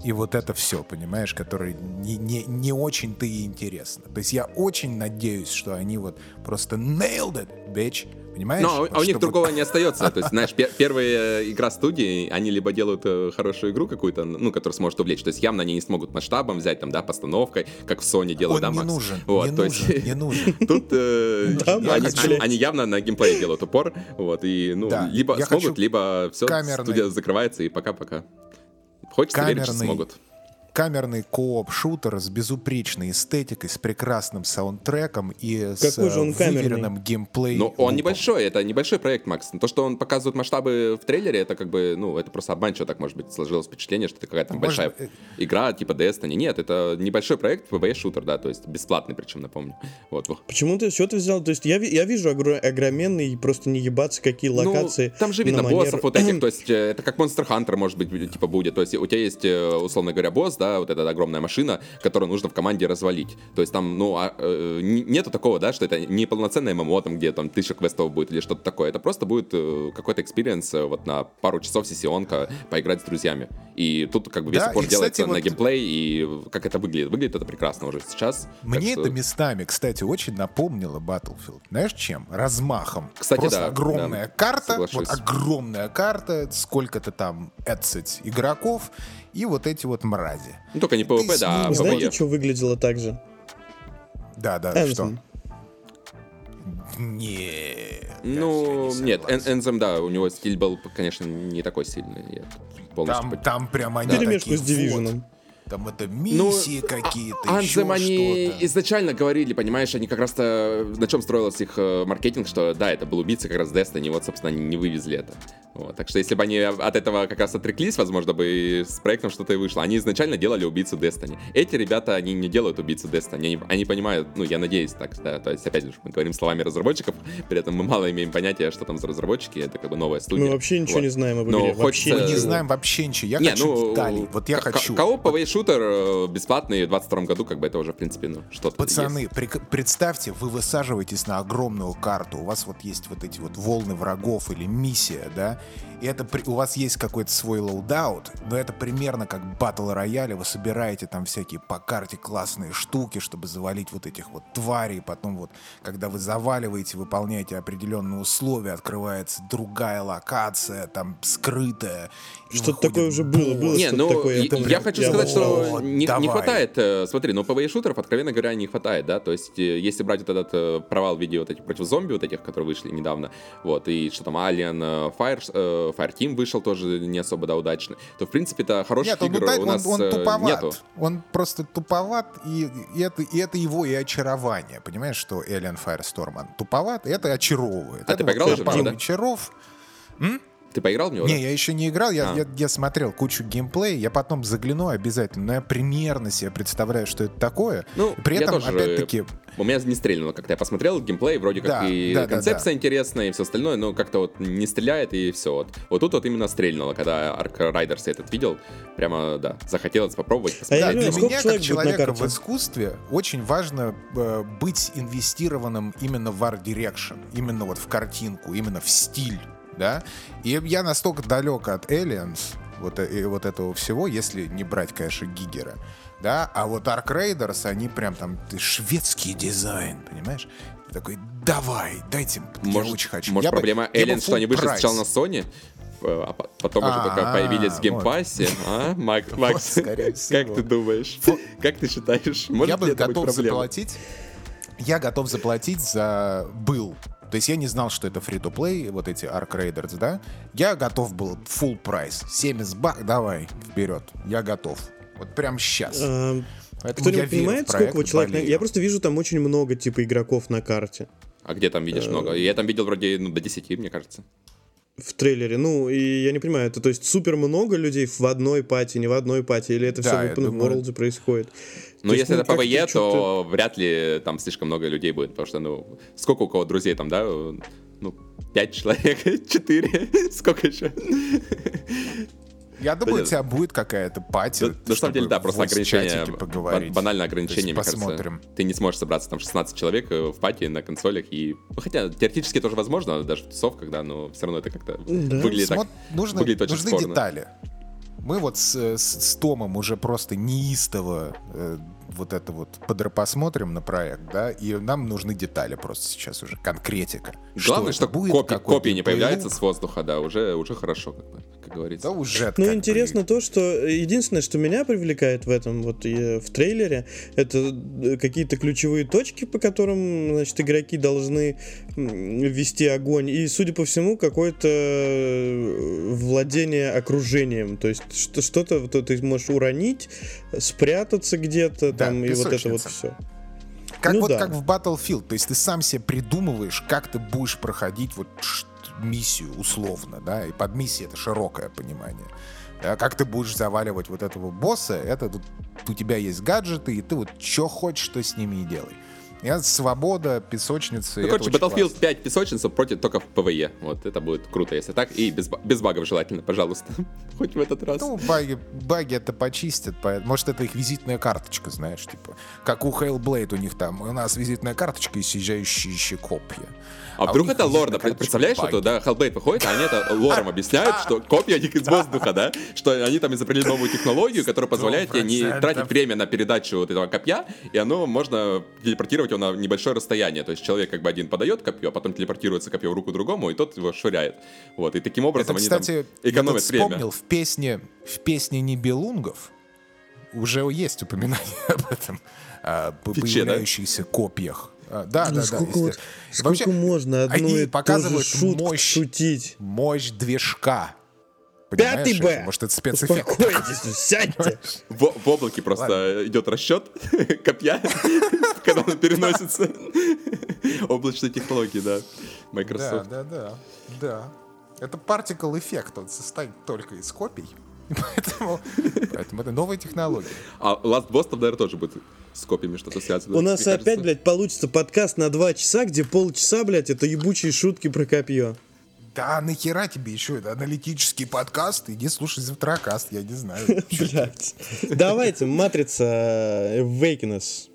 Speaker 1: и вот это все, понимаешь, который не, не, не очень-то и интересно. То есть я очень надеюсь, что они вот просто nailed it, bitch. Понимаешь?
Speaker 3: Но
Speaker 1: Вот
Speaker 3: а у них
Speaker 1: чтобы-
Speaker 3: другого не остается. То есть, знаешь, пе- первая игра студии, они либо делают э, хорошую игру какую-то, ну, которая сможет увлечь. То есть явно они не смогут масштабом взять, там, да, постановкой, как в Sony делают,
Speaker 1: Он
Speaker 3: да,
Speaker 1: не
Speaker 3: Макс?
Speaker 1: нужен,
Speaker 3: Вот,
Speaker 1: не
Speaker 3: то есть-
Speaker 1: нужен, не нужен.
Speaker 3: Тут э,
Speaker 2: Да,
Speaker 3: они, они- они явно на геймплее делают упор, вот, и, ну,
Speaker 1: Да,
Speaker 3: либо
Speaker 1: я
Speaker 3: смогут,
Speaker 1: хочу
Speaker 3: либо все,
Speaker 1: камерный-
Speaker 3: студия закрывается, и пока-пока. Хочется верить, что
Speaker 1: Камерный
Speaker 3: смогут.
Speaker 1: Камерный кооп-шутер с безупречной эстетикой, с прекрасным саундтреком и с
Speaker 2: Какой же он
Speaker 1: э,
Speaker 2: камерный?
Speaker 1: выверенным геймплей.
Speaker 3: Ну, он небольшой, это небольшой проект, Макс. То, что он показывает масштабы в трейлере, это как бы, ну, это просто обманчиво, так, может быть, сложилось впечатление, что это какая-то там
Speaker 1: Может,
Speaker 3: большая
Speaker 1: э,
Speaker 3: игра, типа Destiny. Нет, это небольшой проект, PvE-шутер, да, то есть бесплатный, причем, напомню. Вот.
Speaker 2: Почему ты, что ты взял? То есть я, я вижу огр- огроменный, просто не ебаться, какие локации.
Speaker 3: Ну, там же
Speaker 2: на
Speaker 3: видно
Speaker 2: манер-
Speaker 3: боссов вот этих, то есть э, это как Monster Hunter, может быть, типа будет. То есть у тебя есть, условно говоря, босс, да, вот эта огромная машина, которую нужно в команде развалить. То есть там, ну, а, э, нету такого, да, что это не полноценное ММО, там, где там тысяча квестов будет или что-то такое. Это просто будет э, какой-то experience э, вот на пару часов сессионка поиграть с друзьями. И тут как бы весь
Speaker 1: Да,
Speaker 3: упор
Speaker 1: и, кстати,
Speaker 3: делается
Speaker 1: вот-
Speaker 3: на геймплей и как это выглядит. Выглядит это прекрасно уже сейчас.
Speaker 1: Мне
Speaker 3: что-
Speaker 1: это местами, кстати, очень напомнило Battlefield. Знаешь чем? Размахом.
Speaker 3: Кстати,
Speaker 1: Просто
Speaker 3: да,
Speaker 1: огромная
Speaker 3: да,
Speaker 1: карта,
Speaker 3: соглашусь.
Speaker 1: вот огромная карта, сколько-то там 20 игроков и вот эти вот мрази.
Speaker 3: Ну, только не PvP,
Speaker 1: Ты
Speaker 3: да, а
Speaker 2: Знаете, что выглядело так же?
Speaker 1: Да, да,
Speaker 2: Anthem.
Speaker 1: что? Нет.
Speaker 3: Ну,
Speaker 1: я не
Speaker 3: нет. Эн- Энзем, да, у него стиль был, конечно, не такой сильный. Я полностью
Speaker 1: Там,
Speaker 3: под-
Speaker 1: там прям они
Speaker 2: Перемешку
Speaker 1: такие,
Speaker 2: с Division.
Speaker 1: вот, там это
Speaker 3: Ну,
Speaker 1: миссии какие-то,
Speaker 3: А-
Speaker 1: еще
Speaker 3: Anthem они
Speaker 1: что-то.
Speaker 3: изначально говорили, понимаешь, они как раз-то на чем строился их э, маркетинг, что да, это был убийца как раз Destiny, вот, собственно, они не вывезли это. Вот, так что если бы они от этого как раз отреклись, возможно, бы и с проектом что-то и вышло. Они изначально делали убийцу Destiny. Эти ребята, они не делают убийцу Destiny, они, они понимают, ну, я надеюсь так, да, то есть, опять же, мы говорим словами разработчиков, при этом мы мало имеем понятия, что там за разработчики, это как бы новая студия.
Speaker 2: Мы вообще ничего
Speaker 3: Вот.
Speaker 2: не знаем об
Speaker 3: Но
Speaker 2: игре.
Speaker 3: хочется-
Speaker 2: Вообще
Speaker 1: Мы не знаем вообще ничего. Я
Speaker 3: Не,
Speaker 1: хочу
Speaker 3: ну,
Speaker 1: деталей. Вот я хочу.
Speaker 3: Кого PvE шутер э, бесплатный в 22 году, как бы это уже, в принципе, ну, что-то
Speaker 1: Пацаны,
Speaker 3: есть.
Speaker 1: прик- представьте, вы высаживаетесь на огромную карту, у вас вот есть вот эти вот волны врагов или миссия, да, и это при- у вас есть какой-то свой loadout, но это примерно как battle royale, вы собираете там всякие по карте классные штуки, чтобы завалить вот этих вот тварей, потом вот, когда вы заваливаете, выполняете определенные условия, открывается другая локация, там скрытая.
Speaker 2: Что-то
Speaker 1: выходит
Speaker 2: такое уже было, было.
Speaker 3: Не,
Speaker 2: что-то
Speaker 3: ну,
Speaker 2: такое. это
Speaker 3: я
Speaker 2: прям-
Speaker 3: хочу
Speaker 2: я
Speaker 3: сказать,
Speaker 2: вот-
Speaker 3: что не, не хватает, э, смотри, ну, PvE шутеров, откровенно говоря, не хватает, да, то есть, э, если брать вот этот э, провал в виде вот этих против зомби, вот этих, которые вышли недавно, вот, и что там, Alien Fire, э, Fireteam вышел тоже не особо, да, удачно, то, в принципе, это хороших
Speaker 1: Нет, он,
Speaker 3: игр
Speaker 1: удай-
Speaker 3: у
Speaker 1: он-
Speaker 3: нас
Speaker 1: он
Speaker 3: э,
Speaker 1: туповат.
Speaker 3: нету.
Speaker 1: Он просто туповат, и, и это, и это его и очарование. Понимаешь, что Alien Firestorm он туповат, и это очаровывает.
Speaker 3: А
Speaker 1: это
Speaker 3: ты поиграл
Speaker 1: вот
Speaker 3: уже
Speaker 1: пару
Speaker 3: него, да?
Speaker 1: вечеров.
Speaker 3: Ты поиграл в него?
Speaker 1: Не,
Speaker 3: да?
Speaker 1: я еще не играл, я,
Speaker 3: А.
Speaker 1: я, я смотрел кучу геймплея, я потом загляну обязательно, но я примерно себе представляю, что это такое.
Speaker 3: Ну,
Speaker 1: При
Speaker 3: я
Speaker 1: этом, опять-таки,
Speaker 3: У меня не стрельнуло, как-то я посмотрел геймплей, вроде как
Speaker 1: Да,
Speaker 3: и
Speaker 1: да, да,
Speaker 3: концепция интересная, и все остальное, но как-то вот не стреляет, и все. Вот. вот тут вот именно стрельнуло, когда Riders я этот видел, прямо, да, захотелось попробовать,
Speaker 2: А я
Speaker 1: Да, для меня, как человека в искусстве, очень важно э, быть инвестированным именно в direction, именно вот в картинку, именно в стиль, да. И я настолько далек от Aliens, вот, э- и вот этого всего, если не брать, конечно, Гигера, да, а вот Arc Raiders, они прям там шведский дизайн, понимаешь? Ты такой, давай, дайте, я
Speaker 3: Может,
Speaker 1: очень хочу.
Speaker 3: может
Speaker 1: Я
Speaker 3: проблема
Speaker 1: я бы
Speaker 3: Aliens, что они вышли сначала на Sony, э, а по- потом уже только
Speaker 1: А,
Speaker 3: появились в
Speaker 1: Game
Speaker 3: Pass'е, а, Мак- Макс?
Speaker 1: скорее
Speaker 3: Как ты думаешь? Как ты считаешь? Может
Speaker 1: я бы готов заплатить. Я готов заплатить за был. То есть я не знал, что это free-to-play, вот эти Arc Raiders, да? Я готов был full price. 70 бак, давай, вперед. Я готов. Вот прям сейчас.
Speaker 2: А,
Speaker 1: я
Speaker 2: Кто-нибудь понимает, сколько вот человек...
Speaker 1: болею.
Speaker 2: Я просто вижу там очень много, типа, игроков на карте.
Speaker 3: А где там видишь много? Я там видел вроде ну, до 10, мне кажется.
Speaker 2: В трейлере. Ну, и я не понимаю, это то есть супер много людей в одной пати, не в одной пати, или это
Speaker 1: Да,
Speaker 2: все в open
Speaker 1: думаю-
Speaker 2: world происходит?
Speaker 3: Ну,
Speaker 2: То есть,
Speaker 3: если
Speaker 2: ну,
Speaker 3: это PvE, то вряд ли там слишком много людей будет, потому что, ну, сколько у кого друзей там, да? Ну, 5 человек, 4, сколько еще?
Speaker 1: Я думаю,
Speaker 3: Да
Speaker 1: у тебя будет какая-то пати.
Speaker 3: На на самом деле, да, просто ограничение,
Speaker 1: поговорить.
Speaker 3: банальное ограничение, мне
Speaker 1: посмотрим.
Speaker 3: кажется. Ты не сможешь собраться там 16 человек э, в пати на консолях и... ну, Хотя теоретически тоже возможно, даже в тусовках, да, но все равно это как-то
Speaker 2: Да.
Speaker 3: выглядит так...
Speaker 1: Смо- нужно,
Speaker 3: выглядит очень
Speaker 1: нужны
Speaker 3: спорно.
Speaker 1: детали. Мы вот с, с- с Томом уже просто неистово э, вот это вот подр- посмотрим на проект, да, и нам нужны детали просто сейчас уже, конкретика.
Speaker 3: Главное,
Speaker 1: это
Speaker 3: что
Speaker 1: будет,
Speaker 3: копии,
Speaker 1: какой
Speaker 3: копии не
Speaker 1: лук.
Speaker 3: с воздуха, да, уже, уже хорошо, как, как говорится.
Speaker 1: Да уже
Speaker 2: Ну,
Speaker 1: как бы-
Speaker 2: интересно то, что единственное, что меня привлекает в этом, вот и в трейлере, это э, какие-то ключевые точки, по которым, значит, игроки должны вести огонь. И, судя по всему, какое-то э, владение окружением. То есть что- что-то вот ты можешь уронить, спрятаться где-то
Speaker 1: Да,
Speaker 2: там, и вот это вот все.
Speaker 1: Как
Speaker 2: Ну
Speaker 1: вот
Speaker 2: да.
Speaker 1: как в Battlefield, то есть ты сам себе придумываешь, как ты будешь проходить вот миссию условно, да, и под миссией это широкое понимание. Да, как ты будешь заваливать вот этого босса, это тут у тебя есть гаджеты, и ты вот что хочешь, что с ними и делай. Я свобода, песочницы.
Speaker 3: Ну, короче, Battlefield
Speaker 1: классно.
Speaker 3: 5 песочница против только в PvE. Вот, это будет круто, если так. И без, без багов желательно, пожалуйста. Хоть в этот раз.
Speaker 1: Ну, баги, баги это почистят. по- Может, это их визитная карточка, знаешь, типа. Как у Hellblade у них там. У нас визитная карточка и съезжающие копья.
Speaker 3: А
Speaker 1: у
Speaker 3: вдруг
Speaker 1: них
Speaker 3: это лорда? Представляешь, что да, Hellblade выходит, а они это лором объясняют, что копья они из воздуха, да? Что они там изобрели новую технологию, которая позволяет тебе не
Speaker 1: 100%.
Speaker 3: тратить время на передачу вот этого копья, и оно можно телепортировать его на небольшое расстояние. То есть человек как бы один подает копье, а потом телепортируется копье в руку другому, и тот его швыряет. Вот, и таким
Speaker 1: Это,
Speaker 3: образом они
Speaker 1: кстати,
Speaker 3: там
Speaker 1: я
Speaker 3: экономят
Speaker 1: тут
Speaker 3: время.
Speaker 1: вспомнил, в песне, в песне Нибелунгов уже есть упоминание об этом, о
Speaker 3: Фиче, да?
Speaker 1: появляющихся копьях. А, Да,
Speaker 2: Ну
Speaker 1: да,
Speaker 2: сколько,
Speaker 1: да.
Speaker 2: вот-
Speaker 1: естественно.
Speaker 2: сколько
Speaker 1: Вообще,
Speaker 2: можно одну
Speaker 1: они
Speaker 2: и ту же
Speaker 1: показывают
Speaker 2: шутку
Speaker 1: мощь,
Speaker 2: шутить?
Speaker 1: мощь движка.
Speaker 2: Пятый? Б!
Speaker 1: Может, это спецэффект.
Speaker 2: Успокойтесь, сядьте.
Speaker 3: В, в облаке просто идет расчет копья, когда он переносится. Облачные технологии, да.
Speaker 1: Да,
Speaker 3: Microsoft.
Speaker 1: да, да, да. Это particle эффект, он состоит только из копий. Поэтому, поэтому это новая технология.
Speaker 3: А Last Boss, там, наверное, тоже будет с копиями что-то связано.
Speaker 2: У нас опять,
Speaker 3: кажется.
Speaker 2: блядь, получится подкаст на два часа, где полчаса, блядь, это ебучие шутки про копье.
Speaker 1: Да, нахера тебе еще это аналитический подкаст? Иди слушай завтракаст, я не знаю.
Speaker 2: Блядь. Давайте, Матрица Awakeness.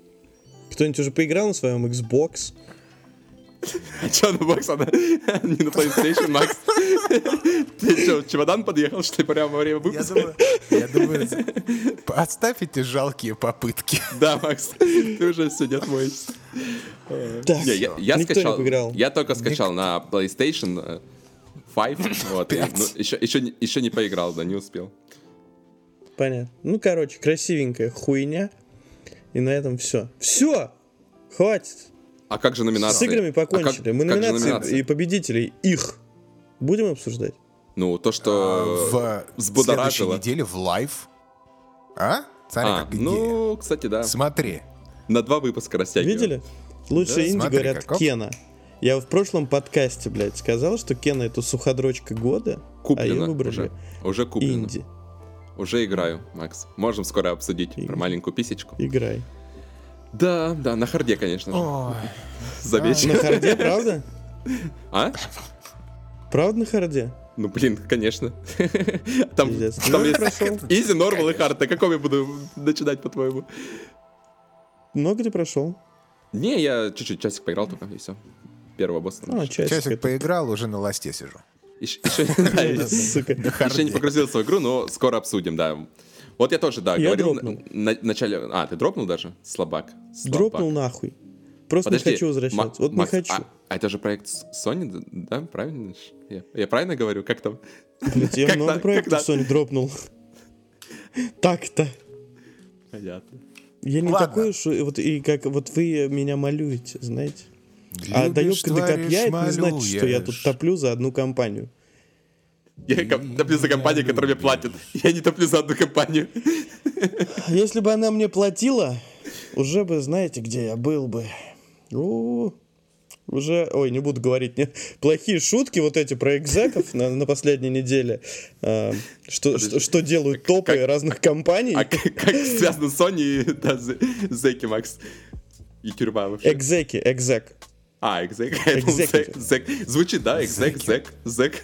Speaker 2: Кто-нибудь уже поиграл на своем Xbox?
Speaker 3: А чё, на бокс она не на PlayStation, Макс? Ты что, чемодан подъехал, что ли, прямо во время выпуска?
Speaker 1: я думаю, оставь эти жалкие попытки.
Speaker 3: Да, Макс, ты уже все не отмоешься.
Speaker 2: Так,
Speaker 3: Не, я, скачал, я только скачал на PlayStation э, 5, вот, и,
Speaker 1: Пять.
Speaker 3: ну, еще, еще, не- еще не поиграл, да, не успел.
Speaker 2: Понятно. Ну, короче, красивенькая хуйня. И на этом все. Все! Хватит.
Speaker 3: А как же номинации?
Speaker 2: С играми
Speaker 3: А как-
Speaker 2: покончили. Мы
Speaker 3: как же
Speaker 2: номинации
Speaker 3: номинации?
Speaker 2: и победителей их будем обсуждать?
Speaker 3: Ну, то, что
Speaker 1: В следующей неделе в лайв. А? Смотри,
Speaker 3: А,
Speaker 1: как идея.
Speaker 3: ну, кстати, да.
Speaker 1: Смотри.
Speaker 3: На два выпуска растягиваем.
Speaker 2: Видели? Лучше
Speaker 1: Да,
Speaker 2: инди
Speaker 1: смотри,
Speaker 2: говорят
Speaker 1: как оп.
Speaker 2: Кена. Я в прошлом подкасте, блядь, сказал, что Кена это суходрочка года, а
Speaker 3: Куплено
Speaker 2: ее выбрали
Speaker 3: уже. Уже куплено.
Speaker 2: инди.
Speaker 3: Уже играю, Макс. Можем скоро обсудить про
Speaker 2: Играй.
Speaker 3: маленькую писечку.
Speaker 2: Играй.
Speaker 3: Да, да, на харде, конечно же.
Speaker 1: Ой,
Speaker 3: Забей.
Speaker 2: На харде, правда?
Speaker 3: А?
Speaker 2: Правда на харде?
Speaker 3: Ну, блин, конечно. Там, там
Speaker 2: Ну,
Speaker 3: есть. Easy, normal и hard. На каком я буду начинать, по-твоему?
Speaker 2: Много ты прошел?
Speaker 3: Не, я чуть-чуть часик поиграл только, и все. Первого босса.
Speaker 2: А, часик.
Speaker 1: часик
Speaker 2: это.
Speaker 1: поиграл, уже на ласте сижу.
Speaker 3: Еще, еще- да, еще не погрузился в игру, но скоро обсудим, да. Вот я тоже, да,
Speaker 2: Я
Speaker 3: говорил на на начале... А, ты дропнул даже? Слабак. Слабак.
Speaker 2: Дропнул нахуй. Просто
Speaker 3: Подожди,
Speaker 2: не хочу возвращаться.
Speaker 3: Ма-
Speaker 2: вот не
Speaker 3: Макс,
Speaker 2: хочу.
Speaker 3: А, а это же проект Sony, да? Правильно? Я, я правильно говорю? Как там?
Speaker 2: Я
Speaker 3: когда-
Speaker 2: много проектов? Sony дропнул. Так-то.
Speaker 3: Понятно.
Speaker 2: Я не
Speaker 1: Ладно.
Speaker 2: такой уж, вот и как вот вы меня малюете, знаете. А
Speaker 1: Любишь,
Speaker 2: доебка до
Speaker 1: творишь,
Speaker 2: копья, это не значит, что я тут топлю за одну компанию.
Speaker 3: Я топлю за компанию, которая мне платит. Я не топлю за одну компанию.
Speaker 2: Если бы она мне платила, уже бы, знаете, где я был бы. У, уже, ой, не буду говорить, не, плохие шутки вот эти про экзеков на, на последней неделе, а, что, что, что делают топы
Speaker 3: как-
Speaker 2: разных компаний.
Speaker 3: А как, как связано Sony и да, Зе- Зеки, Макс? И тюрьма вообще.
Speaker 2: Экзеки, экзек.
Speaker 3: А, экзек. зек- зек. Звучит, да? Экзек, зек, зек.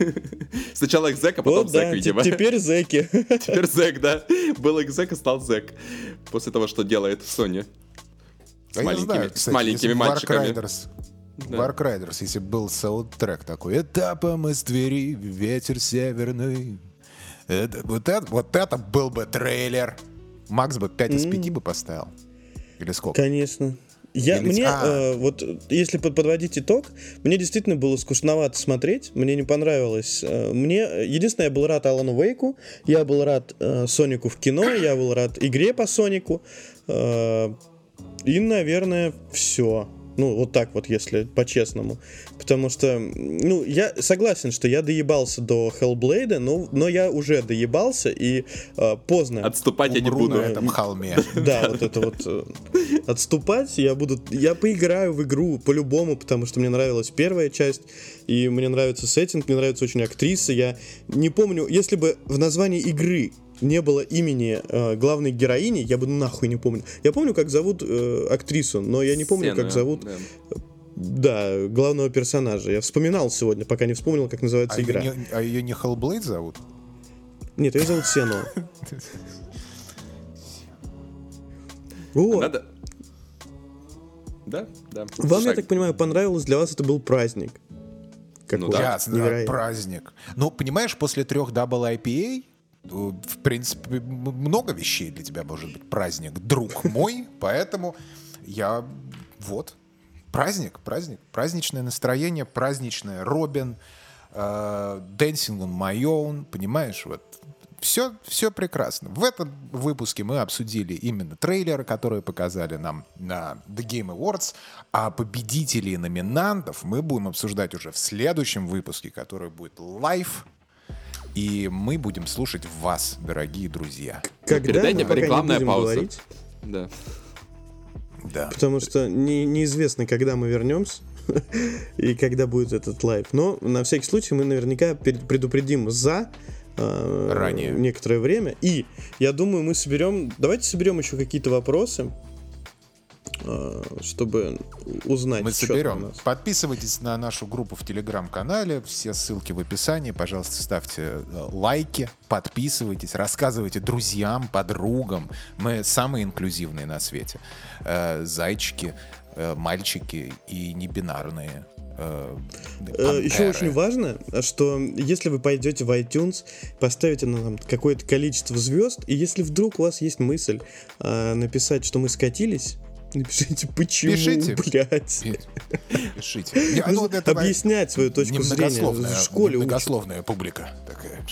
Speaker 3: Сначала экзек, а потом
Speaker 2: Вот
Speaker 3: зек,
Speaker 2: да,
Speaker 3: видимо.
Speaker 2: теперь зеки.
Speaker 3: Теперь зек, да. Был экзек, а стал зек. После того, что делает Sony. С
Speaker 1: Да я
Speaker 3: маленькими,
Speaker 1: знаю,
Speaker 3: с
Speaker 1: кстати,
Speaker 3: маленькими
Speaker 1: если бы
Speaker 3: мальчиками.
Speaker 1: Riders, Dark Riders, если бы был саундтрек такой, этапом из Твери, ветер северный. Это- вот, это, вот это был бы трейлер. Макс бы 5 из 5 бы поставил. Или сколько?
Speaker 2: Конечно. Я,
Speaker 1: Или-
Speaker 2: мне,
Speaker 1: а.
Speaker 2: э, вот, э, если под- подводить итог, мне действительно было скучновато смотреть, мне не понравилось. Э, Мне, э, единственное, я был рад Алану Вейку, я был рад э, Сонику в кино, я был рад игре по Сонику, э, и, наверное, все. Ну, вот так вот, если по-честному. Потому что, ну, я согласен, что я доебался до Hellblade, но, но я уже доебался, и э, поздно.
Speaker 3: Отступать я не буду.
Speaker 1: на этом холме.
Speaker 2: Да, вот это вот э, отступать, я буду, я поиграю в игру по-любому, потому что мне нравилась первая часть, и мне нравится сеттинг, мне нравится очень актриса, я не помню, если бы в названии игры не было имени э, главной героини, я бы нахуй не помню. Я помню, как зовут э, актрису, но я не помню,
Speaker 3: Сцену,
Speaker 2: как зовут,
Speaker 3: да.
Speaker 2: да, главного персонажа. Я вспоминал сегодня, пока не вспомнил, как называется
Speaker 1: А
Speaker 2: игра.
Speaker 1: ее, не, а ее не Hellblade зовут?
Speaker 2: Нет, ее зовут Сено. Вот.
Speaker 3: Надо... Да, да.
Speaker 2: Вам, я
Speaker 3: Шаг.
Speaker 2: так понимаю, понравилось, для вас это был праздник.
Speaker 3: Ну
Speaker 2: Какой?
Speaker 3: да.
Speaker 1: Ясно, праздник. Ну, понимаешь, после трех Double IPA, в принципе, много вещей для тебя может быть. Праздник, друг мой, поэтому я вот. Праздник, праздник, праздничное настроение, праздничное Робин, э, Dancing on My Own, понимаешь, вот. Все, все прекрасно. В этом выпуске мы обсудили именно трейлеры, которые показали нам на The Game Awards, а победителей и номинантов мы будем обсуждать уже в следующем выпуске, который будет live, и мы будем слушать вас, дорогие друзья.
Speaker 2: Когда
Speaker 3: Перед
Speaker 2: мы пока не
Speaker 3: рекламная
Speaker 2: будем
Speaker 3: пауза.
Speaker 2: говорить,
Speaker 3: Да.
Speaker 1: Да.
Speaker 2: потому что не- неизвестно, когда мы вернемся и когда будет этот live. Но на всякий случай мы наверняка предупредим за э,
Speaker 1: Ранее.
Speaker 2: некоторое время. И я думаю, мы соберем. Давайте соберем еще какие-то вопросы, чтобы узнать.
Speaker 1: Мы соберем. Подписывайтесь на нашу группу в Телеграм-канале. Все ссылки в описании. Пожалуйста, ставьте э, лайки, подписывайтесь, рассказывайте друзьям, подругам. Мы самые инклюзивные на свете. Э, Зайчики, э, мальчики и небинарные. э,
Speaker 2: Э, Еще
Speaker 1: пантеры.
Speaker 2: очень важно, что если вы пойдете в iTunes, поставите нам какое-то количество звезд, и если вдруг у вас есть мысль э, написать, что мы скатились, напишите почему,
Speaker 1: Пишите.
Speaker 2: блядь.
Speaker 1: Пи- Пишите. Ну,
Speaker 2: объяснять свою точку зрения. В школе учат.
Speaker 1: немногословная публика. Такая.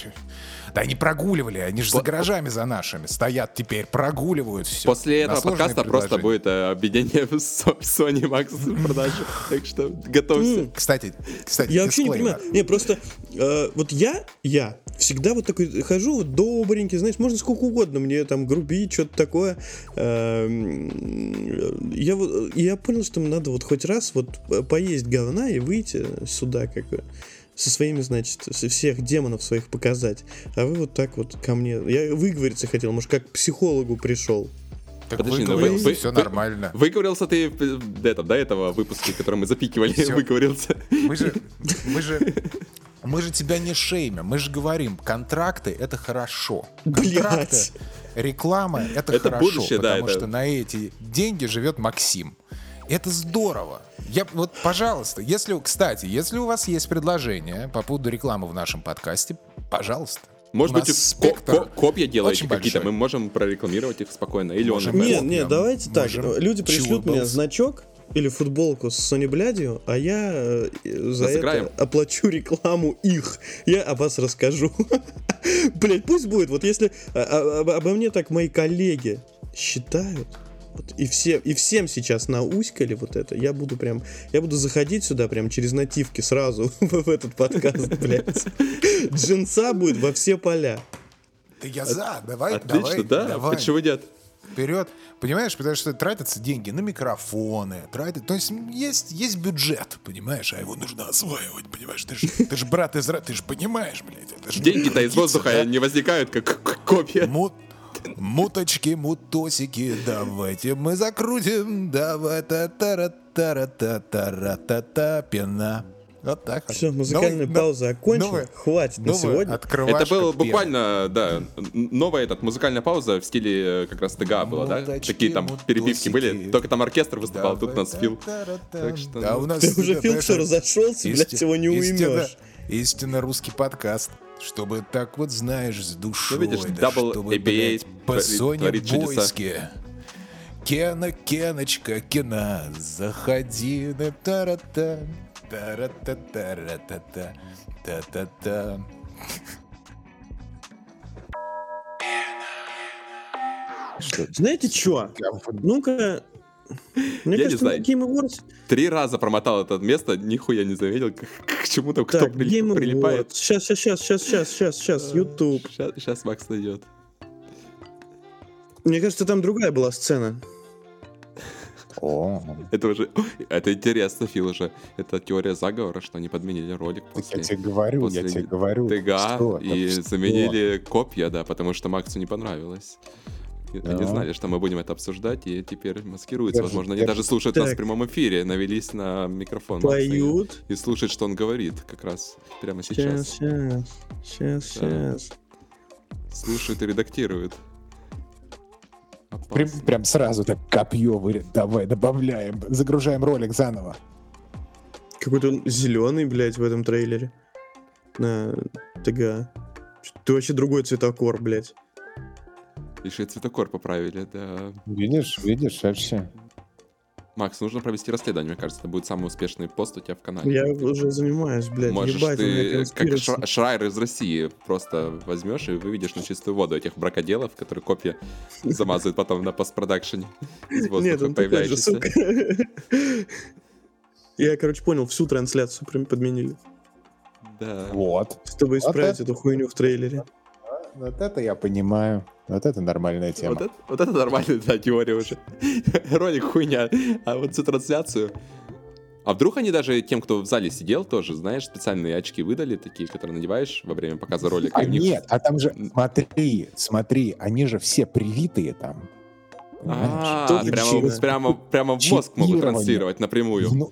Speaker 1: Да они прогуливали, они же за гаражами за нашими стоят теперь, прогуливают все.
Speaker 3: После этого подкаста просто будет э, объединение с Sony Max в продаже. Так что готовься.
Speaker 1: Кстати, кстати,
Speaker 2: Я вообще не понимаю. Не, просто э, вот я, я всегда вот такой хожу, вот добренький, знаешь, можно сколько угодно мне там грубить, что-то такое. Эм, Я, я понял, что мне надо вот хоть раз вот э, поесть говна и выйти сюда, как бы, со своими, значит, со всех демонов своих показать. А вы вот так вот ко мне. Я выговориться хотел, может, как к психологу пришел.
Speaker 1: Так
Speaker 3: Подожди, ну вы- вы-
Speaker 1: все
Speaker 3: вы-
Speaker 1: нормально.
Speaker 3: Выговорился ты э, до этого, до этого выпуска, который мы запикивали,
Speaker 1: Всё.
Speaker 3: выговорился.
Speaker 1: Мы же, мы же, мы же тебя не шеймим, мы же говорим, контракты это хорошо. Контракты, реклама это,
Speaker 3: Это
Speaker 1: хорошо,
Speaker 3: будущее, да,
Speaker 1: потому
Speaker 3: это-
Speaker 1: что на эти деньги живет Максим. Это здорово. Я, вот, пожалуйста, если, кстати, если у вас есть предложение по поводу рекламы в нашем подкасте, пожалуйста.
Speaker 3: Может
Speaker 1: У
Speaker 3: быть,
Speaker 1: нас
Speaker 3: ко-
Speaker 1: спектр
Speaker 3: ко- копья делаете
Speaker 1: очень
Speaker 3: какие-то, мы можем прорекламировать их спокойно. Или он
Speaker 1: Можем.
Speaker 3: например,
Speaker 2: Не,
Speaker 1: Можем.
Speaker 2: не, давайте так.
Speaker 1: Можем.
Speaker 2: Люди пришлют мне значок или футболку с Sony Блядью, а я э, за
Speaker 3: Разыграем.
Speaker 2: это оплачу рекламу их. Я о вас расскажу. Блять, пусть будет. Вот если а, а, об- обо мне так мои коллеги считают, вот, и, все, и всем сейчас науськали вот это, я буду прям, я буду заходить сюда прям через нативки сразу в этот подкаст, блядь. Джинса будет во все поля.
Speaker 1: Да я за, давай,
Speaker 3: Отлично,
Speaker 1: давай,
Speaker 3: да?
Speaker 1: давай.
Speaker 3: Почему нет?
Speaker 1: вперед. Понимаешь, потому что тратятся деньги на микрофоны, тратят, то есть есть, есть бюджет, понимаешь, а его нужно осваивать, понимаешь, ты же ты ж брат из Ра- ты же понимаешь, блядь,
Speaker 3: Деньги-то из воздуха
Speaker 1: да?
Speaker 3: не возникают, как к- копья.
Speaker 1: Муточки, мутосики, давайте мы закрутим. Давай та-та-ра, та-ра та-та-ра, та та пена. Вот так.
Speaker 2: Все, музыкальная
Speaker 1: новый,
Speaker 2: пауза окончена.
Speaker 1: Новый,
Speaker 2: Хватит новый
Speaker 1: на
Speaker 2: сегодня.
Speaker 3: Это было буквально, да, новая этот, музыкальная пауза в стиле э, как раз ТГА была, да? Такие там перебивки были. Только там оркестр выступал, тут у нас Фил. Так что...
Speaker 1: Да, у ну, нас...
Speaker 2: Ты уже Фил все разошелся, блядь, его не уймешь.
Speaker 1: Истинно русский подкаст. Чтобы так вот, знаешь, с душой.
Speaker 3: видишь,
Speaker 1: да, чтобы, блядь, по Соне. Бойске. Кена, Кеночка, Кена, заходи на тарата, тарата, тарата, та-та-та.
Speaker 2: Знаете что? Ну-ка. Мне
Speaker 3: Я не
Speaker 2: кажется,
Speaker 3: знаю.
Speaker 2: на Game Awards...
Speaker 3: Три раза промотал это место, нихуя не заметил, к, к чему-то кто
Speaker 2: Game
Speaker 3: прилипает.
Speaker 2: Awards. Сейчас, сейчас, сейчас, сейчас, сейчас, сейчас, YouTube.
Speaker 3: Сейчас, Макс найдет.
Speaker 2: Мне кажется, там другая была сцена.
Speaker 1: О,
Speaker 3: Это уже... Это интересно, Фил, уже. Это теория заговора, что они подменили ролик после
Speaker 1: я тебе говорю, я
Speaker 3: после
Speaker 1: тебе говорю.
Speaker 3: ТГА
Speaker 1: что
Speaker 3: и
Speaker 1: что?
Speaker 3: заменили копья, да, потому что Максу не понравилось. И Они
Speaker 1: Да.
Speaker 3: знали, что мы будем это обсуждать, и теперь маскируются.
Speaker 1: Держи,
Speaker 3: Возможно, они даже слушают нас в
Speaker 2: Так.
Speaker 3: прямом эфире, навелись на микрофон
Speaker 2: Поют.
Speaker 3: и слушают, что он говорит как раз прямо сейчас.
Speaker 2: Сейчас, сейчас, сейчас,
Speaker 3: Да.
Speaker 2: сейчас.
Speaker 3: Слушают и редактируют.
Speaker 1: Прям,
Speaker 3: Опасно.
Speaker 1: прям сразу так копье вырет. Давай, добавляем, загружаем ролик заново.
Speaker 2: Какой-то зеленый, блядь, в этом трейлере. На ТГА. Ты вообще другой цветокор, блядь.
Speaker 3: Еще и цветокор поправили, да.
Speaker 1: Видишь, видишь, вообще.
Speaker 3: Макс, нужно провести расследование, мне кажется. Это будет самый успешный пост у тебя в канале.
Speaker 2: Я уже занимаюсь, блядь.
Speaker 3: Можешь
Speaker 2: Ебать,
Speaker 3: ты, как. Шра- Шрайер из России, просто возьмешь и выведешь на чистую воду этих бракоделов, которые копья замазывают потом на постпродакшене. Из воздуха появляющийся.
Speaker 2: сука. Я, короче, понял, всю трансляцию прям подменили.
Speaker 3: Да.
Speaker 1: Вот.
Speaker 2: Чтобы исправить эту хуйню в трейлере.
Speaker 1: Вот это я понимаю. Вот это нормальная тема.
Speaker 3: Вот это, вот это нормальная да, теория уже. Ролик хуйня. А вот всю трансляцию... А вдруг они даже тем, кто в зале сидел, тоже, знаешь, специальные очки выдали, такие, которые надеваешь во время показа ролика.
Speaker 1: А
Speaker 3: них-
Speaker 1: нет, а там же, смотри, смотри, они же все привитые там.
Speaker 3: А, прямо, прямо, прямо в мозг могут транслировать напрямую.
Speaker 1: Ну,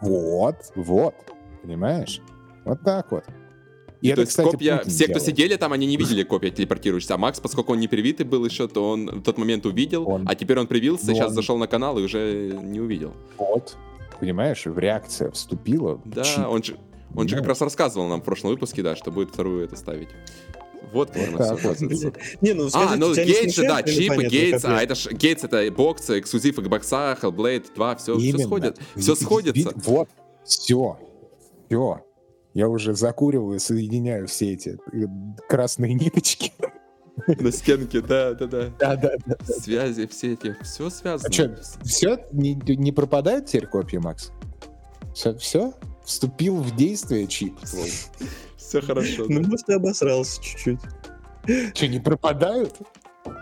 Speaker 1: вот, вот, понимаешь? Вот так вот. И
Speaker 3: То
Speaker 1: это,
Speaker 3: есть
Speaker 1: кстати,
Speaker 3: копья,
Speaker 1: Путин
Speaker 3: все, кто
Speaker 1: делает.
Speaker 3: сидели там, они не видели копья телепортирующиеся. А Макс, поскольку он не привитый был еще, то он в тот момент увидел,
Speaker 1: Он-
Speaker 3: а теперь он привился,
Speaker 1: Ну,
Speaker 3: сейчас
Speaker 1: он-
Speaker 3: зашел на канал и уже не увидел.
Speaker 1: Вот, понимаешь, в реакция вступила.
Speaker 3: Да,
Speaker 1: чип.
Speaker 3: он же, он же как раз рассказывал нам в прошлом выпуске, да, что будет вторую это ставить. Вот как оно все.
Speaker 2: Не, ну
Speaker 3: А, ну Гейтс же, да, чипы, Гейтс, а это ж Гейтс это бокс, эксклюзив Xbox, Hellblade 2, все, все сходит, все сходится.
Speaker 1: Вот, все, все. Я уже закуриваю, соединяю все эти э, красные ниточки.
Speaker 3: На стенке, да, да, да.
Speaker 1: Да, да, да.
Speaker 3: Связи все эти, все связано.
Speaker 1: А что, все не, не пропадает теперь копии, Макс? Все, все? Вступил в действие чип.
Speaker 3: Все хорошо.
Speaker 2: Ну, может, ты обосрался чуть-чуть.
Speaker 1: Что, не пропадают?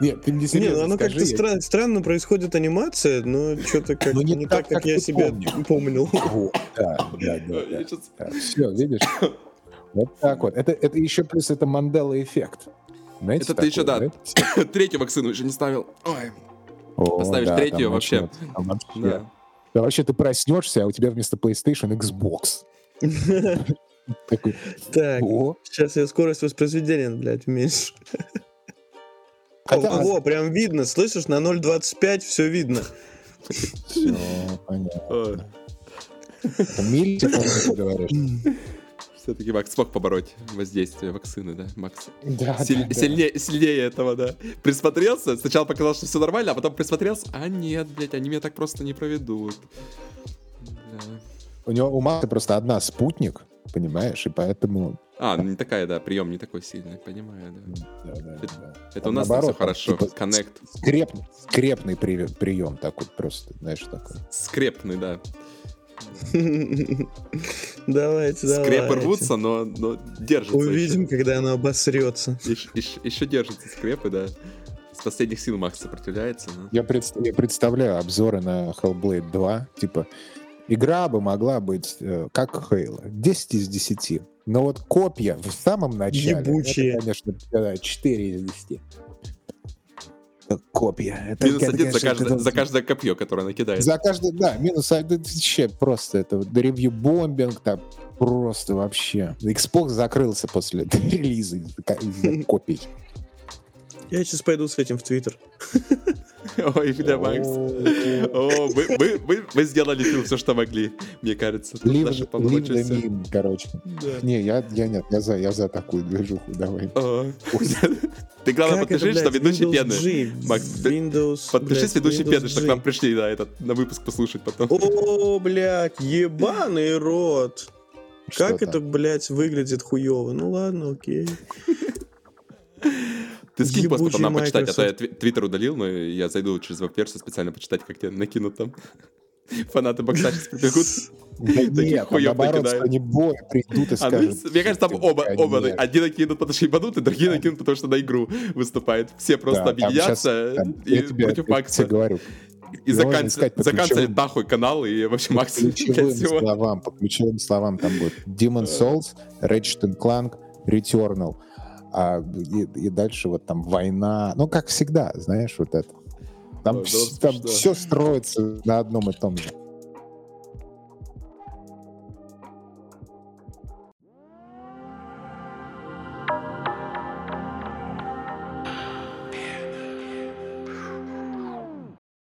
Speaker 1: Нет, ты мне
Speaker 2: Не,
Speaker 1: серьезно
Speaker 2: ну оно
Speaker 1: скажи,
Speaker 2: как-то
Speaker 1: я-
Speaker 2: стра- странно происходит анимация, но что-то как
Speaker 1: Ну, не
Speaker 2: не,
Speaker 1: так,
Speaker 2: так, как,
Speaker 1: как
Speaker 2: я
Speaker 1: ты
Speaker 2: себе
Speaker 1: помнишь.
Speaker 2: помнил.
Speaker 1: Вот, да, да, да,
Speaker 3: Я щас-
Speaker 1: Все, видишь? Вот так вот. Это, это еще плюс это Мандела эффект. Знаете,
Speaker 3: Это ты еще,
Speaker 1: такой,
Speaker 3: да,
Speaker 1: знаете?
Speaker 3: третью вакцину еще не ставил. Ой,
Speaker 1: О,
Speaker 3: Поставишь
Speaker 1: да,
Speaker 3: третью вообще.
Speaker 1: начнется, там вообще.
Speaker 3: да.
Speaker 1: Да вообще ты проснешься, а у тебя вместо PlayStation Xbox. Такой,
Speaker 2: Так,
Speaker 1: о.
Speaker 2: сейчас я скорость воспроизведения, блядь, уменьшу.
Speaker 1: Хотя-
Speaker 2: О, во, прям видно, слышишь, на 0.25 все видно.
Speaker 1: Всё, понятно.
Speaker 3: Все-таки Макс смог побороть воздействие вакцины, да, Макс?
Speaker 1: Да,
Speaker 3: Силь-
Speaker 1: да, да.
Speaker 3: Сильнее, сильнее этого, да. Присмотрелся, сначала показалось, что все нормально, а потом присмотрелся, а нет, блядь, они меня так просто не проведут. Да.
Speaker 1: У него у Макса просто одна спутник, понимаешь, и поэтому...
Speaker 3: А, не такая, да, прием не такой сильный, понимаю, да.
Speaker 1: да, да, да.
Speaker 3: Это у
Speaker 1: А
Speaker 3: нас
Speaker 1: наоборот,
Speaker 3: все хорошо.
Speaker 1: типа,
Speaker 3: Коннект
Speaker 1: Скреп- скрепный при- прием такой просто, знаешь, такой.
Speaker 3: скрепный, да.
Speaker 2: Давайте, давайте.
Speaker 3: Скрепы рвутся, но, но держатся.
Speaker 2: Увидим, когда оно обосрется.
Speaker 3: Еще, еще- еще держатся скрепы, да. С последних сил Макс сопротивляется. но-
Speaker 1: Я, предс- я представляю обзоры на Hellblade 2, типа, игра бы могла быть э, как Halo, 10 из 10. Но вот копья в самом начале,
Speaker 2: Ебучие.
Speaker 1: это, конечно, да, 4 из 10. Э, Копья. Это,
Speaker 3: Минус
Speaker 1: это,
Speaker 3: один за
Speaker 1: конечно,
Speaker 3: каждое,
Speaker 1: это-
Speaker 3: за каждое копье, которое накидает.
Speaker 1: За каждый, да, минус один, вообще просто, это ревью бомбинг, там просто вообще. Xbox закрылся после релиза из-за копий.
Speaker 2: Я сейчас пойду с этим в Твиттер.
Speaker 3: Ой, бля, Макс. О, мы сделали Фил все, что могли, мне кажется. Всё.
Speaker 1: meme, короче.
Speaker 3: Да.
Speaker 1: Не, я, я нет, я за, я за такую движуху, давай.
Speaker 3: Ты главное подпишись, что ведущий пены. Макс, Подпишись, ведущий пены, что к нам пришли, да, этот, на выпуск послушать потом.
Speaker 2: О, блядь, ебаный рот. Как это, блядь, выглядит хуево? Ну ладно, окей.
Speaker 3: Ты скинь пост потом нам почитать, а то я твиттер удалил, но я зайду через веб-версию специально почитать, как тебе накинут там. Фанаты бокса сейчас прибегут.
Speaker 1: Нет, наоборот, что они боя придут и
Speaker 3: А, ну,
Speaker 1: скажут.
Speaker 3: мне кажется, там
Speaker 1: типа,
Speaker 3: оба,
Speaker 1: «Да
Speaker 3: оба,
Speaker 1: нет».
Speaker 3: один накинут, потому что ебануты, другие накинут, потому что на игру выступает. Все просто объединятся и
Speaker 1: я
Speaker 3: против
Speaker 1: я
Speaker 3: Макса.
Speaker 1: говорю,
Speaker 3: и
Speaker 1: по
Speaker 3: заканцелить
Speaker 1: ключевым-
Speaker 3: нахуй канал и вообще
Speaker 1: по
Speaker 3: максимум для
Speaker 1: ключевым словам, по ключевым словам там будет Demon Souls, Ratchet Clank, Returnal. А, и, и дальше вот там война. Ну, как всегда, знаешь, вот это. Там,
Speaker 3: Ой, было
Speaker 1: там все строится на одном и том же.